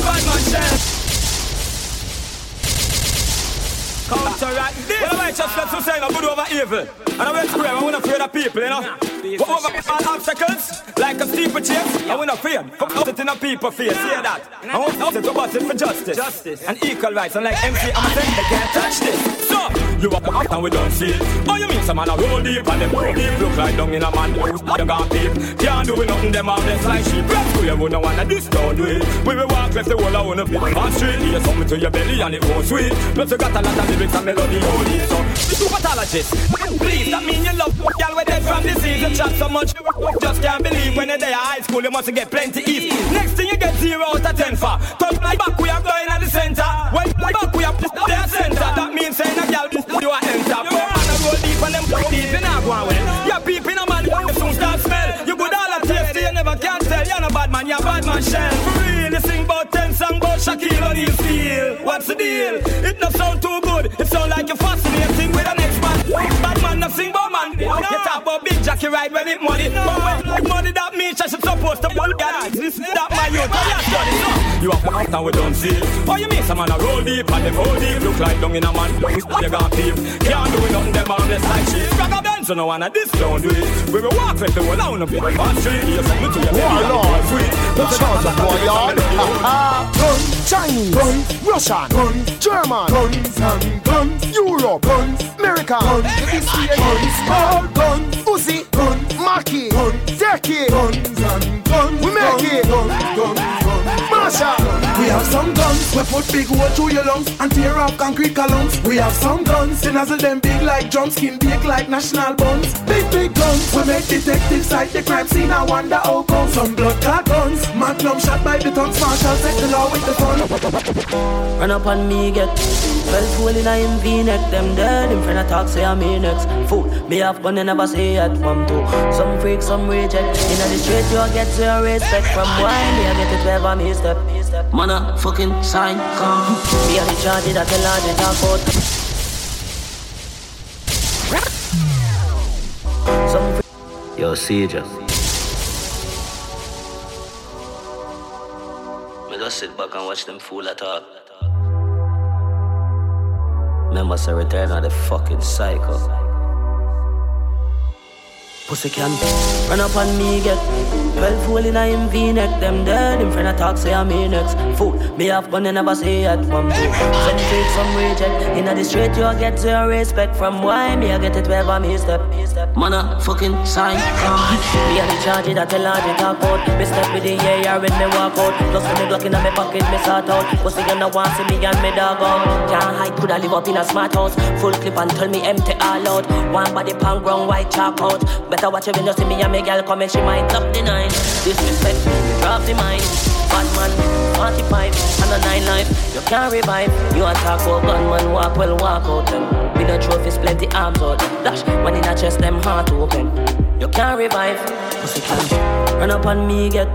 no bad man, you're bad man shell. Counteract this. Well, righteousness to say no good over evil. And I'm I wanna fear the people, you know. Go over all obstacles, like a steeplechase. I wanna fear. Come out it in a people face, hear that. I want to to bust it for justice. Justice. And equal rights. And like MC, I'm saying they can't touch this. So, you walk up and we don't see it. Oh, you mean some man a roll deep and them roll deep. Look like down in a man you got deep. Can't do nothing, them harmless like sheep. Rap to you, we no wanna this, don't do it. We will walk left the wall, I wanna be on street. Hear something to your belly and it goes sweet. Plus you got a lot of lyrics and melody, oh, holy so. The supertologist, please, that mean you love with dead from disease. You chat so much, just can't believe when you're there high school, you must get plenty ease. Next thing you get zero out of ten for. Top like back, we are going at the center. When like back, we are their center. That means saying a girl, you are enter. But man, I go deep and them go deep, you not going. You're peeping a man, you soon start never can tell. You're no bad man, you're bad man shell. For real, you sing about ten song about Shaquille O'Neal feel. What's the deal? It not sound too good. It sound like you're fascinating with the next man. Man, not sing about man. You talk about big Jackie ride when it money. But when money that means I should supposed to pull God. This that my youth. I have done it. You have come and we don't see. Oh, you mean some man a roll deep and them hold deep. Look like dung in a man. You got deep. Can't do nothing. Them harmless like sheep. Rock a bend so no one at this don't do it. We will walk with the whole down up in the street. Here's something to your baby. Lord. Let's charge a boy, y'all. Gun, Chinese, gun, Russian, gun, German, guns guns, Europe, guns, American, guns, guns, gun, Uzi, gun, Maki, gun, Deki, guns and guns, we make it, guns, guns, guns, Marshall. We have some guns, we put big hole through your lungs and tear off concrete columns. We have some guns, they nozzle them big like drum skin, big like national buns. Big, big guns, we make detectives like the crime scene. I wonder how come some blood clot guns. Magnum shot by the tongues, Marshall take the law with the fun. Run up on me, get Well fool in a him V-neck Them dead, him friend a talk, say I'm me next Fool, me have gun, they never say it from two Some freak, some reject Inna the street, you get to your respect From why me, I get it wherever me step Man a fucking sign, come. Me a the charge that tell her the talk out Some freak Yo, Caesar Me just sit back and watch them fool a talk Me must have return of the fucking psycho. Pussy can run up on me, get 12 hole in a him V-neck. Them dead, him friend a talk, say I'm next. Fool, me have gun, they never say it from. Some take some reject. In the street, you get zero respect. From why me, I get it wherever me step. Man, a fucking sign. Me a the charge that tell her the talk out. Me step with the AR when me walk out. Plus when me Glock in my pocket, me sort out. Pussy gonna want see me and me dog out. Can't hide, coulda live up in a smart house. Full clip and tell me empty all out. One body pound ground white chalk out. Better watch it when you see me and me girl come and she might up the nine. Disrespect, drop the mind. Bad man, 45 and a nine life. You can't revive. You a talk about gunman, walk well, walk out them. With no trophies, plenty arms out. Dash, when in a chest, them heart open. You can't revive. Pussy can't run up on me, get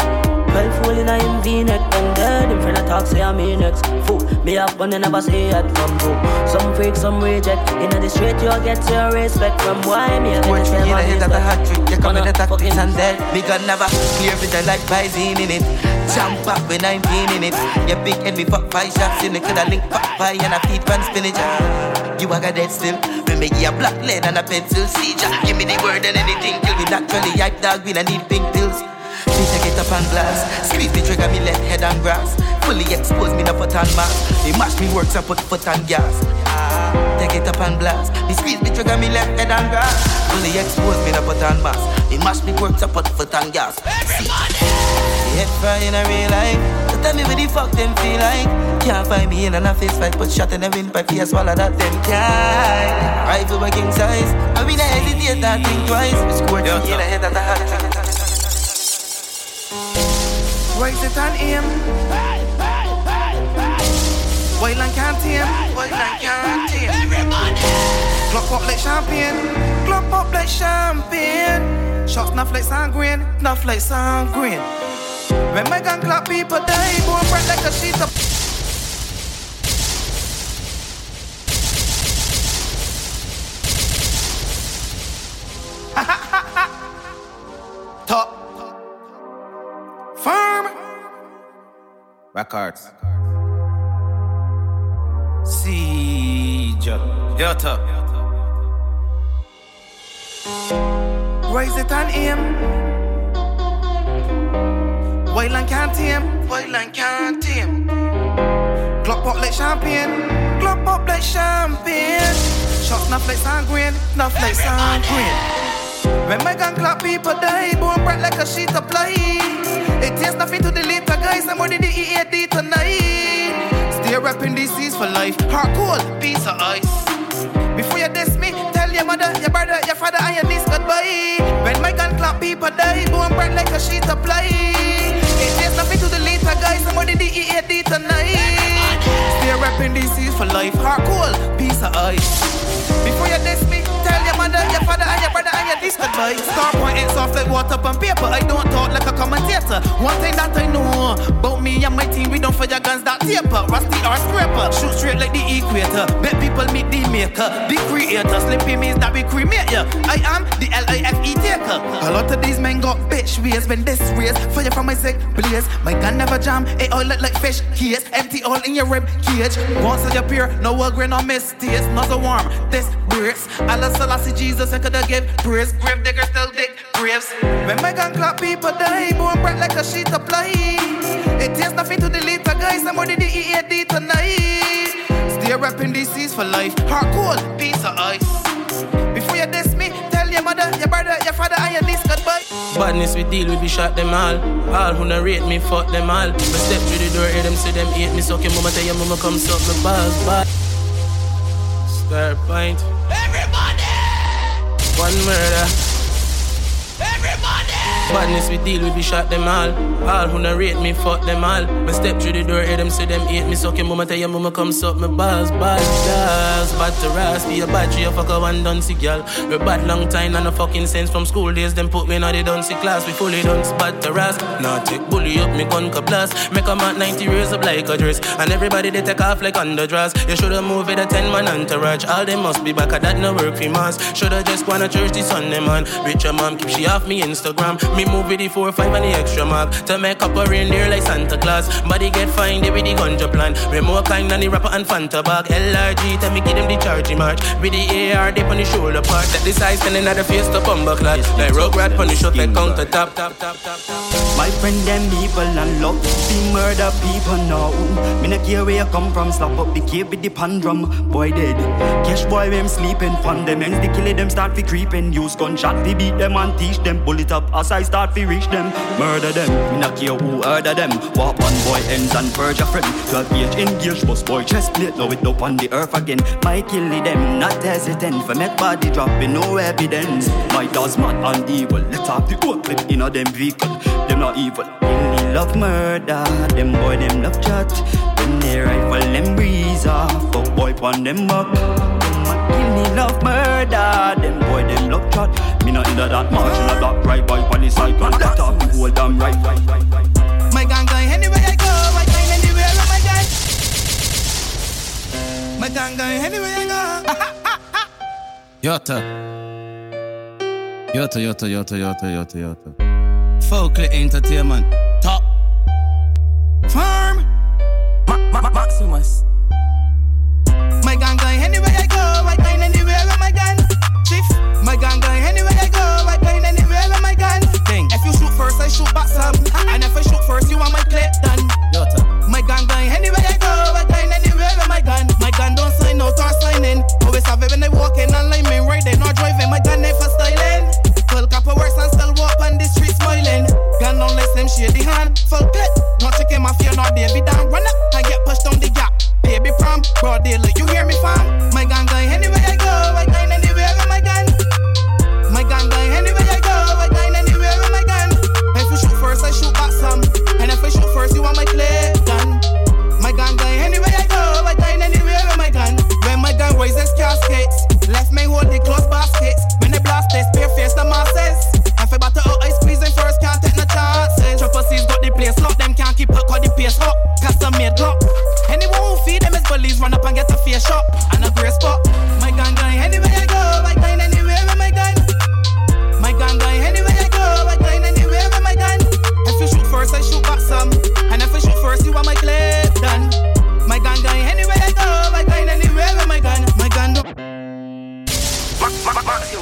12 hole in a him V-neck. And dead in front of talk say I'm me next. Fool, me have gun and never say it from two Some freak, some reject. In the street you get your respect From why me a get Poetry in the head of the hat trick. You come with the tactics and dead. Me gun never clear with the like Visine in it. Jump back with 19 in it. You big head me fuck five shots in it. Coulda link pop pie and a feet pan spinach. You a got dead still. Me make you a black lead and a pencil seizure. Give me the word and anything Kill me naturally. Hype dog We don't need pink pills me take it up and glass. Squeeze the trigger, me left head and grass. Fully expose me no foot and mass. Me mash me works and put foot and gas. Ah, take it up and blast Me squeeze the trigger, me left head and grass. Fully expose me no foot and mass. Me mash me works and put foot and gas. The head fry in a real life. So tell me what the fuck them feel like. Can't find me in a face fight Put shot in the wind pipe Fear swallow that them can Rifle by king size. I we not hesitate that think twice. Three in the head of the hat trick Raise it and aim. Wild and can't tame. Wild and can't tame. Everybody. Clock up like champagne. Clock up like champagne. Shots snuff like sanguine. Snuff like sanguine. When my gun clap, people die. Bright like a sheet of. Records. Siege. Yo, top. Rise it and aim. Wild and can't tame. Wild and can't tame. Glock pop like champagne. Glock pop like champagne. Shots snuff like sanguine. Snuff like sanguine. When my gun clap, people die. Bone bright like a sheet of ply. It tastes nothing to the later uh, guys. I'm to EAD tonight. Stay rapping these DCs for life. Heart cold, piece of ice. Before you diss me, tell your mother, your brother, your father, and your niece goodbye. When my gun clap, people die. Bone bright like a sheet of ply. It tastes nothing to uh, the later guys. Ready to EAD tonight. Stay rapping these DCs for life. Heart cold, piece of ice. Before you diss me, mother, your father, and your brother, and your niece goodbye. Star point ain't soft like water on paper. I don't talk like a commentator. One thing that I know about me and my team, we don't fire guns that taper. Rusty or scraper, shoot straight like the equator. Bet people meet the maker, the creator. Slippy means that we cremate ya. I am the L-I-F-E taker. A lot of these men got bitch ways when this race. Fire from my sick blaze. My gun never jam, it all look like fish case. Empty all in your rib cage. Once I appear, no grain or mistakes. Not so warm, this bricks. Allah Selassie Jesus, I coulda give praise. Grave digger still dig graves. When my gun clap, people die. Born bright like a sheet of ply. It tastes nothing to the later guys. I'm ready to EAD tonight. Stay rapping DCs for life. Heart cold, piece of ice. Before you diss me, tell your mother, your brother, your father, and your niece goodbye. Badness we deal with, we shot them all. All who not rate me, fuck them all. Me step through the door, hear them say them hate me. Suck your mama, tell your mama come suck my balls, bad. Star point. Everybody! One murder. Everybody! Badness we deal with, we shot them all. All who not rate me, fuck them all. Me step through the door, hear them say them hate me. Suck your mama, tell your mama come suck my balls. Bad jazz, bad to ras, be a battery, a fucker one see girl. We bad long time and no fucking sense from school days. Them put me in the see class, we fully done bad to ras. Now take bully up, me gun ka blast. Make a man 90 raise up like a dress. And everybody they take off like underdress. You shoulda moved with a 10 man entourage. All them must be back, at that no work for mass. Shoulda just wanna church this Sunday man. Richer mom keep she off me Instagram. Me move with the 4 5 and the extra mark. To make up a reindeer like Santa Claus. Body get fine, they with the ganja plan. We more kind than the rapper and Fanta bag. LRG, tell me give them the charging march. With the AR, they on the shoulder part. That the size standing at face to bumper clad. Like Rugrat on the shot like counter top, top. My friend, them people and love the murder people now. Me not care where you come from, slap up the cape with the pan drum. Boy dead. Cash boy, them sleeping. Fun them ends, the kill them start fi creeping. Use gunshot fi beat them and teach them. Bullet up as I start fi reach them. Murder them. Me not care who order them. Walk one boy ends and purge a friend. 12 gauge engage, bust boy chest plate. Now it up on the earth again. My kill them, not hesitant. For make body drop with no evidence. My dogs mad and evil. Let off the clip in a them vehicle. Them not evil. Only love murder. Them boy them love chat. When they rifle them breeze off. Fuck boy pon them back. Them a kill me love murder. Them boy them love chat. Me not into that march in a black right boy pon the side. Let off the whole damn right. My gun going anywhere I go. I oh going anywhere with my gun. My gun going anywhere I go. Yota. Yota, yota, yota, yota, yota, yota. Folklore Entertainment. Top. Firm. Ma- ma- Maximus. You shoot first, I shoot back some. Ah. And if I shoot first, you want my clip done. Yota. My gun going anywhere I go. I going anywhere with my gun. My gun don't sign out or sign in. Always have it when they walking on line, me right they not driving. My gun never styling. Full couple works and still walk on the street smiling. Gun don't let them shady hand. Full pit. Not chicken mafia, not baby down. Run up and get pushed on the gap. Baby prom, broad daylight, you hear me fam? My gun going anywhere I go. I going anywhere I shoot back some. And if I shoot first, you want my clip gun. My gun going anywhere I go, I going anywhere with my gun. When my gun raises caskets, left me hold the close baskets. When they blast this, spear face the masses. If I battle, out, I squeeze in first, can't take no chances. Triple got the place locked, them can't keep up, got the pace up. Custom made lock. Anyone who feed them is bullies, run up and get a face shot. And a grey spot.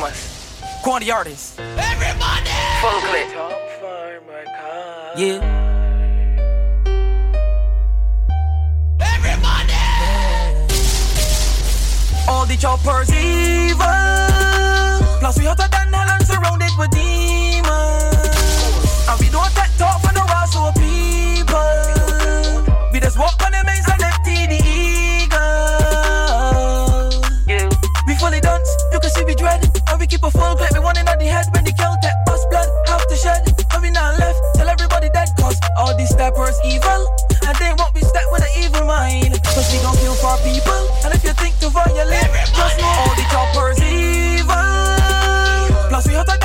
Maximus. Quantity artist. Everybody! Full clip. Yeah. Everybody! All the choppers evil. Plus we hotter than hell and surrounded with demons. We keep a full clip, we one in the head when the count take us blood, have to shed. And we not left, tell everybody dead, cause all these steppers evil. And they won't be step with an evil mind. Cause we gon' kill for people. And if you think to violate, just know all the choppers evil. Plus we hotter than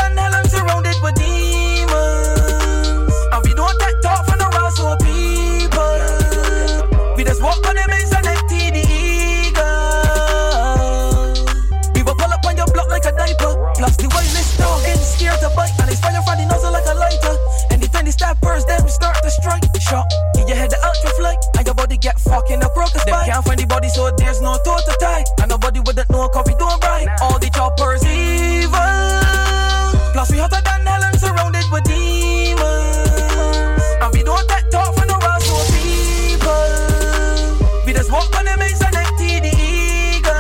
steppers, start to strike. Shot, give your head the ultra flight. And your body get fucking up broken Them can't find the body, so there's no toe to tie. And nobody wouldn't know cause we don't right. All the choppers evil. Plus we hotter than hell and surrounded with demons. And we don't take talk for no raw people. We just walk on the maze and empty the eagle.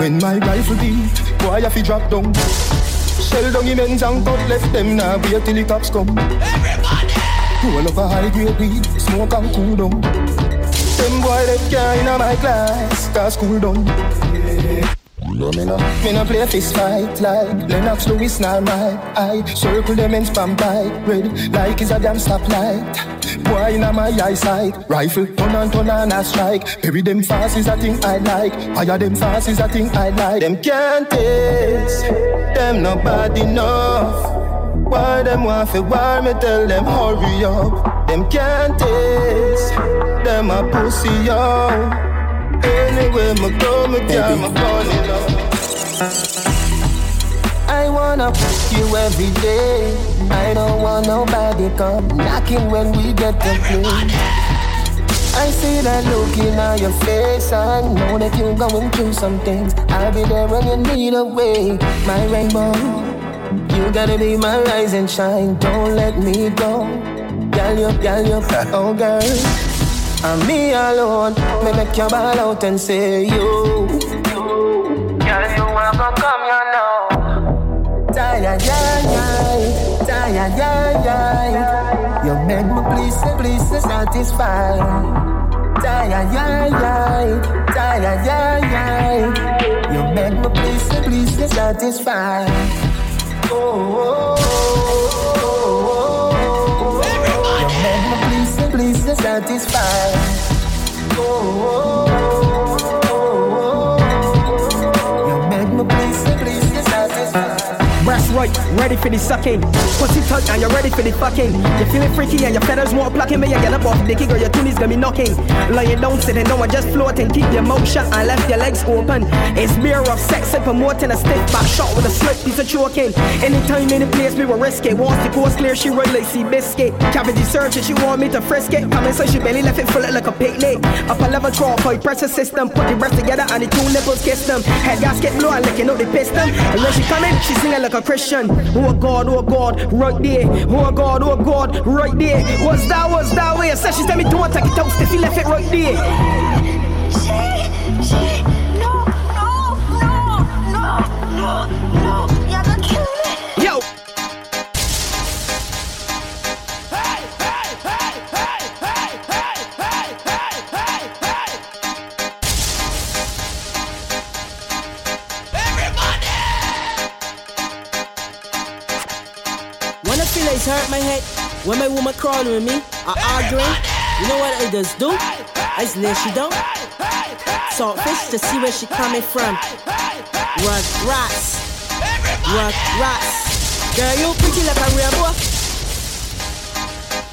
When my rifle beat, boy, I feel drop down. Shell down him ends and cut left them now wait till the cops come. Everybody! Roll up a high grade weed, smoke and cool down. Them boy left car in my class, cause cool down. No, me no, me no play fist fight like Lennox Lewis, not my eye. Circle them and spam by, red like it's a damn stoplight. Boy in my eyesight, rifle turn and turn and a strike. Bury them fast is a thing I like. Fire them fast is a thing I like. Them can't taste, them not bad enough. Why them want fi war me tell them hurry up. Them can't taste, them a pussy yo. Anywhere me go, me carry my gun up. I wanna fuck you every day. I don't want nobody come knocking when we get to play. I see that look in your face. I know that you're going through some things. I'll be there when you need a way, my rainbow. You gotta be my rise and shine. Don't let me go. Girl, you, girl, you, oh girl. I'm me alone, me make you ball out and say you. Girl, you wanna come, you know. Tired, yeah, yeah, yeah, yeah. You make me please, please satisfy. Tired, yeah, yeah, tired, yeah, yeah. You make me please, please satisfy. Oh, oh, oh, oh, oh, oh. You make me please, please satisfy. Oh, oh, oh, Ready for the sucking. Pussy touch and you're ready for the fucking. You feeling freaky and your feathers plucking, but you get up off the dicky, girl, your tuni's gonna be knocking. Lying down, sitting down, I just floating. Keep your mouth shut and left your legs open. It's beer of sex, sip more than a stick back shot with a slick piece of choking. Anytime, any place, we will risk it. Once the coast clear, she roll like Seabiscuit. Search it, she want me to frisk it. Coming inside, she belly left it full like a picnic. Up a level 12, for pressure system. Put the breasts together and the two nipples kiss them. Head gasket blow and licking out the piston. And when she coming, in, she singing like a Christian. Oh God, oh God, right there. Oh God, oh God, right there. What's that? What's that way? Said she tell me don't take it out, if you left it right there. When my woman crawling with me, I arguing, you know what I just do? I just lay she down. Saltfish to see where she coming from. Work rats. Work rats. Girl, you pretty like a real boy.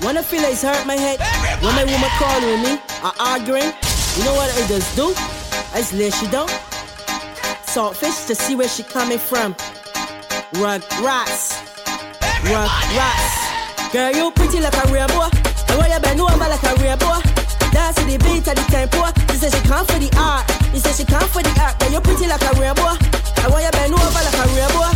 When I feel it's hurt my head, when my woman calling with me, I arguing, you know what I just do? I just lay she down. Saltfish to see where she coming from. Rug rats. Rug rats. Girl, you pretty like a rainbow. The way you bend over like a rainbow. Dance to the beat of the tempo. She said she come for the art. She said she come for the art. Girl, you pretty like a rainbow. The way you bend over like a rainbow.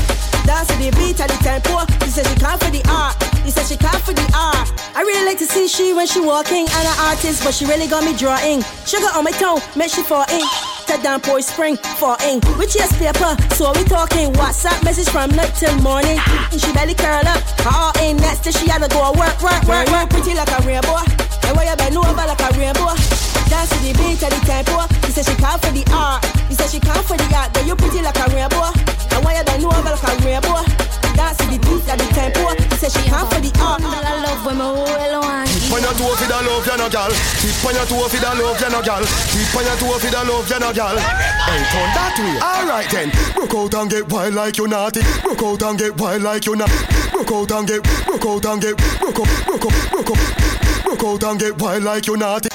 Dance to the beat of the tempo. She said she come for the art. She said she come for the art. I really like to see she when she walking. And an artist, but she really got me drawing. Sugar on my tongue, make she fall in. Ted down boy spring for ink. Which yes paper, so we talking. WhatsApp message from night till morning. And she belly curl up, all in next till she had to go work, work, work, work. Pretty like a rainbow. And why you bend over like a rainbow? Dance to the beat of the tempo. He said she come for the art. He said she come for the art. Girl, you pretty like a rainbow. And why you bend over like a rainbow? Dance to the beat of the tempo. He said she come for the art. I love when my whole one. Tip on your toe for the love, you no gal. Tip on your toe for the love, you no gal. Tip on your toe for the love, you no gal. Hey, turn that way. Alright then. Broke out and get wild like you naughty. Broke out and get wild like you naughty. Broke out and get, broke out and get, broke up, broke up, broke up. Broke out and get wild like you naughty.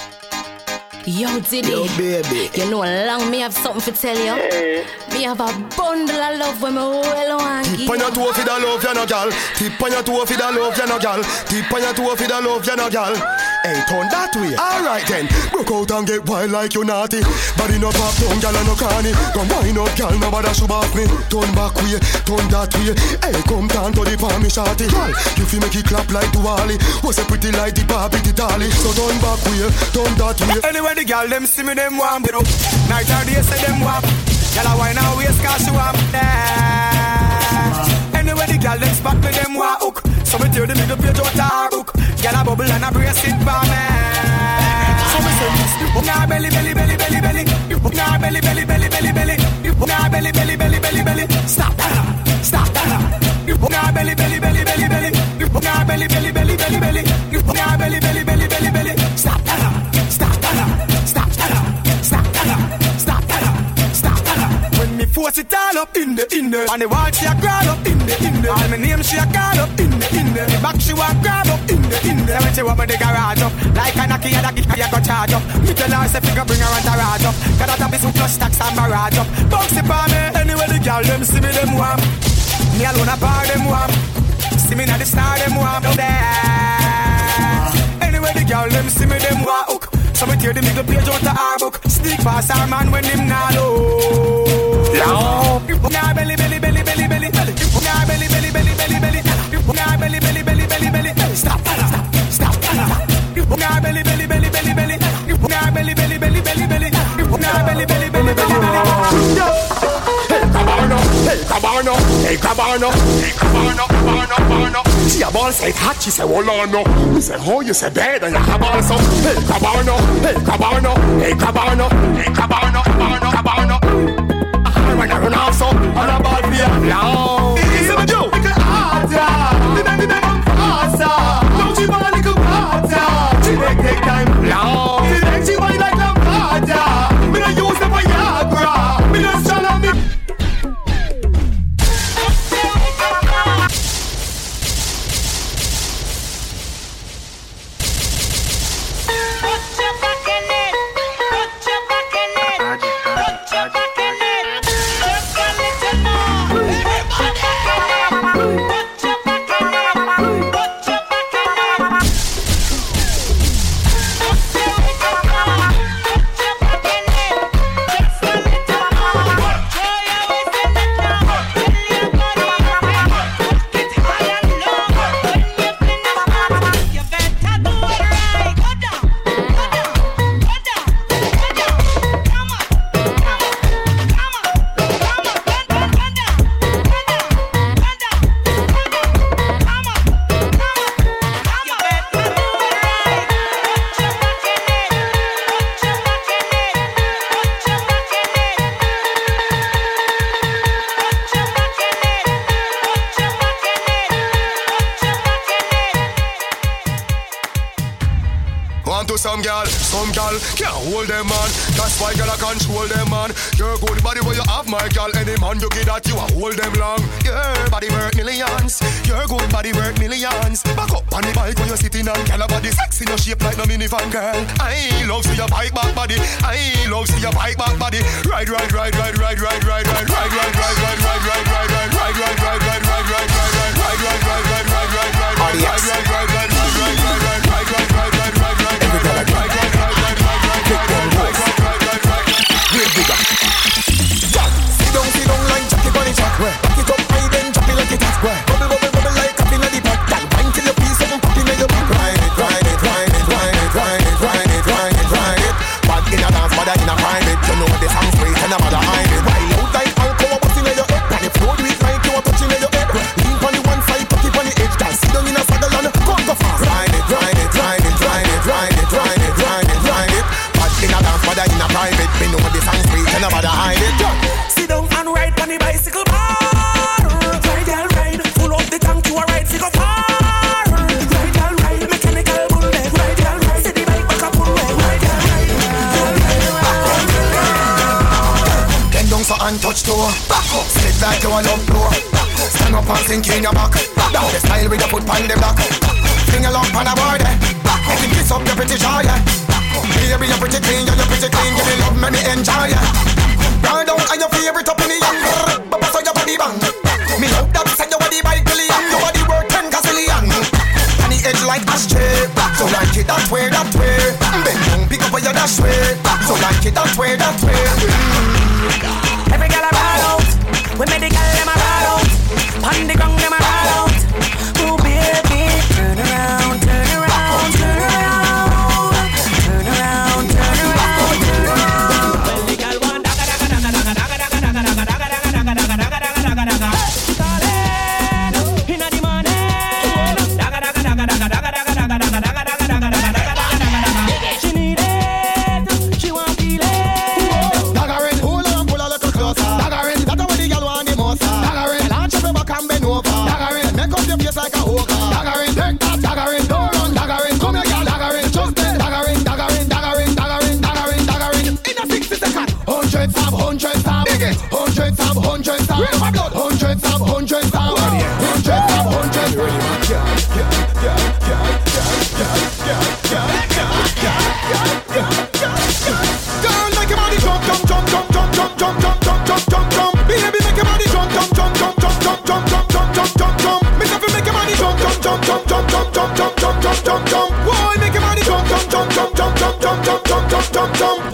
Yo, Diddy. Yo, baby. You know, long me have something to tell you. Me have a bundle of love when me well want Tip on your toe for the love, you no gal. Tip on your toe for the love, you no gal. Tip on your toe for the love, you no gal. Hey, turn that way. Alright then. Broke out and get wild like you naughty. Body no pop down, gal no carny. Come wind up, gal, no bother should off me. Turn back way, turn that way. Hey, come down to the palm, me shorty. Gal, you feel make it clap like Duali. Was a pretty like the Barbie, the dolly. So turn back way, turn that way. Anyway, the gal them see me, them want me. Night or day, say them want. Gal a wine and waist, cause she want me. Anyway, the gal them spot me, them hook. So me tear the middle page out her book. Gal a bubble and a brace it for me. So me say this. Nah belly, belly, belly, belly, belly. Nah belly, belly, belly, belly, belly. Nah belly, belly, belly, belly, belly. Stop that. Stop that. Nah belly, belly, belly, belly, belly. You book nah belly, belly, belly, belly, belly. You book nah belly, belly, belly, belly, belly. Stop that. Stop that. Stop that. Stop that. Stop that. Stop that. When me force it all up in the in the, on the wall she All my name she a call up in the in the. The back she want grab up in the in the. When she want me the garage up, like a knocky and a kick I go charge up. Me tell her say figure bring her entourage up. Got a top is some plus stacks and barrage up. Box it for me anyway the girl them see me them want. Me alone a bar them want. See me now the star them want up there. Anyway the girl them see me them hook. So me tear the middle page out of our book. Sneak past our man when him not low. She say hold on no. Me say oh you say bad and you have ball so. Hey Cabarno, hey Cabarno, hey Cabarno, hey Cabarno, Cabarno, Cabarno. I run a run off so on a ball for you. Long. Easy me do. Little harder, the baby baby faster. Don't you want a little harder? She take take time. Long. ride, ride, ride. toe. Split like you a love blow. Stand up and sink in your back. Down the style with your foot on the block. Finger lump on the board, eh? Back up, kiss up your pretty jaw, yeah. Baby, you're pretty clean, yeah, you're pretty clean. Give me love, make me enjoy, yeah. Round down on your favorite up in the young. Bubba so your body bang. Me hope that said your body by billion. Your body worth ten gazillion. On the edge like ashtray. So like it that way, that way. Bend down, pick up where you dash way. So like it that way, that way. Mm. We make the girl them a roll out. Pon the ground them a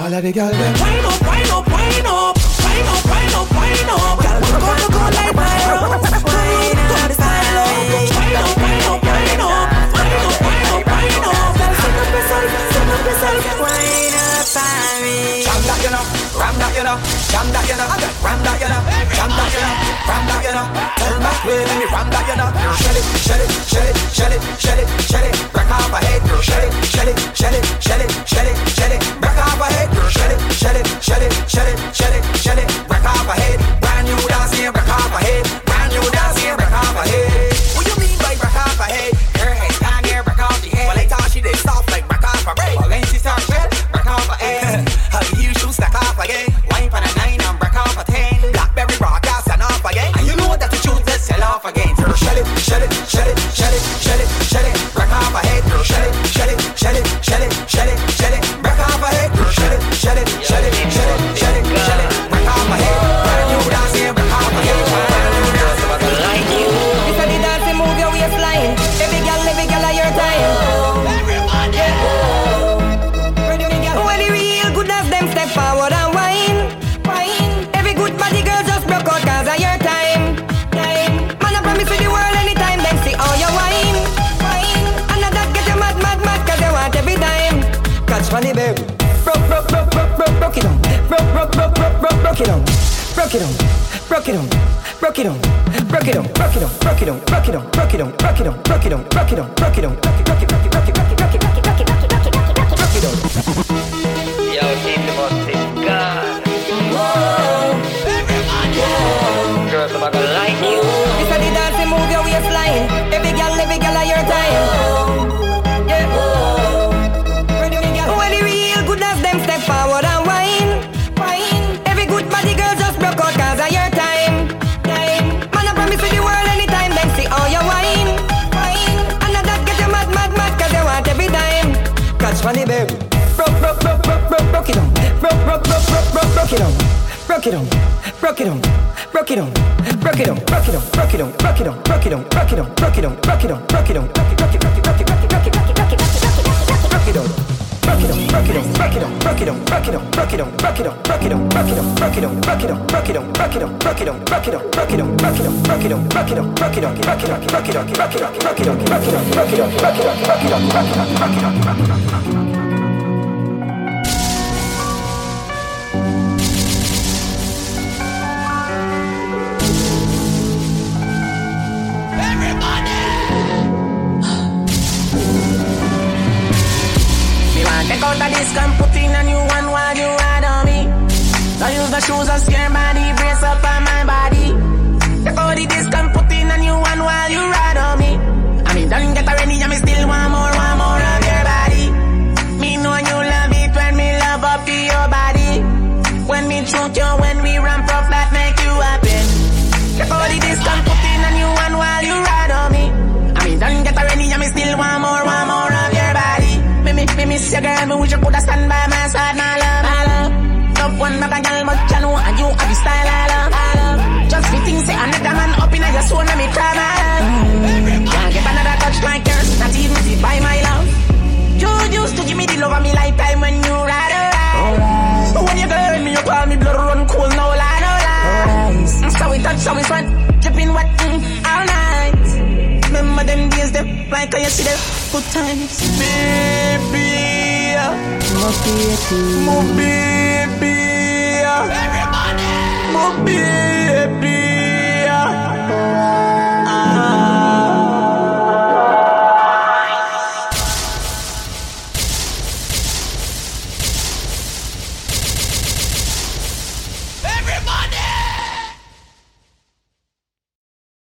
All of the girls them.